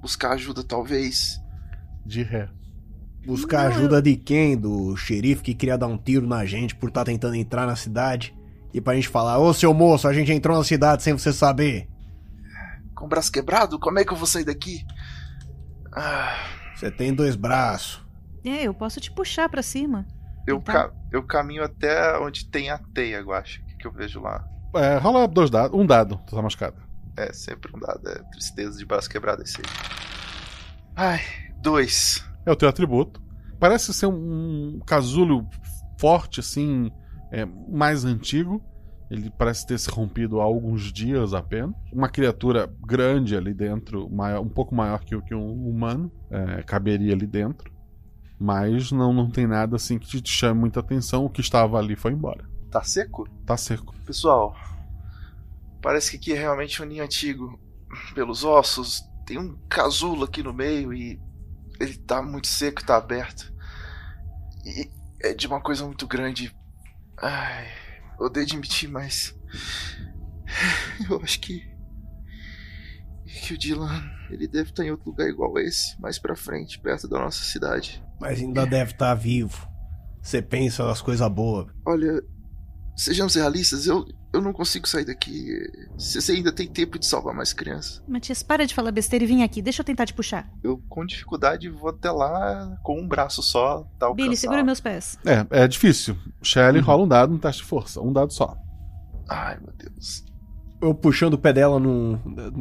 Buscar ajuda, talvez. De ré. Buscar ajuda de quem? Do xerife que queria dar um tiro na gente por estar tentando entrar na cidade? E pra gente falar, ô seu moço, a gente entrou na cidade sem você saber. Com o braço quebrado? Como é que eu vou sair daqui? Ah, Você tem dois braços. É, eu posso te puxar pra cima. eu, Então- ca- eu caminho até onde tem a teia, eu acho. O que, que eu vejo lá? É, rola dois dados. Um dado, tu tá machucado. É sempre um dado. É tristeza de braço quebrado esse aí. Ai, dois. É o teu atributo. Parece ser um, um casulo forte, assim, é, mais antigo. Ele parece ter se rompido há alguns dias apenas. Uma criatura grande ali dentro, maior- um pouco maior que, o- que um humano, é, caberia ali dentro. Mas não, não tem nada assim que te, te chame muita atenção. O que estava ali foi embora. Tá seco? Tá seco. Pessoal, parece que aqui é realmente um ninho antigo. Pelos ossos, tem um casulo aqui no meio e. ele tá muito seco e tá aberto. E é de uma coisa muito grande. Ai, odeio admitir, mas. Eu acho que. Que o Dylan, ele deve estar em outro lugar igual esse, mais pra frente, perto da nossa cidade. Mas ainda deve estar vivo. Você pensa nas coisas boas. Olha, sejamos realistas, eu, eu não consigo sair daqui. Você ainda tem tempo de salvar mais crianças. Matias, para de falar besteira e vem aqui. Deixa eu tentar te puxar. Eu, com dificuldade, vou até lá com um braço só. Tá Billy, segura meus pés. É, é difícil. Shelly rola um dado no teste de força. Um dado só. Ai, meu Deus. Eu puxando o pé dela num.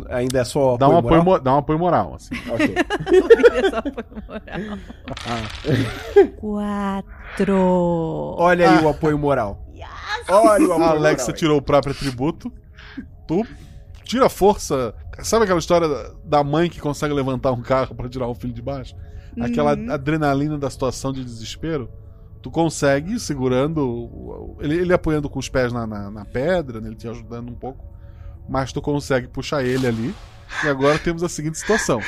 Ainda é só. Dá um apoio, moral? mo- dá um apoio moral, assim. Ok. Quatro. Olha aí Ah. o apoio moral. Olha o A apoio Alexa moral. tirou o próprio atributo. Tu tira a força. Sabe aquela história da- mãe que consegue levantar um carro pra tirar o filho de baixo? Aquela Uhum. adrenalina da situação de desespero. Tu consegue, segurando. Ele, ele apoiando com os pés na, na, na pedra, né, ele te ajudando um pouco. Mas tu consegue puxar ele ali. E agora temos a seguinte situação: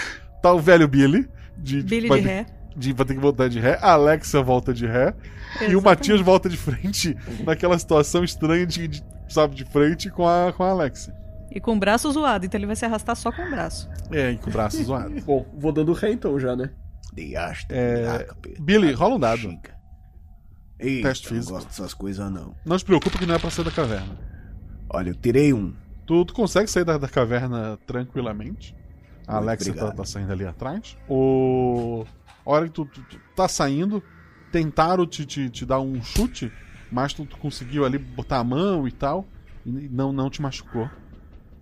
tá o velho Billy. De, Billy de ter- ré. De- vai ter que voltar de ré. A Alexia volta de ré. E o Exatamente. Matias volta de frente naquela situação estranha de, de- sabe, de frente com a, com a Alexia. E com o braço zoado, então ele vai se arrastar só com o braço. É, e com o braço zoado. Bom, vou dando ré então já, né? É, Billy, rola um dado. Ei, Teste não físico. gosto dessas coisas não. Não te preocupa que não é pra sair da caverna. Olha, eu tirei um. Tu, tu consegue sair da, da caverna tranquilamente. A Muito Alexia tá, tá saindo ali atrás. O... A hora que tu, tu- tu tá saindo, tentaram te, te, te dar um chute, mas tu, tu conseguiu ali botar a mão e tal, e não, não te machucou.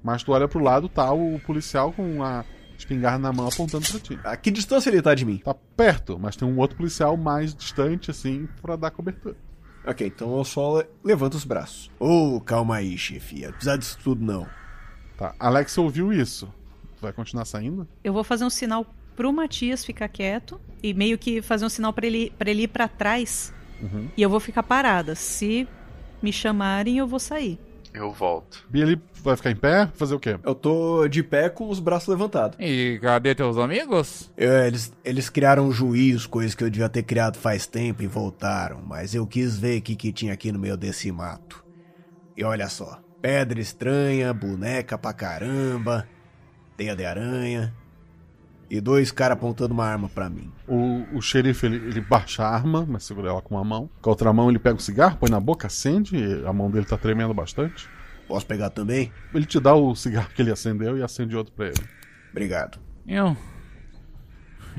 Mas tu olha pro lado, tá o policial com a espingarda na mão apontando pra ti. A que distância ele tá de mim? Tá perto, mas tem um outro policial mais distante, assim, pra dar cobertura. Ok, então eu só le- levanto os braços. Ô, calma aí, chefia. Não precisa disso tudo, não. Tá, Alex ouviu isso. Tu vai continuar saindo? Eu vou fazer um sinal pro Matias ficar quieto e meio que fazer um sinal pra ele, pra ele ir pra trás. Uhum. E eu vou ficar parada. Se me chamarem, eu vou sair. Eu volto. Billy vai ficar em pé? Fazer o quê? Eu tô de pé com os braços levantados. E cadê teus amigos? É, eles, eles criaram um juiz, coisa que eu devia ter criado faz tempo e voltaram, mas eu quis ver o que, que tinha aqui no meio desse mato. E olha só, pedra estranha, boneca pra caramba, teia de aranha e dois caras apontando uma arma pra mim. O, o xerife ele, ele baixa a arma, mas segura ela com uma mão. Com a outra mão ele pega o cigarro, põe na boca, acende. e A mão dele tá tremendo bastante. Posso pegar também? Ele te dá o cigarro que ele acendeu e acende outro pra ele. Obrigado. Eu.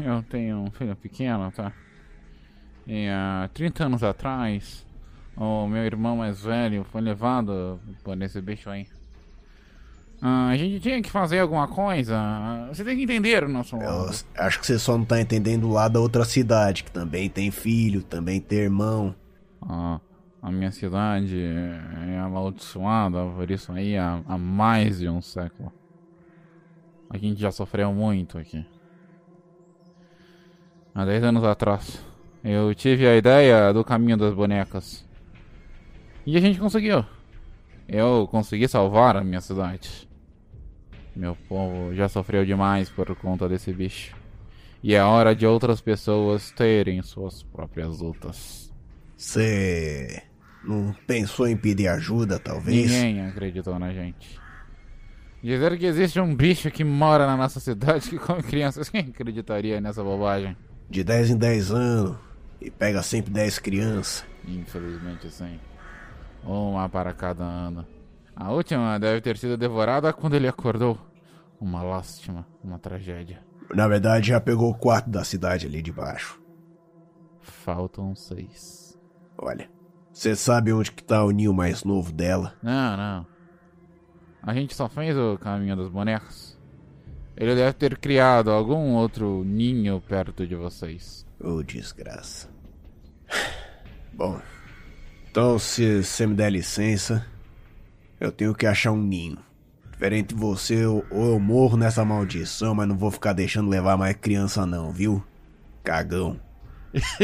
Eu tenho um filho pequeno, tá? E há 30 anos atrás, o meu irmão mais velho foi levado por esse bicho aí. Ah, a gente tinha que fazer alguma coisa. Você tem que entender o nosso Eu lado. acho que você só não tá entendendo o lado da outra cidade, que também tem filho, também tem irmão. Ah, a minha cidade é amaldiçoada por isso aí há, há mais de um século. A gente já sofreu muito aqui. Há 10 anos atrás, eu tive a ideia do caminho das bonecas. E a gente conseguiu. Eu consegui salvar a minha cidade. Meu povo já sofreu demais por conta desse bicho. E é hora de outras pessoas terem suas próprias lutas. Você não pensou em pedir ajuda, talvez? Ninguém acreditou na gente. Dizer que existe um bicho que mora na nossa cidade que come crianças, quem acreditaria nessa bobagem? De 10 em 10 anos e pega sempre 10 crianças. Infelizmente sim. Uma para cada ano. A última deve ter sido devorada quando ele acordou. Uma lástima, uma tragédia. Na verdade, já pegou o quarto da cidade ali de baixo. Faltam seis. Olha, você sabe onde que tá o ninho mais novo dela? Não, não. A gente só fez o caminho dos bonecos. Ele deve ter criado algum outro ninho perto de vocês. Ô, desgraça. Bom, então se você me der licença, eu tenho que achar um ninho. Diferente de você, eu- ou eu morro nessa maldição, mas não vou ficar deixando levar mais criança não, viu? Cagão.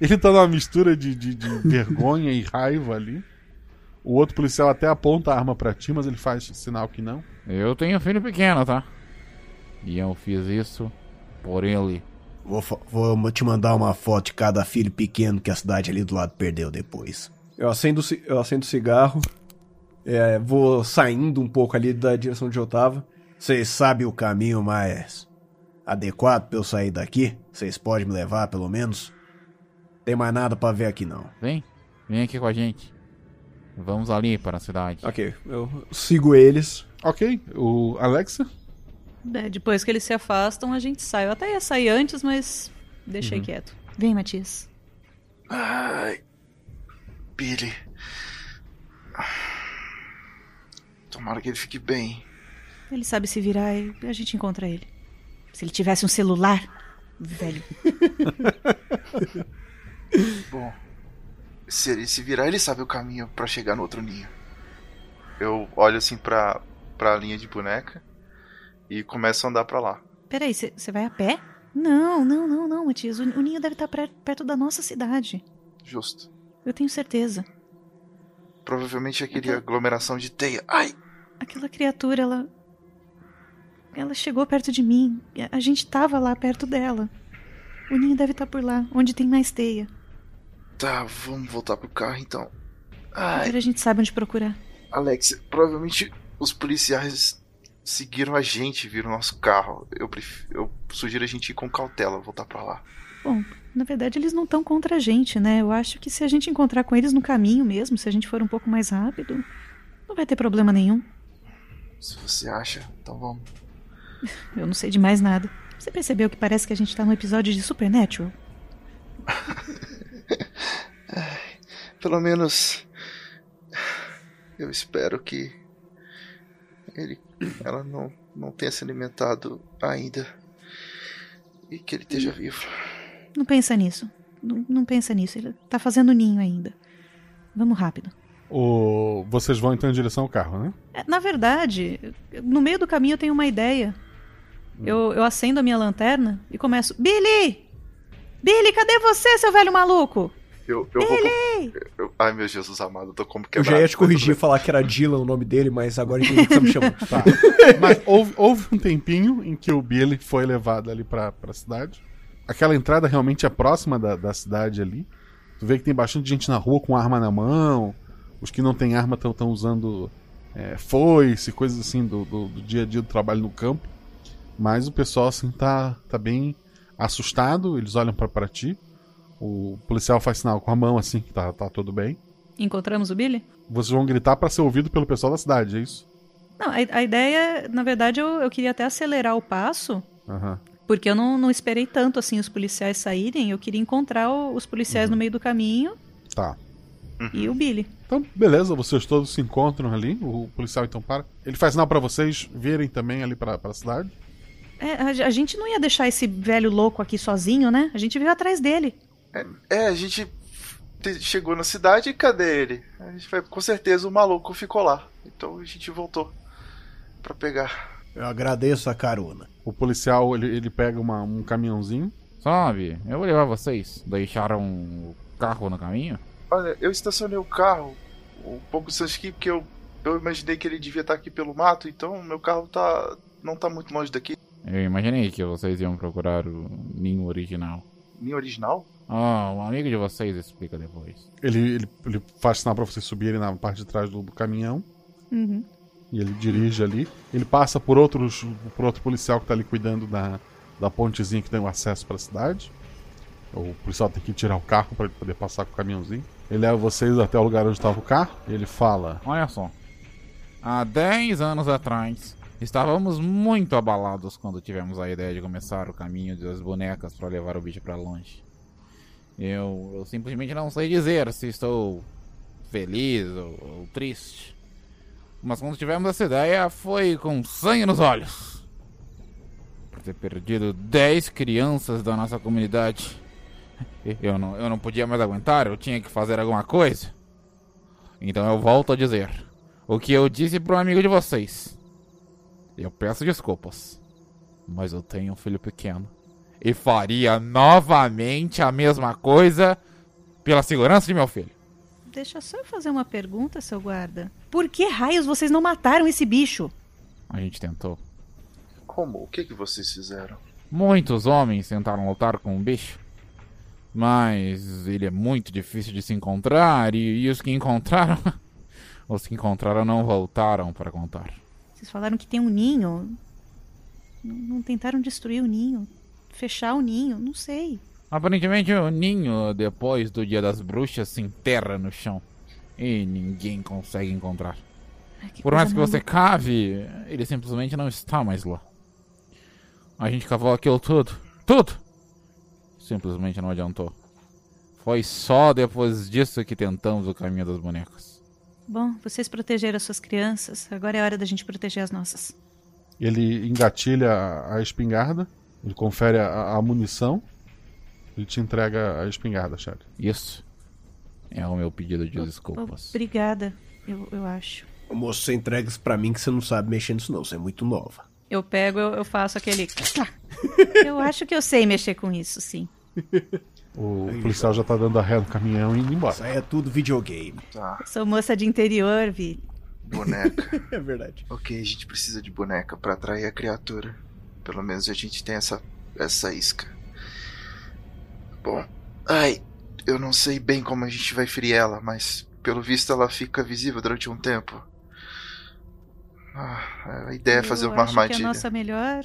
Ele tá numa mistura de, de, de vergonha e raiva ali. O outro policial até aponta a arma pra ti, mas ele faz sinal que não. Eu tenho filho pequeno, tá? E eu fiz isso por ele. Vou, vou te mandar uma foto de cada filho pequeno que a cidade ali do lado perdeu depois. Eu acendo, eu acendo o cigarro, é, vou saindo um pouco ali da direção onde eu tava. Vocês sabem o caminho mais adequado pra eu sair daqui? Vocês podem me levar, pelo menos? Tem mais nada pra ver aqui, não. Vem, vem aqui com a gente. Vamos ali para a cidade. Ok, eu sigo eles. Ok, o Alexa? É, depois que eles se afastam, a gente sai. Eu até ia sair antes, mas deixei Uhum. quieto. Vem, Matias. Ai. Billy. Tomara que ele fique bem. Ele sabe se virar e a gente encontra ele. Se ele tivesse um celular, velho. Bom, se ele se virar, ele sabe o caminho pra chegar no outro ninho. Eu olho assim pra, pra linha de boneca e começo a andar pra lá. Peraí, você vai a pé? Não, não, não, não, Matias. O, o ninho deve estar pre- perto da nossa cidade. Justo. Eu tenho certeza. Provavelmente aquele aglomeração de teia. Ai! Aquela criatura, ela. Ela chegou perto de mim. A gente tava lá perto dela. O ninho deve estar por lá, onde tem mais teia. Tá, vamos voltar pro carro então. Ai, Agora a gente sabe onde procurar. Alex, provavelmente os policiais seguiram a gente, viram nosso carro. Eu, pref... eu sugiro a gente ir com cautela, voltar pra lá. Bom, na verdade eles não estão contra a gente, né? Eu acho que se a gente encontrar com eles no caminho mesmo, se a gente for um pouco mais rápido, não vai ter problema nenhum. Se você acha, então vamos. Eu não sei de mais nada. Você percebeu que parece que a gente tá num episódio de Supernatural? Pelo menos eu espero que ele ela não não tenha se alimentado ainda e que ele esteja vivo. Não pensa nisso. Não, não pensa nisso. Ele tá fazendo ninho ainda. Vamos rápido. O... Vocês vão então em direção ao carro, né? É, Na verdade, no meio do caminho eu tenho uma ideia. Eu, eu acendo a minha lanterna e começo. Billy! Billy, cadê você, seu velho maluco? Eu, eu vou. Billy! eu- ai meu Jesus amado, eu tô como Eu quebrado. já ia te corrigir e falar que era Dylan o nome dele, mas agora entendi que você me chamou. Tá. Mas houve, houve um tempinho em que o Billy foi levado ali pra, pra cidade. Aquela entrada realmente é próxima da, da cidade ali. Tu vê que tem bastante gente na rua com arma na mão. Os que não têm arma estão usando é, foice, coisas assim do, do, do dia a dia do trabalho no campo. Mas o pessoal assim tá, tá bem assustado. Eles olham pra pra ti. O policial faz sinal com a mão assim que tá, tá tudo bem. Encontramos o Billy? Vocês vão gritar pra ser ouvido pelo pessoal da cidade, é isso? Não, a, a ideia, na verdade, eu, eu queria até acelerar o passo, Aham. Porque eu não, não esperei tanto assim os policiais saírem. Eu queria encontrar o- os policiais no meio do caminho Tá. e o Billy. Então, beleza, vocês todos se encontram ali. O policial então para. Ele faz sinal pra vocês virem também ali pra, pra cidade. É, a, a gente não ia deixar esse velho louco aqui sozinho, né? A gente veio atrás dele. É, a gente te- chegou na cidade e cadê ele? A gente vai, com certeza o maluco ficou lá. Então a gente voltou pra pegar. Eu agradeço a carona. O policial ele, ele pega uma- um caminhãozinho. Sabe, eu vou levar vocês. Deixaram o carro no caminho? Olha, eu estacionei o carro um pouco aqui porque eu, eu imaginei que ele devia estar aqui pelo mato, então meu carro tá não tá muito longe daqui. Eu imaginei que vocês iam procurar o ninho original. Ninho original? Ah, um amigo de vocês explica depois. Ele, ele, ele faz sinal pra vocês subirem na parte de trás do, do caminhão. Uhum. E ele dirige ali. Ele passa por outros por outro policial que tá ali cuidando da, da pontezinha que tem o acesso pra cidade. O policial tem que tirar o carro pra ele poder passar com o caminhãozinho. Ele leva vocês até o lugar onde estava o carro. Ele fala: Olha só. Há 10 anos atrás, estávamos muito abalados quando tivemos a ideia de começar o caminho das bonecas para levar o bicho para longe. Eu, eu simplesmente não sei dizer se estou feliz ou, ou triste. Mas quando tivemos essa ideia, foi com sangue nos olhos. Por ter perdido 10 crianças da nossa comunidade. Eu não, eu não podia mais aguentar, eu tinha que fazer alguma coisa. Então eu volto a dizer o que eu disse para um amigo de vocês. Eu peço desculpas, mas eu tenho um filho pequeno e faria novamente a mesma coisa pela segurança de meu filho. Deixa só eu fazer uma pergunta, seu guarda. Por que raios vocês não mataram esse bicho? A gente tentou. Como? O que que vocês fizeram? Muitos homens tentaram lutar com o bicho, mas ele é muito difícil de se encontrar e, e os que encontraram. os que encontraram não voltaram para contar. Vocês falaram que tem um ninho. Não, não tentaram destruir o ninho? Fechar o ninho? Não sei. Aparentemente o ninho, depois do dia das bruxas, se enterra no chão. E ninguém consegue encontrar. Que Por mais que você cave, ele simplesmente não está mais lá. A gente cavou aquilo tudo. Tudo! Simplesmente não adiantou. Foi só depois disso que tentamos o caminho das bonecas. Bom, vocês protegeram as suas crianças. Agora é hora da gente proteger as nossas. Ele engatilha a- a espingarda, ele confere a, a munição, ele te entrega a espingarda, Shelly. Isso. É o meu pedido de Oh, desculpas. Obrigada, eu, eu acho. Moço, você entrega isso pra mim que você não sabe mexer nisso não, você é muito nova. Eu pego, eu, eu faço aquele. eu acho que eu sei mexer com isso, sim. O policial já tá dando a ré no caminhão e indo embora. Isso aí é tudo videogame. Tá, Sou moça de interior, Vi. boneca. É verdade. ok, a gente precisa de boneca pra atrair a criatura. Pelo menos a gente tem essa, essa isca. Bom, ai, eu não sei bem como a gente vai ferir ela, mas pelo visto ela fica visível durante um tempo. Ah, a ideia é fazer eu uma acho armadilha. que a nossa melhor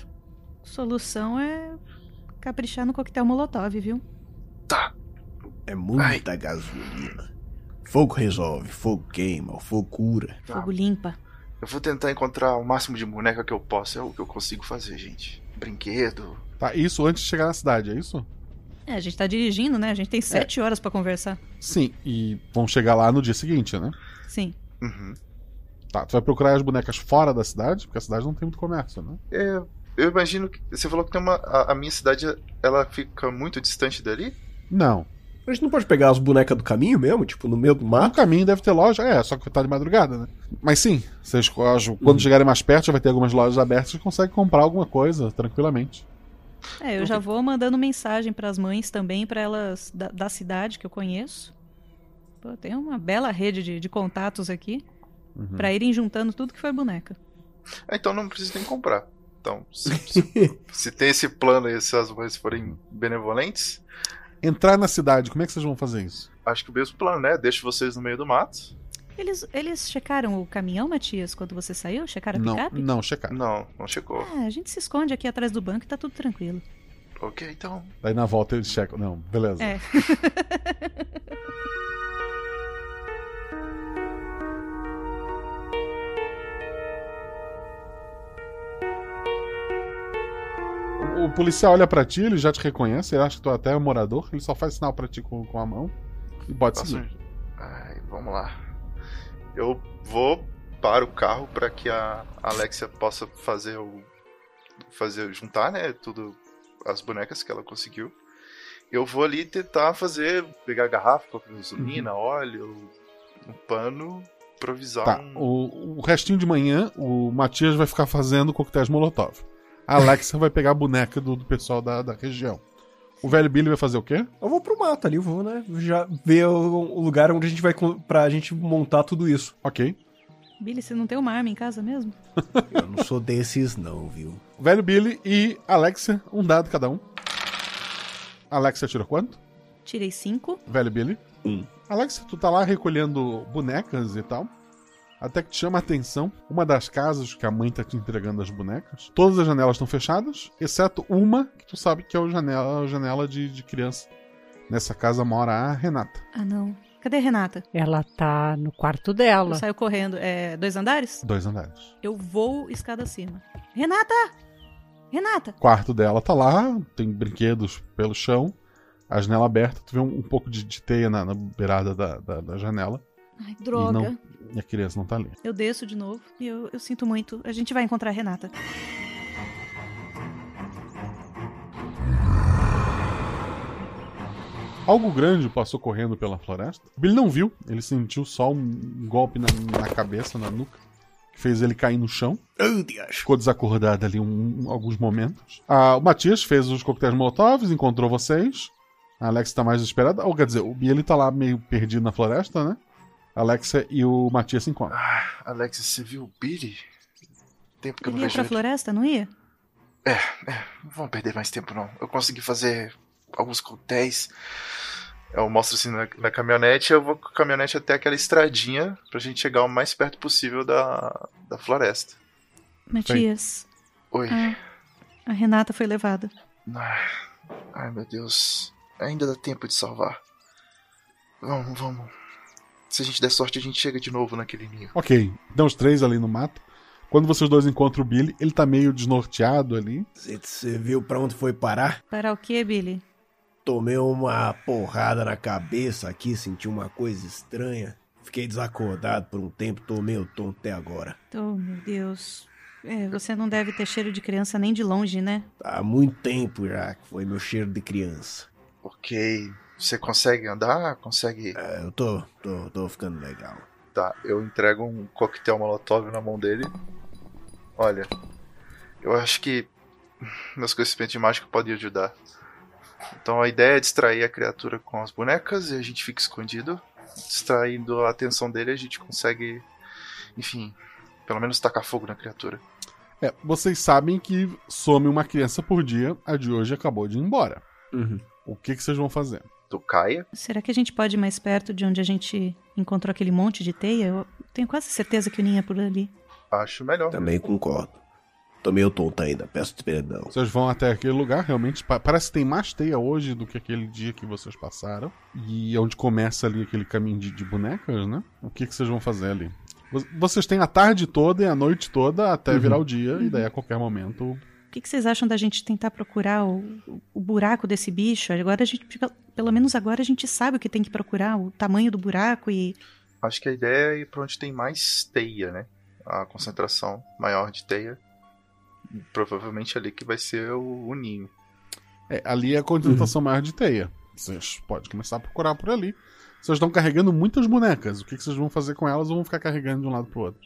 solução é caprichar no coquetel Molotov, viu? É muita gasolina. Fogo resolve, fogo queima, o fogo cura. Tá. Fogo limpa. Eu vou tentar encontrar o máximo de boneca que eu posso. É o que eu consigo fazer, gente. Brinquedo. Tá, isso antes de chegar na cidade, é isso? É, a gente tá dirigindo, né? A gente tem sete horas pra conversar. Sim, e vão chegar lá no dia seguinte, né? Sim. Uhum. Tá, tu vai procurar as bonecas fora da cidade, porque a cidade não tem muito comércio, né? É, eu imagino que. Você falou que tem uma. A, a minha cidade, ela fica muito distante dali? Não. A gente não pode pegar as bonecas do caminho mesmo, tipo, no meio do No mato? caminho deve ter loja, é, só que tá de madrugada, né? Mas sim, vocês quando chegarem mais perto, já vai ter algumas lojas abertas que conseguem comprar alguma coisa tranquilamente. É, eu já vou mandando mensagem pras mães também, pra elas da, da cidade que eu conheço. Pô, tem uma bela rede de, de contatos aqui. Uhum. Pra irem juntando tudo que foi boneca. Ah, então não precisa nem comprar. Então, se, se- se tem esse plano aí, se as mães forem benevolentes, Entrar na cidade, como é que vocês vão fazer isso? acho que o mesmo plano, né? Deixo vocês no meio do mato. Eles, eles checaram o caminhão, Matias, quando você saiu? Checaram a Não, picape? não, checar. Não, não chegou. Ah, a gente se esconde aqui atrás do banco e tá tudo tranquilo. Ok, então. Daí na volta eles checam. Não, beleza. É. O policial olha pra ti, ele já te reconhece, ele acha que tu até é morador, ele só faz sinal pra ti com, com a mão e pode Faço seguir. Ai, vamos lá. Eu vou para o carro para que a Alexia possa fazer o fazer juntar, né, tudo as bonecas que ela conseguiu. Eu vou ali tentar fazer pegar garrafa, colocar gasolina, óleo, um pano, improvisar Tá, um o, o restinho de manhã, o Matias vai ficar fazendo coquetéis Molotov. A Alexa vai pegar a boneca do, do pessoal da, da região. O velho Billy vai fazer o quê? Eu vou pro mato ali, eu vou, né? Já ver o, o lugar onde a gente vai. pra gente montar tudo isso. Ok. Billy, você não tem uma arma em casa mesmo? Eu não sou desses, não, viu? Velho Billy e Alexia, um dado cada um. Alexia tirou quanto? Tirei cinco. Velho Billy? Um. Alexia, tu tá lá recolhendo bonecas e tal. Até que te chama a atenção uma das casas que a mãe tá te entregando as bonecas. Todas as janelas estão fechadas, exceto uma que tu sabe que é a janela, a janela de, de criança. Nessa casa mora a Renata. Ah, não. Cadê a Renata? Ela tá no quarto dela. Saiu correndo. É, dois andares? Dois andares. Eu vou escada acima. Renata! Renata! O quarto dela tá lá, tem brinquedos pelo chão, a janela aberta, tu vê um, um pouco de, de teia na, na beirada da, da, da janela. Ai, droga. não, e a criança não tá ali. Eu desço de novo e eu, eu sinto muito. A gente vai encontrar a Renata. Algo grande passou correndo pela floresta. O Billy não viu, ele sentiu só um golpe na, na cabeça, na nuca, que fez ele cair no chão. Ficou desacordado ali um- um- alguns momentos. Ah, o Matias fez os coquetéis molotovs, encontrou vocês. A Alex tá mais desesperada. Ou quer dizer, o Billy tá lá meio perdido na floresta, né? Alexa e o Matias se encontram. Alex, você viu o Billy? Tempo que eu não Ele ia vejo pra ele. floresta, não ia? É, é, não vamos perder mais tempo não. Eu consegui fazer alguns coquetéis. Eu mostro assim na, na caminhonete, eu vou com a caminhonete até aquela estradinha pra gente chegar o mais perto possível da, da floresta. Matias. Oi. A, a Renata foi levada. Ai, ai, meu Deus. Ainda dá tempo de salvar. Vamos, vamos. Se a gente der sorte, a gente chega de novo naquele ninho. Ok, então os três ali no mato. Quando vocês dois encontram o Billy, ele tá meio desnorteado ali. Você viu pra onde foi parar? Para o quê, Billy? Tomei uma porrada na cabeça aqui, senti uma coisa estranha. Fiquei desacordado por um tempo, tô meio tonto até agora. Oh, meu Deus. É, você não deve ter cheiro de criança nem de longe, né? Há muito tempo já que foi meu cheiro de criança. Ok. Você consegue andar? Consegue. É, eu tô, tô, tô ficando legal. Tá, eu entrego um coquetel molotov na mão dele. Olha, eu acho que meus conhecimentos de mágica podem ajudar. Então a ideia é distrair a criatura com as bonecas e a gente fica escondido. Distraindo a atenção dele, a gente consegue, enfim, pelo menos tacar fogo na criatura. É, vocês sabem que some uma criança por dia, a de hoje acabou de ir embora. Uhum. O que, que vocês vão fazer? Do Caia? Será que a gente pode ir mais perto de onde a gente encontrou aquele monte de teia? Eu tenho quase certeza que o ninho é por ali. Acho melhor. Também concordo. Tô meio tonto ainda, peço perdão. Vocês vão até aquele lugar, realmente. pa- Parece que tem mais teia hoje do que aquele dia que vocês passaram. E é onde começa ali aquele caminho de, de bonecas, né? O que, que vocês vão fazer ali? Vo- Vocês têm a tarde toda e a noite toda até Uhum. virar o dia, e daí a qualquer momento. O que, que vocês acham da gente tentar procurar o, o buraco desse bicho? Agora a gente, pelo menos agora a gente sabe o que tem que procurar, o tamanho do buraco e Acho que a ideia é ir pra onde tem mais teia, né? A concentração maior de teia. Provavelmente ali que vai ser o, o ninho. É, ali é a concentração maior de teia. Vocês podem começar a procurar por ali. Vocês estão carregando muitas bonecas. O que, que vocês vão fazer com elas ou vão ficar carregando de um lado pro outro?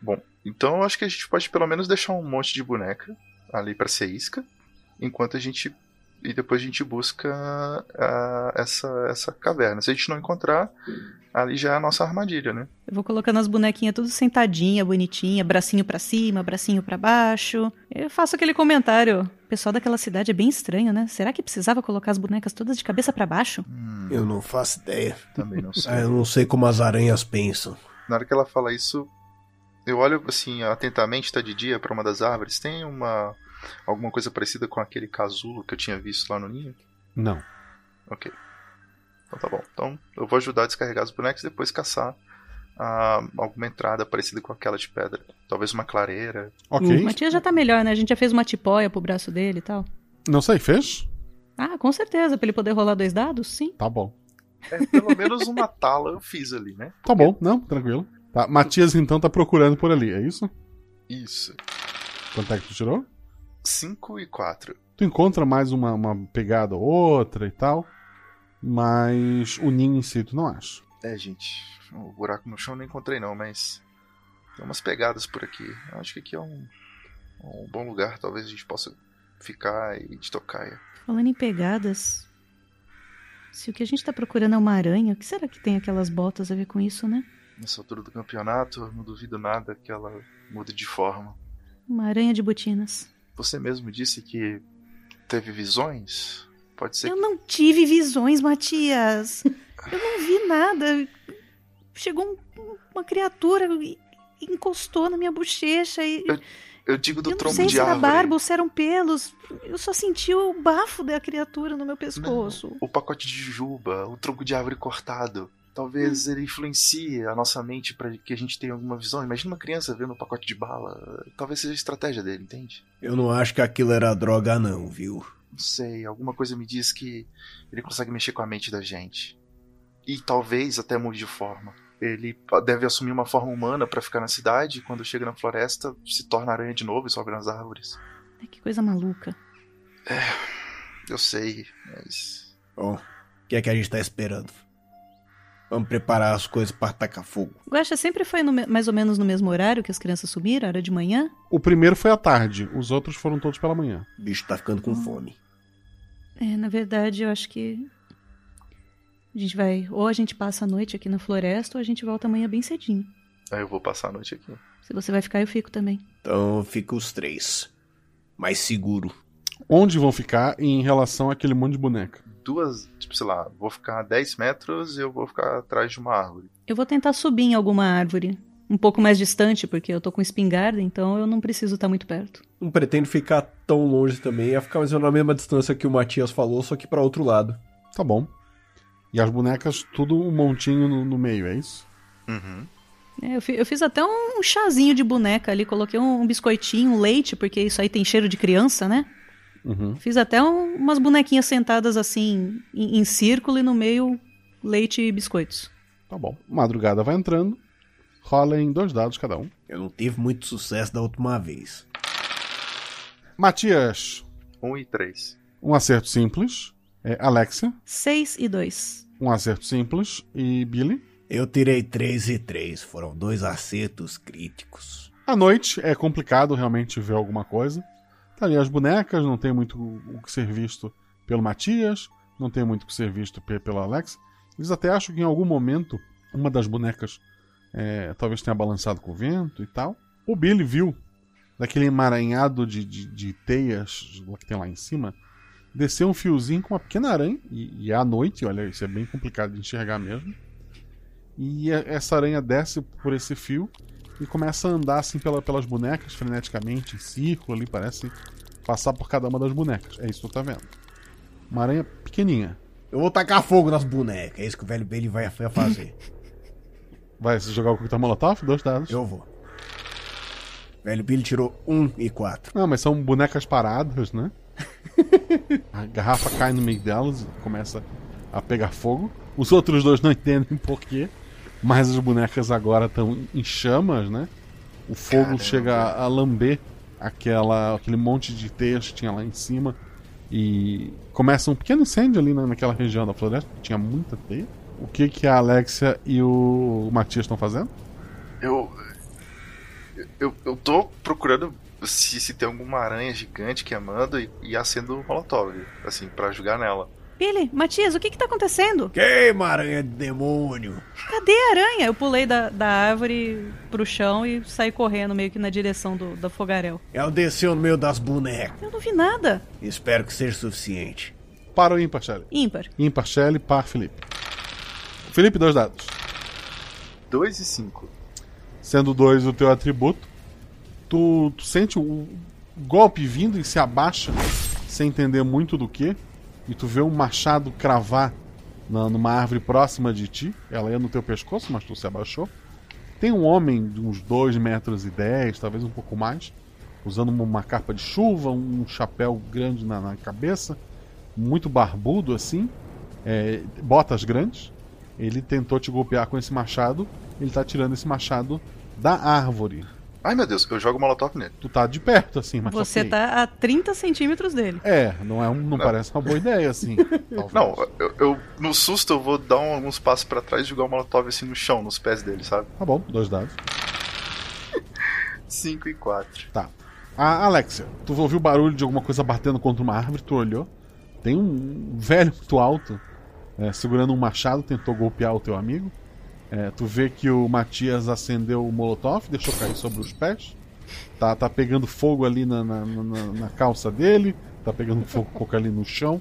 Bom, então eu acho que a gente pode pelo menos deixar um monte de boneca ali pra ser isca, enquanto a gente e depois a gente busca ah, essa essa caverna. Se a gente não encontrar, ali já é a nossa armadilha, né? eu vou colocando as bonequinhas tudo sentadinha, bonitinha, bracinho pra cima, bracinho pra baixo. Eu faço aquele comentário. O pessoal daquela cidade é bem estranho, né? Será que precisava colocar as bonecas todas de cabeça pra baixo? Eu não faço ideia. Também não sei. Ah, eu não sei como as aranhas pensam. Na hora que ela fala isso, eu olho assim atentamente, tá de dia pra uma das árvores. Tem uma alguma coisa parecida com aquele casulo que eu tinha visto lá no ninho? Não. Ok. Então tá bom. Então eu vou ajudar a descarregar os bonecos e depois caçar ah, alguma entrada parecida com aquela de pedra. Talvez uma clareira. O Matias já tá melhor, né? A gente já fez uma tipóia pro braço dele e tal. Não sei, fez? Ah, com certeza. Pra ele poder rolar dois dados, sim. Tá bom. É, pelo menos uma tala eu fiz ali, né? Tá bom, não, tranquilo. Tá, Matias então tá procurando por ali, é isso? Isso. Quanto é que tu tirou? 5 e 4. Tu encontra mais uma, uma pegada ou outra e tal, mas o ninho em si tu não acha. É, gente. O buraco no chão eu não encontrei não, mas tem umas pegadas por aqui. Eu acho que aqui é um, um bom lugar. Talvez a gente possa ficar e de tocaia. Falando em pegadas. Se o que a gente tá procurando é uma aranha, o que será que tem aquelas botas a ver com isso, né? Nessa altura do campeonato, eu não duvido nada que ela mude de forma. Uma aranha de botinas. Você mesmo disse que teve visões? Pode ser Eu que... não tive visões, Matias. Eu não vi nada. Chegou um- uma criatura e encostou na minha bochecha e. Eu digo do eu não tronco sei de se era árvore. barba ou se eram pelos. Eu só senti o bafo da criatura no meu pescoço. O pacote de juba, o tronco de árvore cortado. Talvez ele influencie a nossa mente para que a gente tenha alguma visão. Imagina uma criança vendo um pacote de bala. Talvez seja a estratégia dele, entende? Eu não acho que aquilo era droga, não, viu? Não sei, alguma coisa me diz que ele consegue mexer com a mente da gente. E talvez até mude de forma. Ele deve assumir uma forma humana para ficar na cidade e quando chega na floresta se torna aranha de novo e sobe nas árvores. Ai, Que coisa maluca. Eu sei, mas. Bom, o que é que a gente tá esperando? Vamos preparar as coisas para tacar fogo. Guaxa sempre foi no mais ou menos no mesmo horário que as crianças sumiram? Era de manhã? O primeiro foi à tarde, os outros foram todos pela manhã. O bicho tá ficando com fome. É, na verdade, eu acho que. A gente vai. Ou a gente passa a noite aqui na floresta, ou a gente volta amanhã bem cedinho. Aí eu vou passar a noite aqui. Se você vai ficar, eu fico também. Então fica os três. mais seguro. Onde vão ficar em relação àquele monte de boneca? Duas, tipo, sei lá, vou ficar a 10 metros e eu vou ficar atrás de uma árvore. Eu vou tentar subir em alguma árvore. Um pouco mais distante, porque eu tô com espingarda, então eu não preciso estar muito perto. Não pretendo ficar tão longe também. Ia ficar mais ou menos na mesma distância que o Matias falou, só que para outro lado. Tá bom. E as bonecas, tudo um montinho no, no meio, é isso? Uhum. É, eu, fi- eu fiz até um chazinho de boneca ali, coloquei um, um biscoitinho, um leite, porque isso aí tem cheiro de criança, né? Uhum. Fiz até um- umas bonequinhas sentadas assim, em, em círculo e no meio leite e biscoitos. Tá bom. Madrugada vai entrando. Rolem dois dados cada um. Eu não tive muito sucesso da última vez. Matias. 1 e 3. Um acerto simples. É, Alexia. 6 e 2. Um acerto simples. E Billy. Eu tirei 3 e 3. Foram dois acertos críticos. À noite é complicado realmente ver alguma coisa. Ali as bonecas, não tem muito o que ser visto pelo Matias, não tem muito o que ser visto pe- pelo Alex. Eles até acham que em algum momento uma das bonecas é, talvez tenha balançado com o vento e tal. O Billy viu daquele emaranhado de, de, de teias que tem lá em cima, descer um fiozinho com uma pequena aranha, e, e é à noite, olha, isso é bem complicado de enxergar mesmo. E a- essa aranha desce por esse fio e começa a andar assim pela- pelas bonecas freneticamente, em círculo ali, parece passar por cada uma das bonecas. É isso que tu tá vendo. Uma aranha pequenininha. Eu vou tacar fogo nas bonecas. É isso que o velho Bailey vai fazer. Vai se jogar o coquetel molotov? Dois dados. Eu vou. Velho Billy tirou 1 e 4. Não, mas são bonecas paradas, né? a garrafa cai no meio delas e começa a pegar fogo. Os outros dois não entendem porquê, mas as bonecas agora estão em chamas, né? O fogo Caramba. chega a, a lamber aquela, aquele monte de teias que tinha lá em cima e começa um pequeno incêndio ali na, naquela região da floresta. Tinha muita teia. O que que a Alexia e o Matias estão fazendo? Eu, eu. Eu tô procurando se, se tem alguma aranha gigante queimando e, e acendo um molotov, assim, pra jogar nela. Billy, Matias, o que que tá acontecendo? Queima, aranha de demônio! Cadê a aranha? Eu pulei da, da árvore pro chão e saí correndo meio que na direção do, do fogaréu. Ela desceu no meio das bonecas. Eu não vi nada. Espero que seja suficiente. Para o ímpar, Shelly. Ímpar. Ímpar, Shelly, par, Felipe. Felipe, dois dados. 2 e 5. Sendo dois o teu atributo, tu, tu sente o golpe vindo e se abaixa sem entender muito do que. E tu vê um machado cravar na- numa árvore próxima de ti. Ela ia no teu pescoço, mas tu se abaixou. Tem um homem de uns 2 metros e 10, talvez um pouco mais, usando uma, capa de chuva, um chapéu grande na, na cabeça, muito barbudo assim, é, botas grandes. Ele tentou te golpear com esse machado, ele tá tirando esse machado da árvore. Ai meu Deus, eu jogo molotov nele. Tu tá de perto assim, mas Você tá a 30 centímetros dele. É, não, é um, não parece uma boa ideia assim. Não, eu, eu- no susto eu vou dar um- alguns passos pra trás e jogar o molotov assim no chão, nos pés dele, sabe? Tá bom, dois dados. 5 e 4. Tá. A Alexia, tu ouviu o barulho de alguma coisa batendo contra uma árvore, tu olhou. Tem um velho muito alto, é, segurando um machado, tentou golpear o teu amigo. É, tu vê que o Matias acendeu o molotov, deixou cair sobre os pés. Tá, tá pegando fogo ali na, na, na- na calça dele, tá pegando fogo um pouco ali no chão.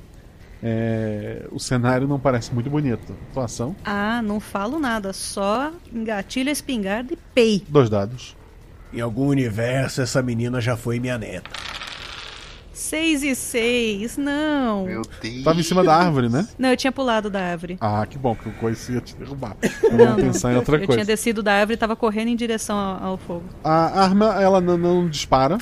É, o cenário não parece muito bonito. Atuação, Ah, não falo nada, só engatilha espingarda e pei. dois dados. Em algum universo, essa menina já foi minha neta. 6 e 6, não. Meu Deus. Tava em cima da árvore, né? Não, eu tinha pulado da árvore. Ah, que bom, que o coice ia te derrubar. Vamos pensar em outra eu coisa. tinha descido da árvore e tava correndo em direção ao, ao fogo. A arma, ela não, não dispara.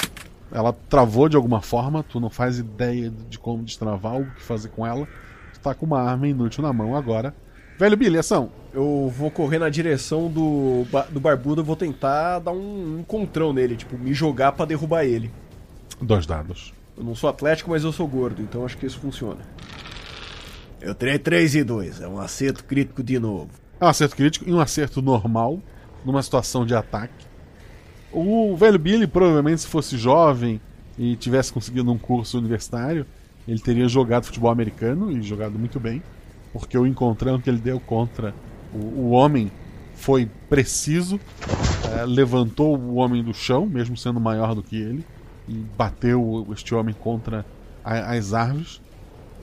Ela travou de alguma forma. Tu não faz ideia de como destravar ou o que fazer com ela. Tu tá com uma arma inútil na mão agora. Velho Billy, ação. Eu vou correr na direção do, do barbudo, eu vou tentar dar um encontrão nele, tipo, me jogar pra derrubar ele. Dois dados. Eu não sou atlético, mas eu sou gordo, então acho que isso funciona. Eu tirei 3 e 2. É um acerto crítico de novo. É um acerto crítico e um acerto normal numa situação de ataque. O velho Billy, provavelmente, se fosse jovem e tivesse conseguido um curso universitário, ele teria jogado futebol americano e jogado muito bem, porque o encontrão que ele deu contra o, o homem foi preciso, eh, levantou o homem do chão, mesmo sendo maior do que ele, e bateu este homem contra a- as árvores.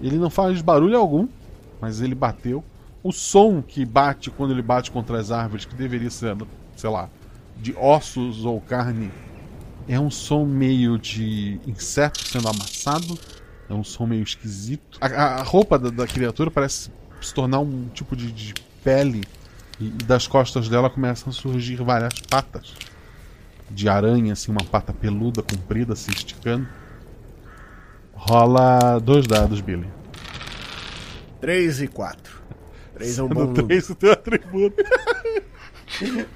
Ele não faz barulho algum, mas ele bateu. O som que bate quando ele bate contra as árvores, que deveria ser, sei lá, de ossos ou carne, é um som meio de inseto sendo amassado. É um som meio esquisito. A, a roupa da, da criatura parece se tornar um tipo de, de pele. E, e das costas dela começam a surgir várias patas. De aranha, assim, uma pata peluda, comprida, se esticando. Rola dois dados, Billy. 3 e 4. 3 é um bom No número. 3 o teu atributo.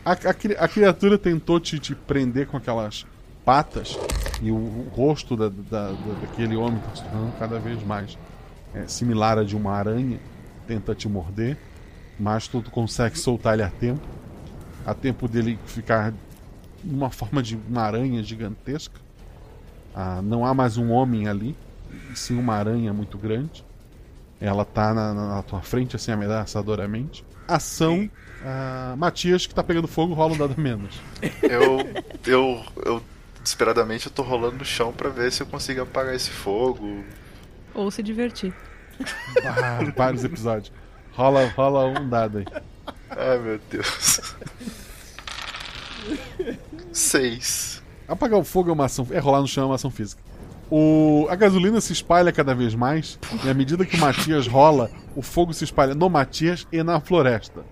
a, a a criatura tentou te, te prender com aquelas patas e o, o rosto da, da- da- daquele homem está se tornando cada vez mais é, similar a de uma aranha. Tenta te morder, mas tu, tu consegue soltar ele a tempo. A tempo dele ficar numa forma de uma aranha gigantesca. Ah, não há mais um homem ali, e sim uma aranha muito grande. Ela tá na, na- na tua frente, assim, ameaçadoramente. Ação. ah, Matias, que tá pegando fogo, rola um dado a menos. Eu, eu, eu, desesperadamente, eu tô rolando no chão pra ver se eu consigo apagar esse fogo. Ou se divertir. Ah, vários episódios. Rola, rola um dado aí. Ai, meu Deus. Seis. Apagar o fogo é uma ação. É rolar no chão é uma ação física. O, a gasolina se espalha cada vez mais, e à medida que o Matias rola, o fogo se espalha no Matias e na floresta.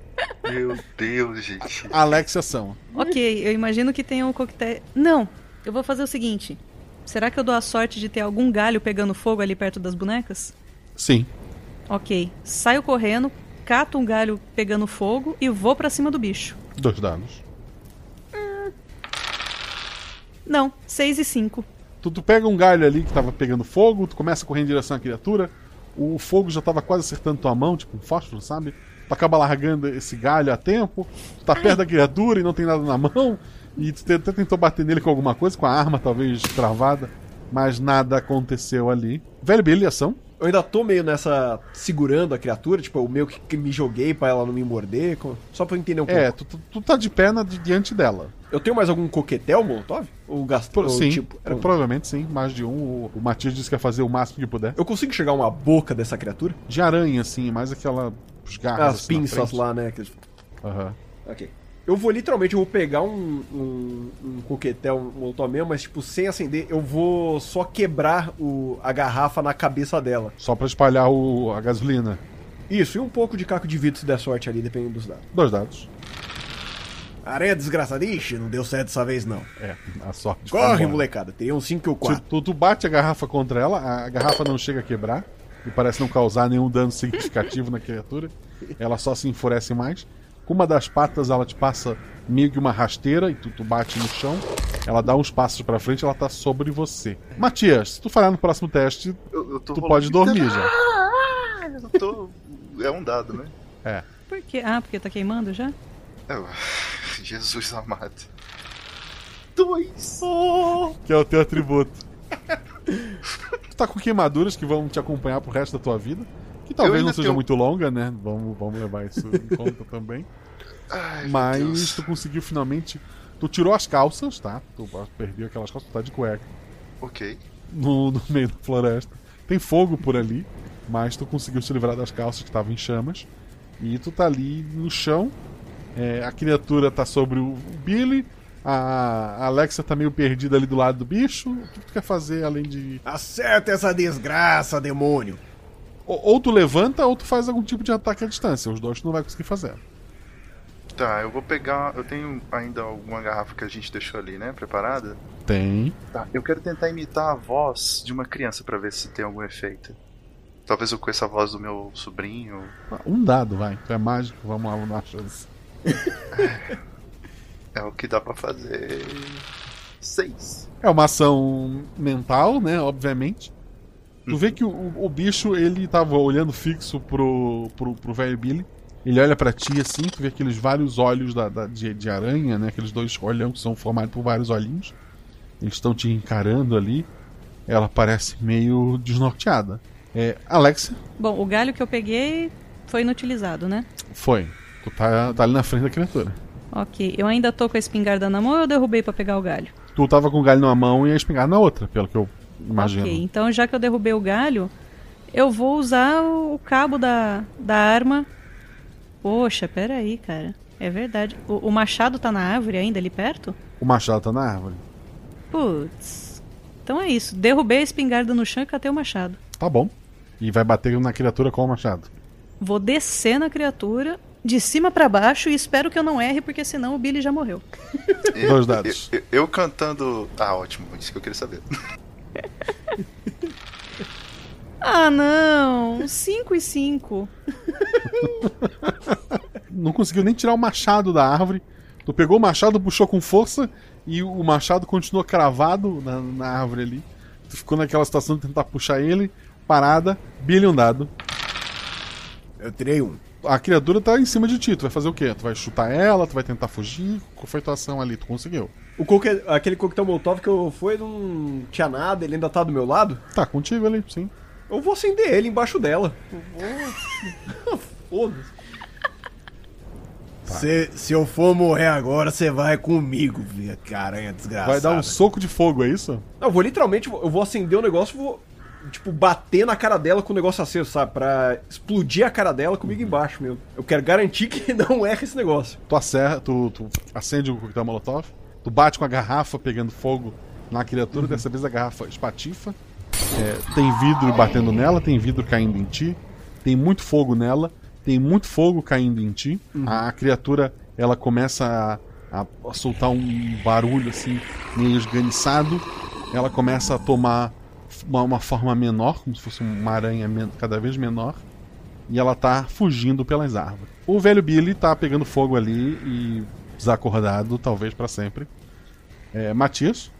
Meu Deus, gente. Alex, ação. Ok, eu imagino que tenha um coquetel. Não, eu vou fazer o seguinte. Será que eu dou a sorte de ter algum galho pegando fogo ali perto das bonecas? Sim. Ok, saio correndo, cato um galho pegando fogo e vou pra cima do bicho. Dois dados. Não, 6 e 5. Tu, tu pega um galho ali que tava pegando fogo, tu começa a correr em direção à criatura, o fogo já tava quase acertando tua mão, tipo um fósforo, sabe? Tu acaba largando esse galho a tempo, tu tá perto da criatura e não tem nada na mão, e tu até tentou bater nele com alguma coisa, com a arma talvez travada, mas nada aconteceu ali. Velho Billy, ação. Eu ainda tô meio nessa. segurando a criatura, tipo, eu meio que que me joguei pra ela não me morder, só pra eu entender um pouco. É, tu, tu, tu tá de pé na, de- diante dela. Eu tenho mais algum coquetel, Molotov? Ou gastou? Sim, tipo, é, provavelmente sim, mais de um. O, Matias disse que ia fazer o máximo que puder. Eu consigo chegar uma boca dessa criatura? De aranha, assim, mais aquela. Os garras. As assim, pinças lá, né? Aham. Ok. Eu vou literalmente, eu vou pegar um, um, um coquetel, um molotov mesmo, mas tipo, sem acender, eu vou só quebrar o, a garrafa na cabeça dela. Só pra espalhar o, a gasolina. Isso, e um pouco de caco de vidro se der sorte ali, dependendo dos dados. Dois dados. Aranha desgraçada. Ixi, não deu certo dessa vez não. É, a sorte. Corre, molecada. Teria um 5 ou Tu, 4. tu, tu bate a garrafa contra ela, a garrafa não chega a quebrar e parece não causar nenhum dano significativo na criatura. Ela só se enfurece mais. Com uma das patas, ela te passa meio que uma rasteira e tu, tu bate no chão. Ela dá uns passos pra frente ela tá sobre você. Matias, se tu falhar no próximo teste, Eu, eu tu rolando- pode dormir já. Ah, eu tô. É um dado, né? É. Por quê? Ah, porque tá queimando já? É, Jesus amado. Dois. Que é o teu atributo. tu tá com queimaduras que vão te acompanhar pro resto da tua vida. Que talvez não seja tenho- muito longa, né? Vamos, vamos levar isso em conta também. Ai, Mas Deus. tu conseguiu finalmente. Tu tirou as calças, tá? Tu perdeu aquelas calças, tu tá de cueca. Ok. No, no meio da floresta. Tem fogo por ali, mas tu conseguiu se livrar das calças que estavam em chamas. E tu tá ali no chão. É, a criatura tá sobre o Billy. A Alexa tá meio perdida ali do lado do bicho. O que tu quer fazer além de. Acerta essa desgraça, demônio. Ou, ou tu levanta ou tu faz algum tipo de ataque à distância. Os dois tu não vai conseguir fazer. Tá, eu vou pegar. Eu tenho ainda alguma garrafa que a gente deixou ali, né? Preparada? Tem. Tá, eu quero tentar imitar a voz de uma criança pra ver se tem algum efeito. Talvez eu conheça a voz do meu sobrinho. Um dado, vai. Tu é mágico, vamos lá, vamos dar uma chance. É o que dá pra fazer. Seis. É uma ação mental, né? Obviamente. Tu vê que o, o- bicho, ele tava olhando fixo pro, pro, pro velho Billy. Ele olha pra ti assim, tu vê aqueles vários olhos da, da- de, de aranha, né? Aqueles dois olhão que são formados por vários olhinhos. Eles estão te encarando ali. Ela parece meio desnorteada. É, Alexia, Bom, o galho que eu peguei foi inutilizado, né? foi. Tu tá, tá ali na frente da criatura. Ok, eu ainda tô com a espingarda na mão ou eu derrubei pra pegar o galho? Tu tava com o galho numa mão e a espingarda na outra, pelo que eu imagino. Ok, então já que eu derrubei o galho, eu vou usar o, cabo da, da arma. Poxa, peraí, cara. É verdade. O, o machado tá na árvore ainda ali perto? O machado tá na árvore. Putz. Então é isso. Derrubei a espingarda no chão e catei o machado. Tá bom. E vai bater na criatura com o machado. Vou descer na criatura de cima pra baixo e espero que eu não erre, porque senão o Billy já morreu. Eu- Dois dados. Eu, eu cantando. Ah, ótimo, isso que eu queria saber. Ah, não! 5 e 5. Não conseguiu nem tirar o machado da árvore. Tu pegou o machado, puxou com força e o machado continuou cravado na, na árvore ali. Tu ficou naquela situação de tentar puxar ele, parada, Billy um dado. Eu tirei um. A criatura tá em cima de ti, tu vai fazer o quê? Tu vai chutar ela, tu vai tentar fugir? Qual foi a tua ação ali? Tu conseguiu. O coque... Aquele coquetel molotov que eu fui não tinha nada, ele ainda tá do meu lado? Tá contigo ali, sim. Eu vou acender ele embaixo dela. Foda-se. Se, se eu for morrer agora, você vai comigo, filha, caranha desgraçada. Vai dar um soco de fogo, é isso? Não, eu vou literalmente, eu vou acender o negócio e vou, tipo, bater na cara dela com o negócio aceso, sabe? Pra explodir a cara dela comigo embaixo, meu. Eu quero garantir que não erra esse negócio. Tu, acerra, tu, tu acende o coquetel molotov, tu bate com a garrafa pegando fogo na criatura, dessa vez a garrafa espatifa. É, tem vidro batendo nela, tem vidro caindo em ti, tem muito fogo nela, tem muito fogo caindo em ti. A criatura ela começa a, a- a soltar um barulho assim, meio esganiçado. Ela começa a tomar uma, uma forma menor, como se fosse uma aranha cada vez menor. E ela tá fugindo pelas árvores. O velho Billy tá pegando fogo ali e desacordado, talvez pra sempre. É, Matias,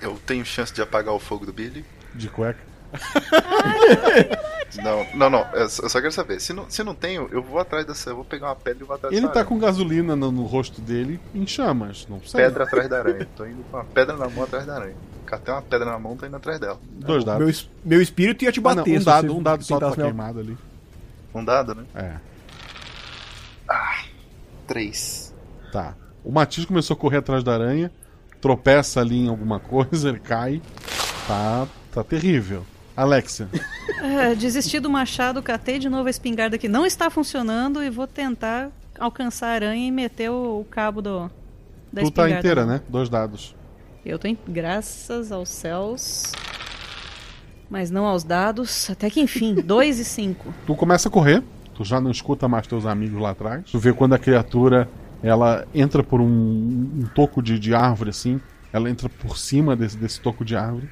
Eu tenho chance de apagar o fogo do Billy? de cueca. Não, não, não. Eu só eu só quero saber. Se não, se não tenho, eu vou atrás dessa. Eu vou pegar uma pedra e vou atrás Ele tá aranha. com gasolina no, no rosto dele em chamas, não sei. Pedra atrás da aranha. Tô indo com uma pedra na mão atrás da aranha. Catei uma pedra na mão, tô indo atrás dela. Dois dados. Meu, meu espírito ia te Ah, não, bater. um dado, um dado só tá queimado ali. Um dado, né? É. Três. Tá. O Matias começou a correr atrás da aranha, tropeça ali em alguma coisa, ele cai. Tá, tá terrível. Alexia, É, desisti do machado, catei de novo a espingarda que não está funcionando e vou tentar alcançar a aranha e meter o, o cabo do, da tu tá espingarda. inteira, né? Dois dados. Eu tô em... Graças aos céus. Mas não aos dados. Até que enfim, 2 e 5. Tu começa a correr, tu já não escuta mais teus amigos lá atrás. Tu vê quando a criatura ela entra por um, um toco de, de árvore assim, ela entra por cima desse, desse toco de árvore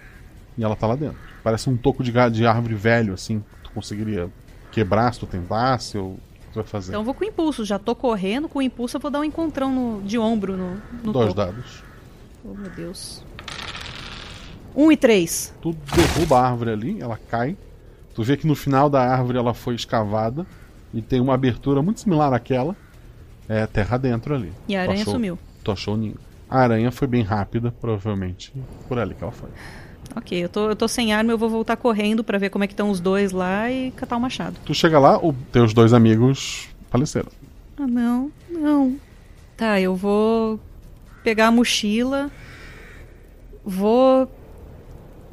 e ela tá lá dentro. Parece um toco de, de árvore velho assim, tu conseguiria quebrar se tu tentasse ou o que tu vai fazer? Então eu vou com impulso. Já tô correndo, com impulso eu vou dar um encontrão no- de ombro no, no Dois topo. dados. Oh, meu Deus. 1 um e 3. Tu derruba a árvore ali, ela cai. Tu vê que no final da árvore ela foi escavada e tem uma abertura muito similar àquela. É terra dentro ali. E a Tu aranha achou- sumiu. Tu achou o ninho. A aranha foi bem rápida, provavelmente. Por ali que ela foi. Ok, eu tô, eu tô sem arma, eu vou voltar correndo pra ver como é que estão os dois lá e catar o machado. Tu chega lá, os teus dois amigos faleceram. Ah, não, não. Tá, eu vou pegar a mochila, vou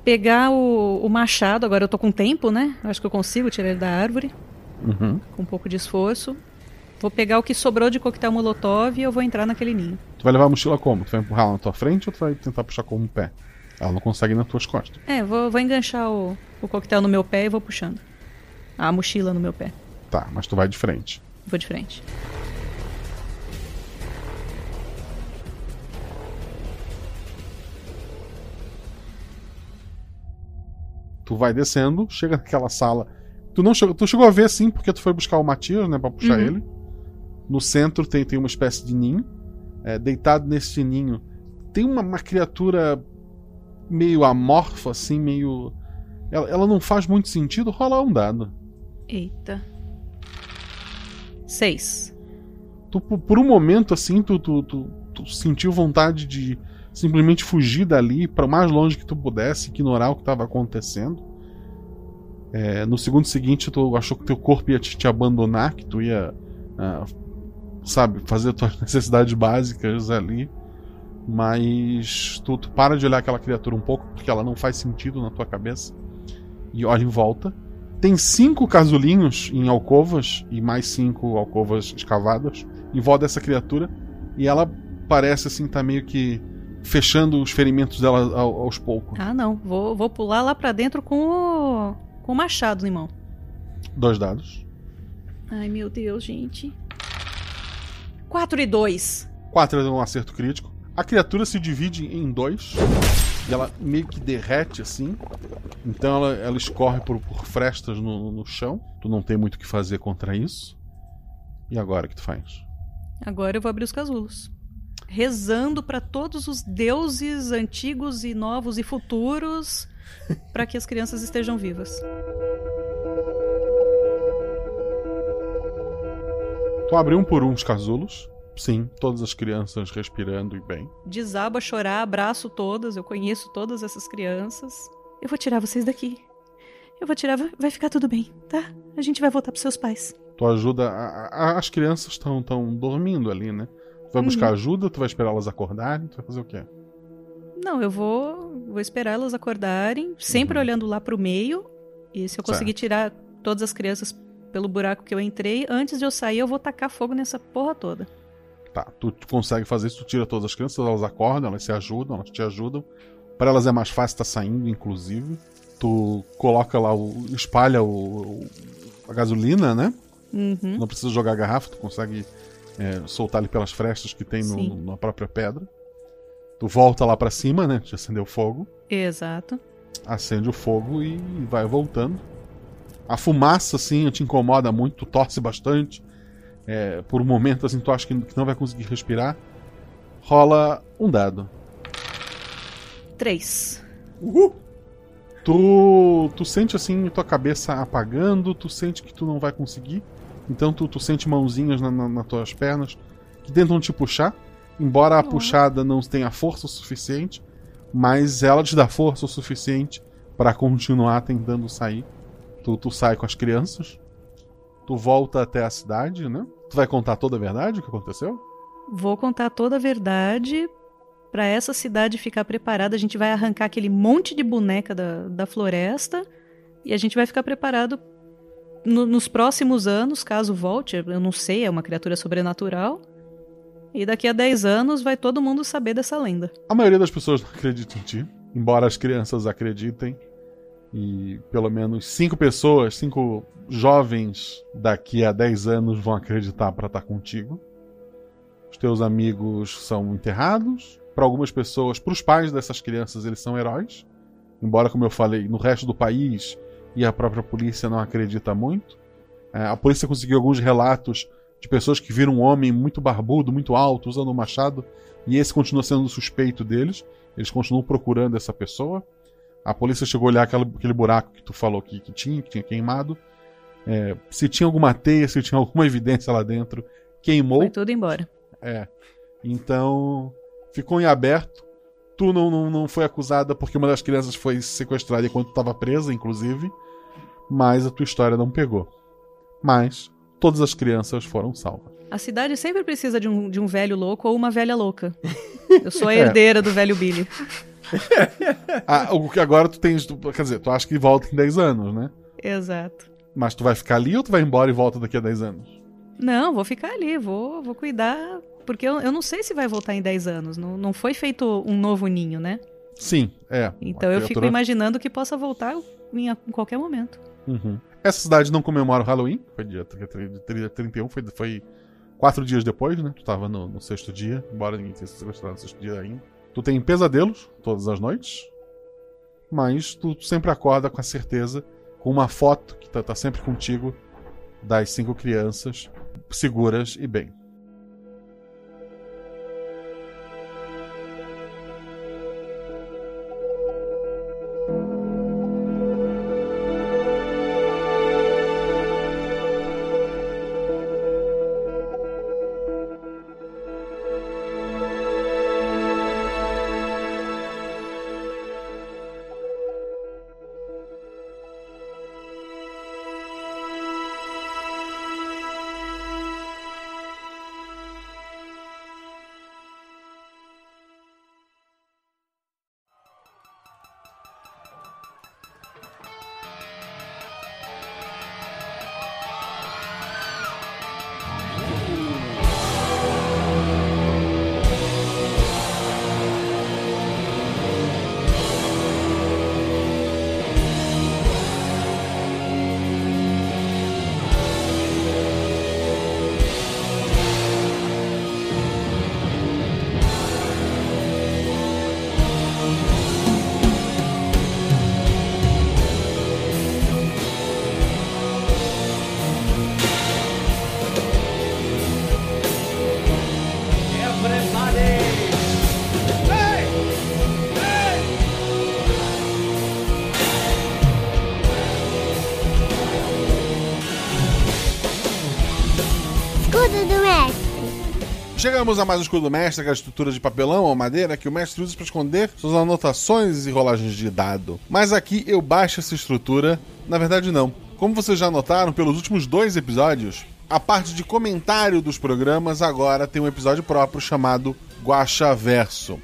pegar o, o machado. Agora eu tô com tempo, né? Acho que eu consigo tirar ele da árvore, Uhum. com um pouco de esforço. Vou pegar o que sobrou de coquetel molotov e eu vou entrar naquele ninho. Tu vai levar a mochila como? Tu vai empurrar ela na tua frente ou tu vai tentar puxar com um pé? Ela não consegue ir nas tuas costas. É, vou, vou enganchar o, o coquetel no meu pé e vou puxando. A mochila no meu pé. Tá, mas tu vai de frente. Vou de frente. Tu vai descendo, chega naquela sala. Tu não chegou, tu chegou a ver sim, porque tu foi buscar o Matias, né, pra puxar Uhum. ele. No centro tem, tem uma espécie de ninho. É, deitado nesse ninho tem uma, uma criatura meio amorfa, assim, meio. Ela, ela não faz muito sentido. Rola um dado. Eita. Seis. Tu, por um momento, assim, tu, tu, tu, tu sentiu vontade de simplesmente fugir dali para o mais longe que tu pudesse, ignorar o que estava acontecendo. É, no segundo seguinte, tu achou que teu corpo ia te, te abandonar, que tu ia, ah, sabe, fazer tuas necessidades básicas ali. Mas tu, tu para de olhar aquela criatura um pouco, porque ela não faz sentido na tua cabeça. E olha em volta. Tem cinco casulinhos em alcovas e mais cinco alcovas escavadas em volta dessa criatura. E ela parece assim, tá meio que fechando os ferimentos dela ao- aos poucos. Ah, não. Vou, vou pular lá pra dentro com o, com o machado em mão. Dois dados. Ai, meu Deus, gente. 4 e 2. Quatro é um acerto crítico. A criatura se divide em dois. E ela meio que derrete assim. Então ela, ela escorre por, por frestas no, no chão. Tu não tem muito o que fazer contra isso. E agora o que tu faz? Agora eu vou abrir os casulos. Rezando pra todos os deuses antigos e novos e futuros pra que as crianças estejam vivas. Tu abre um por um os casulos. Sim, todas as crianças respirando e bem. Desabo a chorar, abraço todas, eu conheço todas essas crianças. Eu vou tirar vocês daqui. Eu vou tirar, vai- ficar tudo bem, tá? A gente vai voltar pros seus pais. Tu ajuda. a- a- as crianças estão tão dormindo ali, né? Tu vai buscar Uhum. ajuda, tu vai esperar elas acordarem, tu vai fazer o quê? Não, eu vou, vou esperar elas acordarem, sempre olhando lá pro meio. E se eu conseguir Certo. tirar todas as crianças pelo buraco que eu entrei, antes de eu sair, eu vou tacar fogo nessa porra toda. Tá, tu, tu consegue fazer isso, tu tira todas as crianças, elas acordam, elas se ajudam, elas te ajudam. Para elas é mais fácil estar saindo, inclusive. Tu coloca lá, o, espalha o, o- a gasolina, né? Uhum. Não precisa jogar a garrafa, tu consegue é, soltar ali pelas frestas que tem no- no- na própria pedra. Tu volta lá pra cima, né? Te acendeu fogo. Exato. acende o fogo e vai voltando. A fumaça, assim, te incomoda muito, tu torce bastante. É, por um momento, assim, tu acha que não vai conseguir respirar. Rola um dado. Três. Tu, tu sente, assim, tua cabeça apagando, tu sente que tu não vai conseguir. Então tu, tu sente mãozinhas na, na- nas tuas pernas que tentam te puxar. Embora a puxada não tenha força o suficiente, mas ela te dá força o suficiente para continuar tentando sair. Tu, tu sai com as crianças, tu volta até a cidade, né? Tu vai contar toda a verdade o que aconteceu? Vou contar toda a verdade pra essa cidade ficar preparada. A gente vai arrancar aquele monte de boneca da, da floresta e a gente vai ficar preparado no- nos próximos anos, caso volte. Eu não sei, é uma criatura sobrenatural. E daqui a 10 anos vai todo mundo saber dessa lenda. A maioria das pessoas não acredita em ti, embora as crianças acreditem. E pelo menos cinco pessoas, cinco jovens daqui a 10 anos vão acreditar para estar contigo. Os teus amigos são enterrados. Para algumas pessoas, para os pais dessas crianças, eles são heróis. Embora, como eu falei, no resto do país e a própria polícia não acredita muito. É, a polícia conseguiu alguns relatos de pessoas que viram um homem muito barbudo, muito alto, usando um machado, e esse continua sendo o suspeito deles. Eles continuam procurando essa pessoa. A polícia chegou a olhar aquela- aquele buraco que tu falou que, que tinha, que tinha queimado. É, se tinha alguma teia, se tinha alguma evidência lá dentro, queimou. Foi tudo embora. É. Então, ficou em aberto. Tu não, não, não foi acusada porque uma das crianças foi sequestrada enquanto estava presa, inclusive. Mas a tua história não pegou. Mas todas as crianças foram salvas. A cidade sempre precisa de um, de um velho louco ou uma velha louca. Eu sou a É. herdeira do velho Billy. Ah, o que agora tu tens. Quer dizer, tu acha que volta em 10 anos, né? Exato. Mas tu vai ficar ali ou tu vai embora e volta daqui a 10 anos? Não, vou ficar ali, vou, vou cuidar. Porque eu, eu não sei se vai voltar em 10 anos. Não, não foi feito um novo ninho, né? Sim, é. Então eu fico criatura- imaginando que possa voltar em, a- em qualquer momento. Uhum. Essa cidade não comemora o Halloween. Foi dia 30, 31, foi, foi quatro dias depois, né? Tu tava no, no sexto dia, embora ninguém tenha se sequestrado no sexto dia ainda. Tu tem pesadelos todas as noites, mas tu sempre acorda com a certeza, com uma foto que tá, tá sempre contigo, das cinco crianças, seguras e bem. Chegamos a mais um escudo do mestre, aquela estrutura de papelão ou madeira que o mestre usa para esconder suas anotações e rolagens de dado. Mas aqui eu baixo essa estrutura, na verdade não. Como vocês já notaram pelos últimos dois episódios, a parte de comentário dos programas agora tem um episódio próprio chamado Guacha Verso.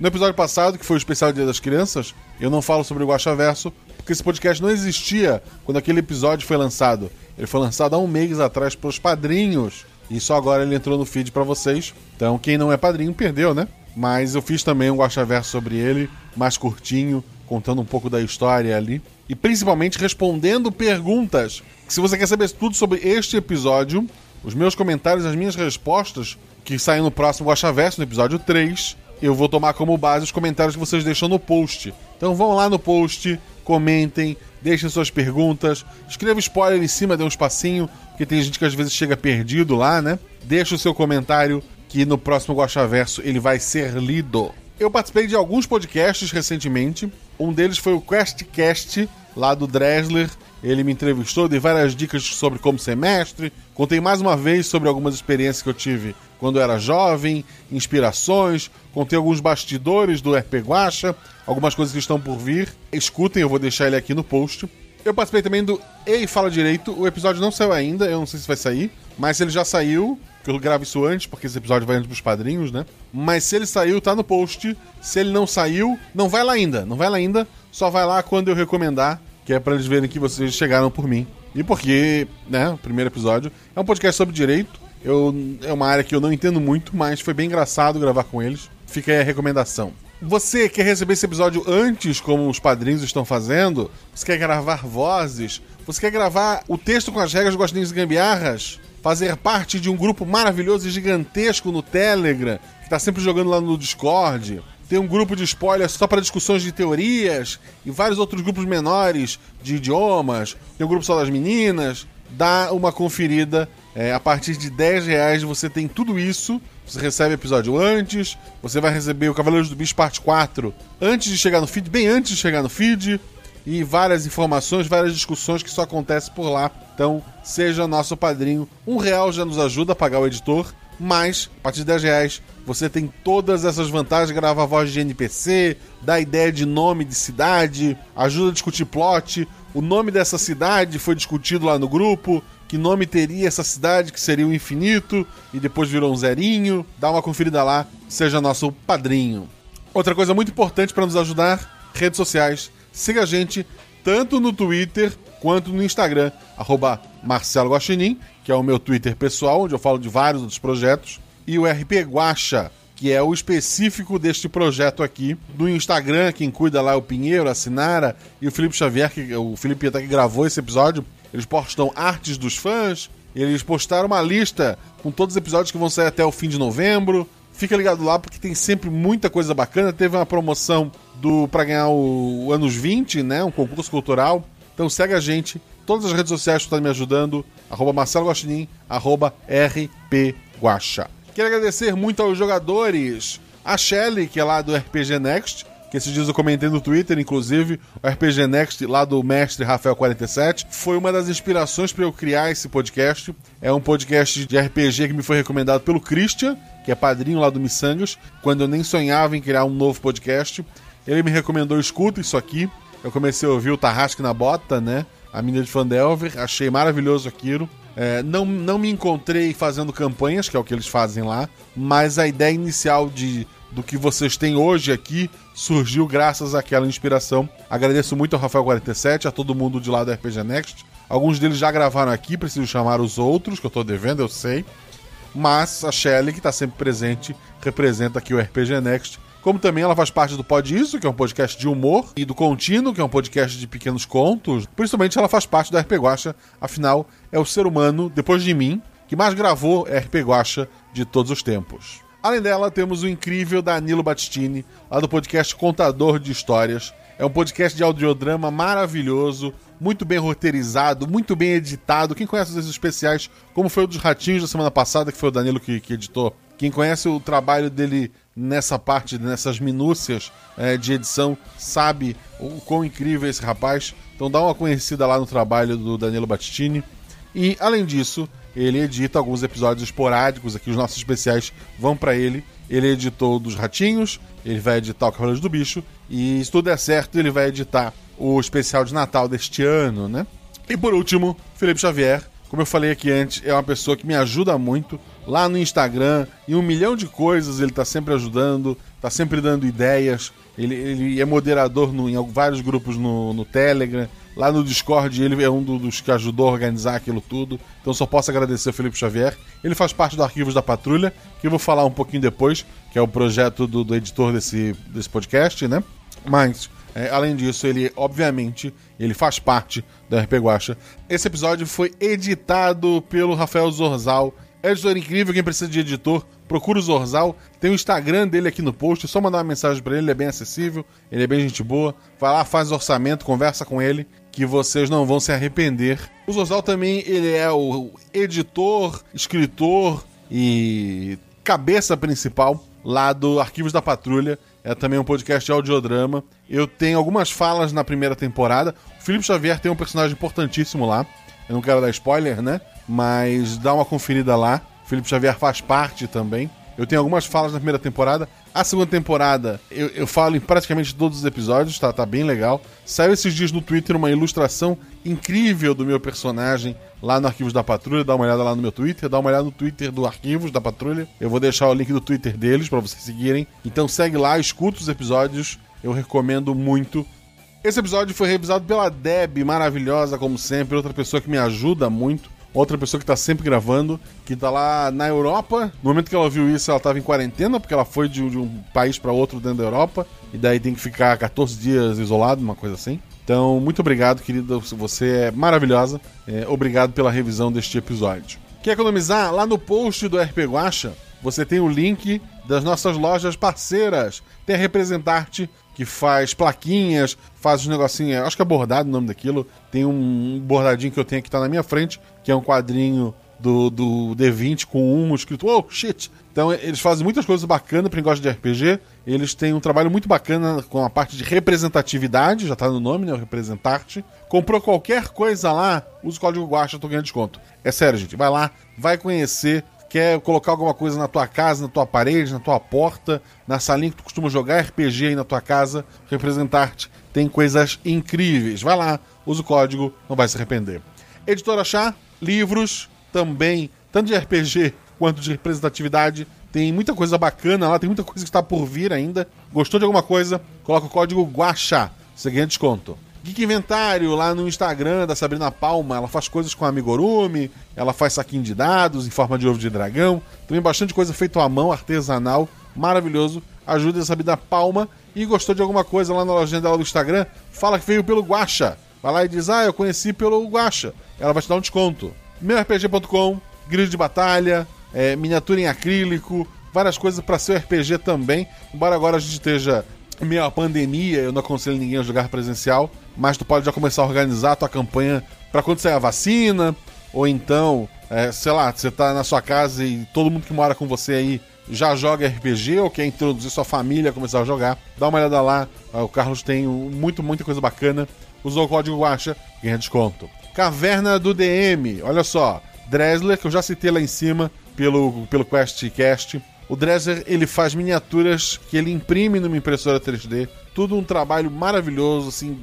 No episódio passado, que foi o especial Dia das Crianças, eu não falo sobre o Guacha Verso, porque esse podcast não existia quando aquele episódio foi lançado. Ele foi lançado há um mês atrás para os padrinhos e só agora ele entrou no feed para vocês. Então, quem não é padrinho perdeu, né? Mas eu fiz também um Guaxaverso sobre ele, mais curtinho, contando um pouco da história ali. E principalmente respondendo perguntas. Se você quer saber tudo sobre este episódio, os meus comentários, as minhas respostas, que saem no próximo Guaxaverso, no episódio 3, eu vou tomar como base os comentários que vocês deixam no post. Então vão lá no post, comentem, deixem suas perguntas, escreva spoiler em cima, dê um espacinho, porque tem gente que às vezes chega perdido lá, né? Deixa o seu comentário que no próximo Guaxaverso ele vai ser lido. Eu participei de alguns podcasts recentemente. Um deles foi o QuestCast, lá do Dresler. Ele me entrevistou, dei várias dicas sobre como ser mestre. Contei mais uma vez sobre algumas experiências que eu tive quando era jovem, inspirações. Contei alguns bastidores do RP Guacha, algumas coisas que estão por vir. Escutem, eu vou deixar ele aqui no post. Eu participei também do Ei Fala Direito. O episódio não saiu ainda, eu não sei se vai sair, mas ele já saiu. que Eu gravo isso antes, porque esse episódio vai antes pros padrinhos, né? Mas se ele saiu, tá no post. Se ele não saiu, não vai lá ainda. Não vai lá ainda. Só vai lá quando eu recomendar, que é para eles verem que vocês chegaram por mim. E porque, né, o primeiro episódio é um podcast sobre direito. Eu, é uma área que eu não entendo muito, mas foi bem engraçado gravar com eles. Fica aí a recomendação. Você quer receber esse episódio antes, como os padrinhos estão fazendo? Você quer gravar vozes? Você quer gravar o texto com as regras de Gostinhos e Gambiarras? Fazer parte de um grupo maravilhoso e gigantesco no Telegram, que tá sempre jogando lá no Discord? Tem um grupo de spoilers só para discussões de teorias e vários outros grupos menores de idiomas. Tem um grupo só das meninas. Dá uma conferida. É, a partir de 10 reais você tem tudo isso. Você recebe episódio antes. Você vai receber o Cavaleiros do Bicho Parte 4 antes de chegar no feed, bem antes de chegar no feed. E várias informações, várias discussões que só acontecem por lá. Então, seja nosso padrinho. Um real já nos ajuda a pagar o editor. Mas, a partir de 10 reais, você tem todas essas vantagens, grava a voz de NPC, dá ideia de nome de cidade, ajuda a discutir plot. O nome dessa cidade foi discutido lá no grupo. Que nome teria essa cidade, que seria o infinito, e depois virou um zerinho. Dá uma conferida lá, seja nosso padrinho. Outra coisa muito importante para nos ajudar: redes sociais. Siga a gente tanto no Twitter quanto no Instagram, arroba Marcelo Guaxinim, que é o meu Twitter pessoal, onde eu falo de vários outros projetos, e o RP Guacha, que é o específico deste projeto aqui. No Instagram, quem cuida lá é o Pinheiro, a Sinara e o Felipe Xavier, que o Felipe até que gravou esse episódio. Eles postam artes dos fãs, eles postaram uma lista com todos os episódios que vão sair até o fim de novembro. Fica ligado lá porque tem sempre muita coisa bacana. Teve uma promoção do para ganhar o, o anos 20, né, um concurso cultural. Então segue a gente, todas as redes sociais estão me ajudando, arroba Marcelo Guaxinim, arroba rpguacha. Quero agradecer muito aos jogadores, a Shelly, que é lá do RPG Next, que esses dias eu comentei no Twitter, inclusive, o RPG Next lá do mestre Rafael47, foi uma das inspirações para eu criar esse podcast. É um podcast de RPG que me foi recomendado pelo Christian, que é padrinho lá do Missangas, quando eu nem sonhava em criar um novo podcast. Ele me recomendou, escuta isso aqui. Eu comecei a ouvir o Tarrasque na Bota, né? A mina de Fandelver, achei maravilhoso aquilo. É, não, não me encontrei fazendo campanhas, que é o que eles fazem lá, mas a ideia inicial de, do que vocês têm hoje aqui surgiu graças àquela inspiração. Agradeço muito ao Rafael47, a todo mundo de lá do RPG Next. Alguns deles já gravaram aqui, preciso chamar os outros, que eu tô devendo, eu sei. Mas a Shelly, que está sempre presente, representa aqui o RPG Next. Como também ela faz parte do Pod Isso, que é um podcast de humor, e do Contínuo, que é um podcast de pequenos contos. Principalmente ela faz parte da RP Guacha, afinal, é o ser humano, depois de mim, que mais gravou RP Guacha de todos os tempos. Além dela, temos o incrível Danilo Battistini, lá do podcast Contador de Histórias. É um podcast de audiodrama maravilhoso, muito bem roteirizado, muito bem editado. Quem conhece os especiais, como foi o dos Ratinhos da semana passada, que foi o Danilo que, que editou, quem conhece o trabalho dele nessa parte, nessas minúcias é, de edição, sabe o quão incrível é esse rapaz. Então dá uma conhecida lá no trabalho do Danilo Battistini. E, além disso, ele edita alguns episódios esporádicos aqui, os nossos especiais vão para ele. Ele editou dos Ratinhos, ele vai editar o Cavaleiros do Bicho, e se tudo der certo, ele vai editar o especial de Natal deste ano, né? E por último, Felipe Xavier, como eu falei aqui antes, é uma pessoa que me ajuda muito lá no Instagram, em um milhão de coisas ele tá sempre ajudando, tá sempre dando ideias. Ele, ele é moderador no, em vários grupos no, no Telegram. Lá no Discord ele é um do- dos que ajudou a organizar aquilo tudo. Então só posso agradecer ao Felipe Xavier. Ele faz parte do Arquivos da Patrulha, que eu vou falar um pouquinho depois, que é o projeto do, do editor desse, desse podcast, né? Mas, é, além disso, ele, obviamente, ele faz parte da RP Guacha. Esse episódio foi editado pelo Rafael Zorzal. Editor incrível, quem precisa de editor, procura o Zorzal. Tem o Instagram dele aqui no post, é só mandar uma mensagem pra ele, ele é bem acessível, ele é bem gente boa. Vai lá, faz orçamento, conversa com ele, que vocês não vão se arrepender. O Zorzal também, ele é o editor, escritor e cabeça principal lá do Arquivos da Patrulha. É também um podcast de audiodrama. Eu tenho algumas falas na primeira temporada. O Felipe Xavier tem um personagem importantíssimo lá. Eu não quero dar spoiler, né? Mas dá uma conferida lá. Felipe Xavier faz parte também. Eu tenho algumas falas na primeira temporada. A segunda temporada eu, eu falo em praticamente todos os episódios, tá, tá bem legal. Saiu esses dias no Twitter uma ilustração incrível do meu personagem lá no Arquivos da Patrulha. Dá uma olhada lá no meu Twitter, dá uma olhada no Twitter do Arquivos da Patrulha. Eu vou deixar o link do Twitter deles para vocês seguirem. Então segue lá, escuta os episódios. Eu recomendo muito. Esse episódio foi revisado pela Deb, maravilhosa como sempre, outra pessoa que me ajuda muito. Outra pessoa que tá sempre gravando, que tá lá na Europa. No momento que ela ouviu isso, ela tava em quarentena, porque ela foi de, um- de um país para outro dentro da Europa. E daí tem que ficar 14 dias isolado, uma coisa assim. Então, muito obrigado, querida. Você é maravilhosa. É, obrigado pela revisão deste episódio. Quer economizar? Lá no post do RP Guacha, você tem o link das nossas lojas parceiras. Tem a Representarte, que faz plaquinhas, faz os negocinhos, acho que é bordado o nome daquilo. Tem um bordadinho que eu tenho aqui, tá na minha frente, que é um quadrinho do, do D20 com um escrito, oh shit! Então eles fazem muitas coisas bacanas pra quem gosta de RPG. Eles têm um trabalho muito bacana com a parte de representatividade, já tá no nome, né? Representarte. Comprou qualquer coisa lá, usa o código Guacha, tô ganhando desconto. É sério, gente. Vai lá, vai conhecer. Quer colocar alguma coisa na tua casa, na tua parede, na tua porta, na salinha que tu costuma jogar RPG aí na tua casa, representarte. Tem coisas incríveis. Vai lá, usa o código, não vai se arrepender. Editora Chá, livros também, tanto de RPG quanto de representatividade. Tem muita coisa bacana lá, tem muita coisa que está por vir ainda. Gostou de alguma coisa? Coloca o código GUAXA, você ganha desconto. Geek Inventário lá no Instagram da Sabrina Palma, ela faz coisas com amigurumi, ela faz saquinho de dados em forma de ovo de dragão, também bastante coisa feita à mão, artesanal, maravilhoso. Ajuda a Sabrina Palma e gostou de alguma coisa lá na lojinha dela do Instagram, fala que veio pelo Guacha. Vai lá e diz: "Ah, eu conheci pelo Guacha". Ela vai te dar um desconto. MeuRPG.com, grid de batalha, é, miniatura em acrílico, várias coisas para seu RPG também. Embora agora a gente esteja meio à pandemia, eu não aconselho ninguém a jogar presencial, mas tu pode já começar a organizar a tua campanha para quando sair a vacina, ou então, é, sei lá, você tá na sua casa e todo mundo que mora com você aí já joga RPG ou quer introduzir sua família a começar a jogar, dá uma olhada lá. Ah, O Carlos tem muito, muita coisa bacana. Usou o código Guacha, ganha desconto. Caverna do DM, olha só. Dresler, que eu já citei lá em cima pelo, pelo QuestCast. O Dresler, ele faz miniaturas que ele imprime numa impressora 3D. Tudo um trabalho maravilhoso, assim.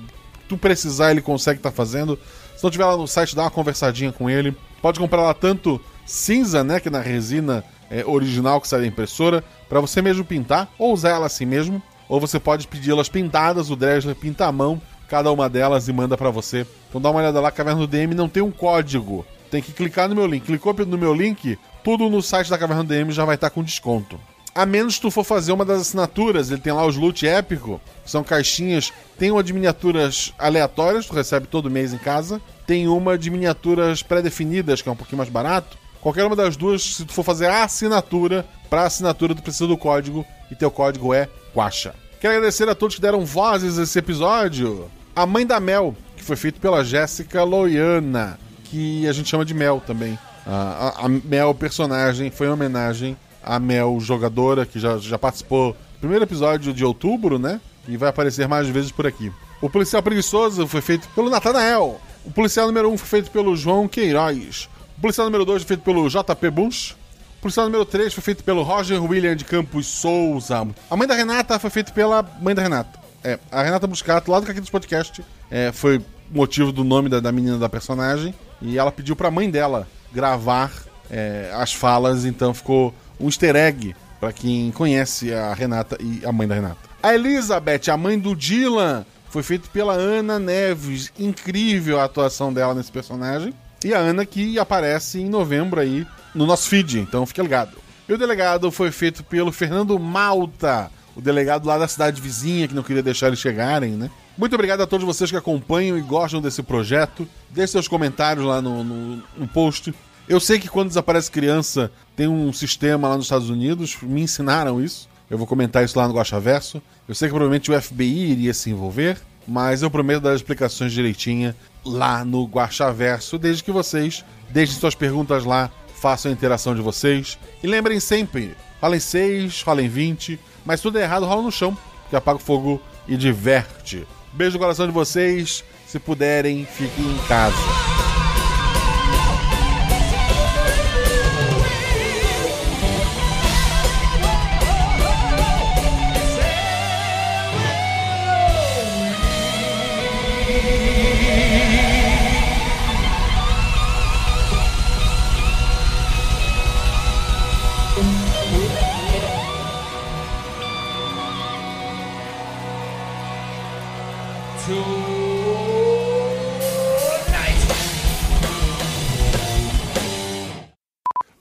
Tu precisar, ele consegue estar fazendo. Se não tiver lá no site, dá uma conversadinha com ele. Pode comprar lá tanto cinza, né, que é na resina é, original que sai da impressora, para você mesmo pintar, ou usar ela assim mesmo. Ou você pode pedi-las pintadas, o Dresler pinta à mão cada uma delas e manda para você. Então dá uma olhada lá, Caverna do DM não tem um código. Tem que clicar no meu link. Clicou no meu link, tudo no site da Caverna DM já vai estar com desconto. A menos que tu for fazer uma das assinaturas, ele tem lá os loot épico, são caixinhas, tem uma de miniaturas aleatórias, tu recebe todo mês em casa, tem uma de miniaturas pré-definidas, que é um pouquinho mais barato. Qualquer uma das duas, se tu for fazer a assinatura, para assinatura tu precisa do código, e teu código é Quacha. Quero agradecer a todos que deram vozes a esse episódio. A Mãe da Mel, que foi feito pela Jéssica Loiana, que a gente chama de Mel também. A, Mel, personagem, foi em homenagem à Mel, jogadora, que já, já participou do primeiro episódio de outubro, né? E vai aparecer mais vezes por aqui. O Policial Preguiçoso foi feito pelo Natanael. O Policial número 1 um foi feito pelo João Queiroz. policial número 2 foi feito pelo JP Bush. policial número 3 foi feito pelo Roger William de Campos Souza. A mãe da Renata foi feita pela mãe da Renata. É, a Renata Buscato, lá do Caquitos Podcast, é, foi motivo do nome da, da menina da personagem. E ela pediu pra mãe dela gravar é, as falas, então ficou um easter egg pra quem conhece a Renata e a mãe da Renata. A Elizabeth, a mãe do Dylan, foi feito pela Ana Neves. Incrível a atuação dela nesse personagem. E a Ana que aparece em novembro aí no nosso feed, então fique ligado. E o delegado foi feito pelo Fernando Malta, o delegado lá da cidade vizinha que não queria deixar eles chegarem, né? Muito obrigado a todos vocês que acompanham e gostam desse projeto. Deixe seus comentários lá no, no, no post. Eu sei que quando desaparece criança tem um sistema lá nos Estados Unidos, me ensinaram isso. Eu vou comentar isso lá no Guaxa Verso. Eu sei que provavelmente o FBI iria se envolver, mas eu prometo dar explicações direitinha lá no Guaxa Verso, desde que vocês deixem suas perguntas lá, façam a interação de vocês. E lembrem sempre, falem 6, falem 20, mas tudo é errado, rola no chão, que apaga o fogo e diverte. Beijo no coração de vocês. Se puderem, fiquem em casa.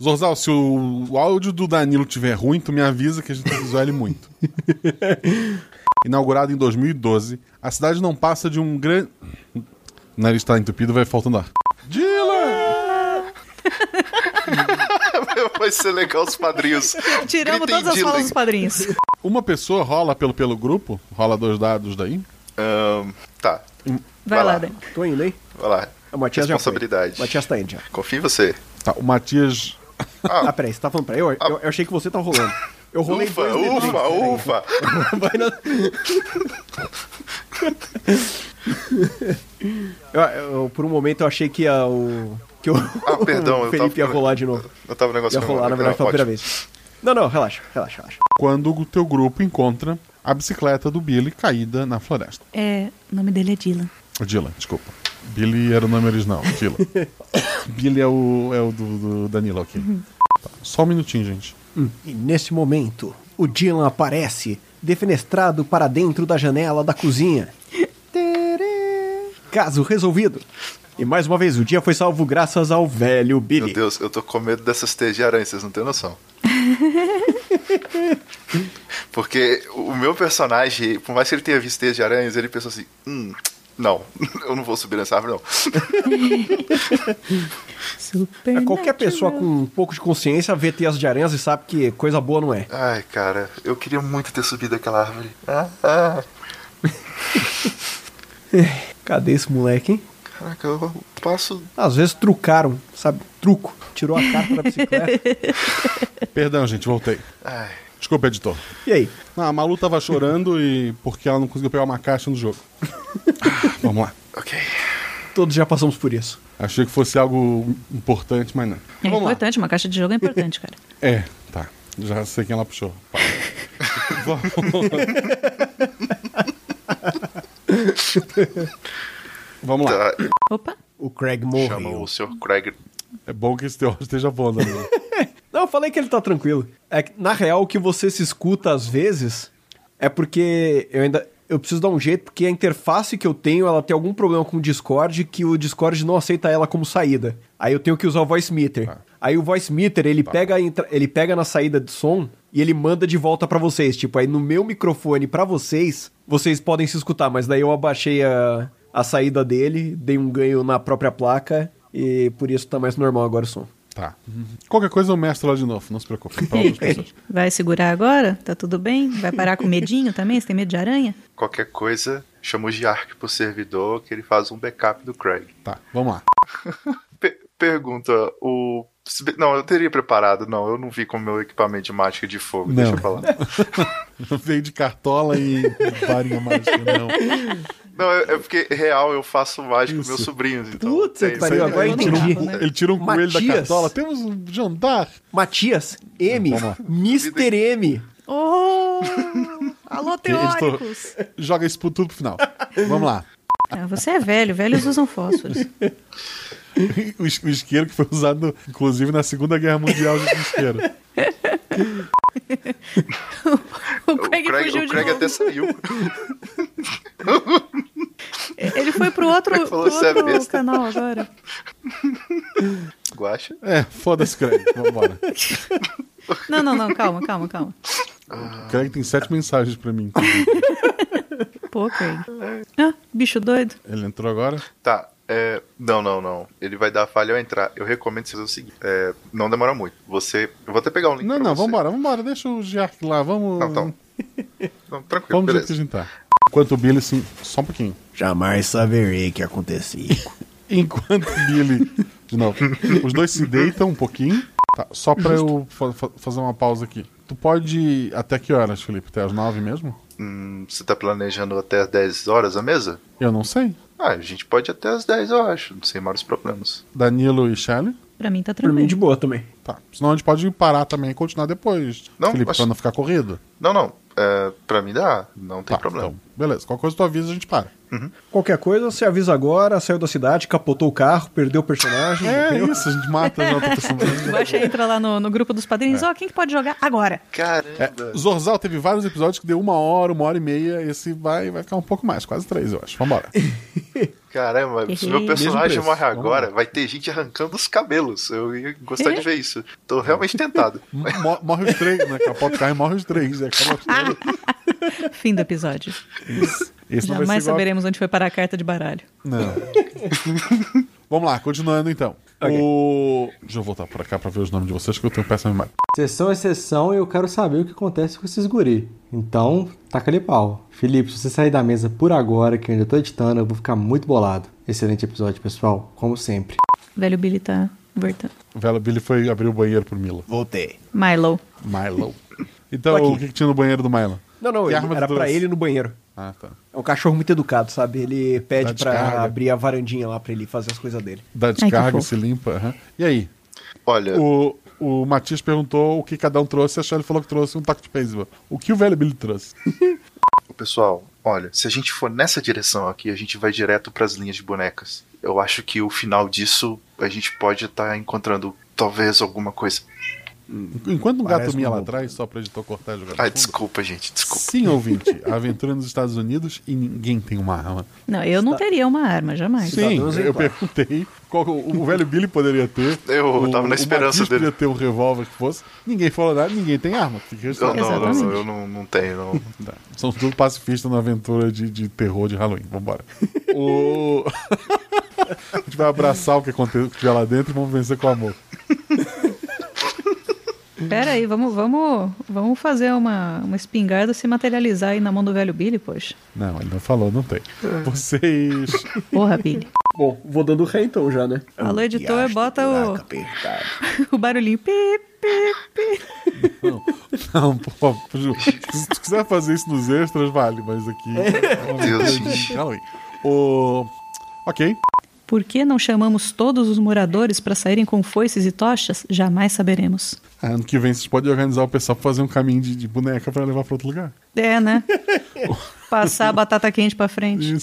Zorzal, se o, o áudio do Danilo tiver ruim, tu me avisa que a gente zoar ele muito. Inaugurado em 2012, a cidade não passa de um grande. O nariz está entupido, vai faltando ar. Dylan! Vai ser legal os padrinhos. Tiramos Gritem todas as Dylan. falas dos padrinhos. Uma pessoa rola pelo, pelo grupo? Rola dois dados daí? Tá. Vai lá, Dan. Tô indo, hein? Vai lá. O Matias já foi. Responsabilidade. O Matias tá indo já. Confia em você. Tá, o Matias. Ah, peraí, você tá falando pra eu? Eu, eu achei que você tá rolando. Eu rolei Ufa, dois D3, ufa, peraí. ufa. Vai na... eu, eu- por um momento eu achei que ia o. Que o, Ah, perdão, o eu Felipe tava- ia rolar de novo. Eu tava negociando Ia rolar, na verdade, pela primeira vez. Não, não, relaxa, relaxa, relaxa. Quando o teu grupo encontra a bicicleta do Billy caída na floresta. É, o nome dele é Dylan. Dylan, desculpa. Billy era o nome original, Dylan. Billy é o, é o do, do Danilo aqui. Tá, Só um minutinho, gente. E nesse momento, o Dylan aparece, defenestrado para dentro da janela da cozinha. Caso resolvido. E mais uma vez, o dia foi salvo graças ao velho Billy. Meu Deus, eu tô com medo dessas teias de aranha, vocês não têm noção. Porque o meu personagem, por mais que ele tenha visto teias de aranhas, ele pensou assim: hum, não, eu não vou subir nessa árvore, não. É, Qualquer pessoa com um pouco de consciência vê teias de aranhas e sabe que coisa boa não é. Ai, cara, eu queria muito ter subido aquela árvore. Ah, ah. Cadê esse moleque, hein? Caraca, eu passo. Às vezes trucaram, sabe? Truco. Tirou a carta da bicicleta. Perdão, gente, voltei. Ai. Desculpa, editor. E aí? Ah, a Malu tava chorando e porque ela não conseguiu pegar uma caixa no jogo. Ah, vamos lá. Ok. Todos já passamos por isso. Achei que fosse algo importante, mas não. É importante, uma caixa de jogo é importante, cara. É, tá. Já sei quem ela puxou. Vamos lá. Opa. O Craig morreu. Chama o Sr. Craig. É bom que esse teu esteja bom, né? Não, eu falei que ele tá tranquilo. É que, na real, o que você se escuta às vezes é porque eu ainda. Eu preciso dar um jeito, porque a interface que eu tenho, ela tem algum problema com o Discord, que o Discord não aceita ela como saída. Aí eu tenho que usar o Voice Meter. Aí o Voice Meter, ele, pega, a entra- ele pega na saída de som e ele manda de volta pra vocês. Tipo, aí no meu microfone pra vocês, vocês podem se escutar, mas daí eu abaixei a, a saída dele, dei um ganho na própria placa e por isso tá mais normal agora o som. Tá. Qualquer coisa eu mestro lá de novo, não se preocupe. Pessoas. Vai segurar agora? Tá tudo bem? Vai parar com medinho também? Você tem medo de aranha? Qualquer coisa, chama o Giark pro servidor que ele faz um backup do Craig. Tá, vamos lá. Pe- pergunta: o Não, eu teria preparado. Não, eu não vi com meu equipamento de mágica de fogo. Não. Deixa eu falar. Veio de cartola e varinha mágica, não. Não, é é porque, real, eu faço mágica com meus sobrinhos. Então Putz, tem- que pariu, agora ele, tira entendi. um, ele tira um coelho da Matias. cartola. Temos um jantar. Matias, M. Mr. M. Oh! Alô, teóricos! joga isso tudo pro final. Vamos lá. Ah, você é velho, velhos usam fósforos. O, is- o isqueiro que foi usado, inclusive, na Segunda Guerra Mundial de isqueiro. O Craig, o Craig, fugiu o de Craig novo. até saiu. Ele foi pro outro, pro "Você é outro besta." canal agora. Guacha? É, foda-se, Craig. Vambora. Não, não, não, calma, calma, calma. O Craig tem sete mensagens pra mim. Pô, Craig. Ah, bicho doido. Ele entrou agora? Tá. é, não, não, não. Ele vai dar falha ao entrar. Eu recomendo você fazer o seguinte: é, não demora muito. Você. Eu vou até pegar um link. Não, pra não, você. vambora, vambora. Deixa o Giark lá, vamos. Não, então. Não, tranquilo, Vamos beleza. tá. Enquanto o Billy, sim. Só um pouquinho. Jamais saberei o que acontecia. Enquanto o Billy. De novo. Os dois se deitam um pouquinho. Tá, só pra eu fa- fa- fazer uma pausa aqui. Tu pode até que horas, Felipe? Até as nove mesmo? Hum, você tá planejando até as 10 horas a mesa? Eu não sei. Ah, a gente pode ir até as 10, eu acho. Sem maiores problemas. Danilo e Shelly? Pra mim tá Pra tranquilo. mim, de boa também. Tá. Senão a gente pode parar também e continuar depois. Não, Felipe, mas- pra não ficar corrido. Não, não. É, pra mim dá. Não tem Tá, problema. então, beleza. Qualquer coisa tu avisa, a gente para. Qualquer coisa, você avisa agora, saiu da cidade, capotou o carro, perdeu o personagem. É entendeu? isso, a gente mata já outra pessoa. O Guaxa entra lá no, no grupo dos padrinhos. Ó, quem que pode jogar agora? Caramba. É, Zorzal teve vários episódios que deu uma hora, uma hora e meia. Esse vai, vai ficar um pouco mais, quase três, eu acho. Vambora. Caramba, se meu personagem morre agora, vai ter gente arrancando os cabelos. Eu ia gostar É? de ver isso. Tô realmente tentado. Mo- morre os três, né? Capota o carro e morre os três. É. Fim do episódio. Esse não vai Jamais ser igual a- saberemos onde foi parar a carta de baralho. Não. Vamos lá, continuando então. O... Deixa eu voltar pra cá pra ver os nomes de vocês, que eu tenho péssima memória. Sessão é sessão e eu quero saber o que acontece com esses guri. Então, taca ali pau. Felipe, se você sair da mesa por agora, que eu ainda tô editando, eu vou ficar muito bolado. Excelente episódio, pessoal. Como sempre. Velho Billy tá voltando. Velho Billy foi abrir o banheiro pro Milo. Voltei. Milo. Milo. Então, o que, que tinha no banheiro do Milo? Não, não, Que ele- arma era pra ele no banheiro. Ah, tá. É um cachorro muito educado, sabe? Ele pede pra descarga. abrir a varandinha lá pra ele fazer as coisas dele. Dá descarga, se limpa. aham. E aí? Olha, O, o Matias perguntou o que cada um trouxe, a Shelly falou que trouxe um taco de beisebol. O que o velho Billy trouxe? pessoal, olha, se a gente for nessa direção aqui, a gente vai direto pras linhas de bonecas. Eu acho que o final disso a gente pode estar encontrando talvez alguma coisa. Enquanto um gato minha lá atrás, só pra editor cortar e jogar Ah, desculpa, gente, desculpa. Sim, ouvinte. A aventura nos Estados Unidos e ninguém tem uma arma. Não, eu não teria uma arma, jamais. Sim, eu perguntei qual o, o velho Billy poderia ter. Eu o, tava na o esperança Matias dele. podia ter um revólver que fosse. Ninguém falou nada, ninguém tem arma. Não, não, não, Exatamente. não, eu não, não tenho, não. Tá. São tudo pacifistas na aventura de, de terror de Halloween. Vambora. o... a gente vai abraçar o que aconteceu que tiver lá dentro e vamos vencer com amor. Pera aí, vamos, vamos, vamos fazer uma, uma espingarda se materializar aí na mão do velho Billy, poxa. Não, ele não falou, não tem. Vocês. Porra, Billy. Bom, vou dando ré então já, né? Alô, editor, bota o, o barulhinho. Pi, pi, pi. Não, não pô, Ju, se tu quiser fazer isso nos extras, vale, mas aqui. Meu Deus. O... Ok. Por que não chamamos todos os moradores para saírem com foices e tochas? Jamais saberemos. Ano que vem vocês podem organizar o pessoal pra fazer um caminho de, de boneca pra levar pra outro lugar. É, né? Passar a batata quente pra frente. Isso.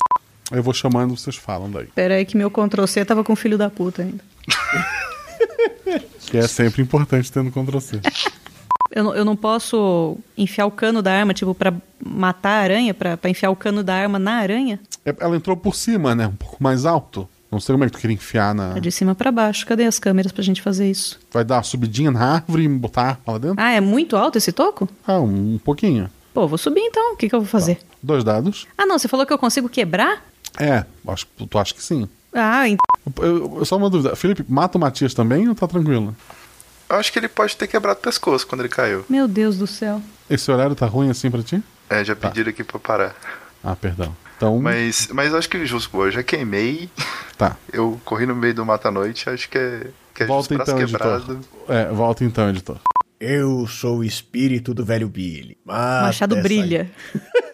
Eu vou chamando, vocês falam daí. Pera aí que meu Ctrl C tava com o filho da puta ainda. Que é sempre importante tendo Ctrl C. Eu, não- eu não posso enfiar o cano da arma, tipo, pra matar a aranha, pra, pra enfiar o cano da arma na aranha? É, Ela entrou por cima, né? Um pouco mais alto. Não sei como é que tu queria enfiar na. É de cima pra baixo. Cadê as câmeras pra gente fazer isso? Vai dar uma subidinha na árvore e botar lá dentro? Ah, é muito alto esse toco? Ah, um, um pouquinho. Pô, vou subir então. O que, que eu vou fazer? Dois dados. Ah, não, você falou que eu consigo quebrar? É, acho tu, acha que sim. Ah, então. Eu, eu- só uma dúvida. Felipe, mata o Matias também ou tá tranquilo? Eu acho que ele pode ter quebrado o pescoço quando ele caiu. Meu Deus do céu. Esse horário tá ruim assim pra ti? É, já pediram aqui pra parar. Ah, perdão. Então. Mas, mas acho que justo, pô, eu já queimei. Tá. Eu corri no meio do mata-noite, acho que é, Que é Volta braço então, quebrado. editor. É, volta então, editor. Eu sou o espírito do velho Billy. Mata Machado essa- brilha.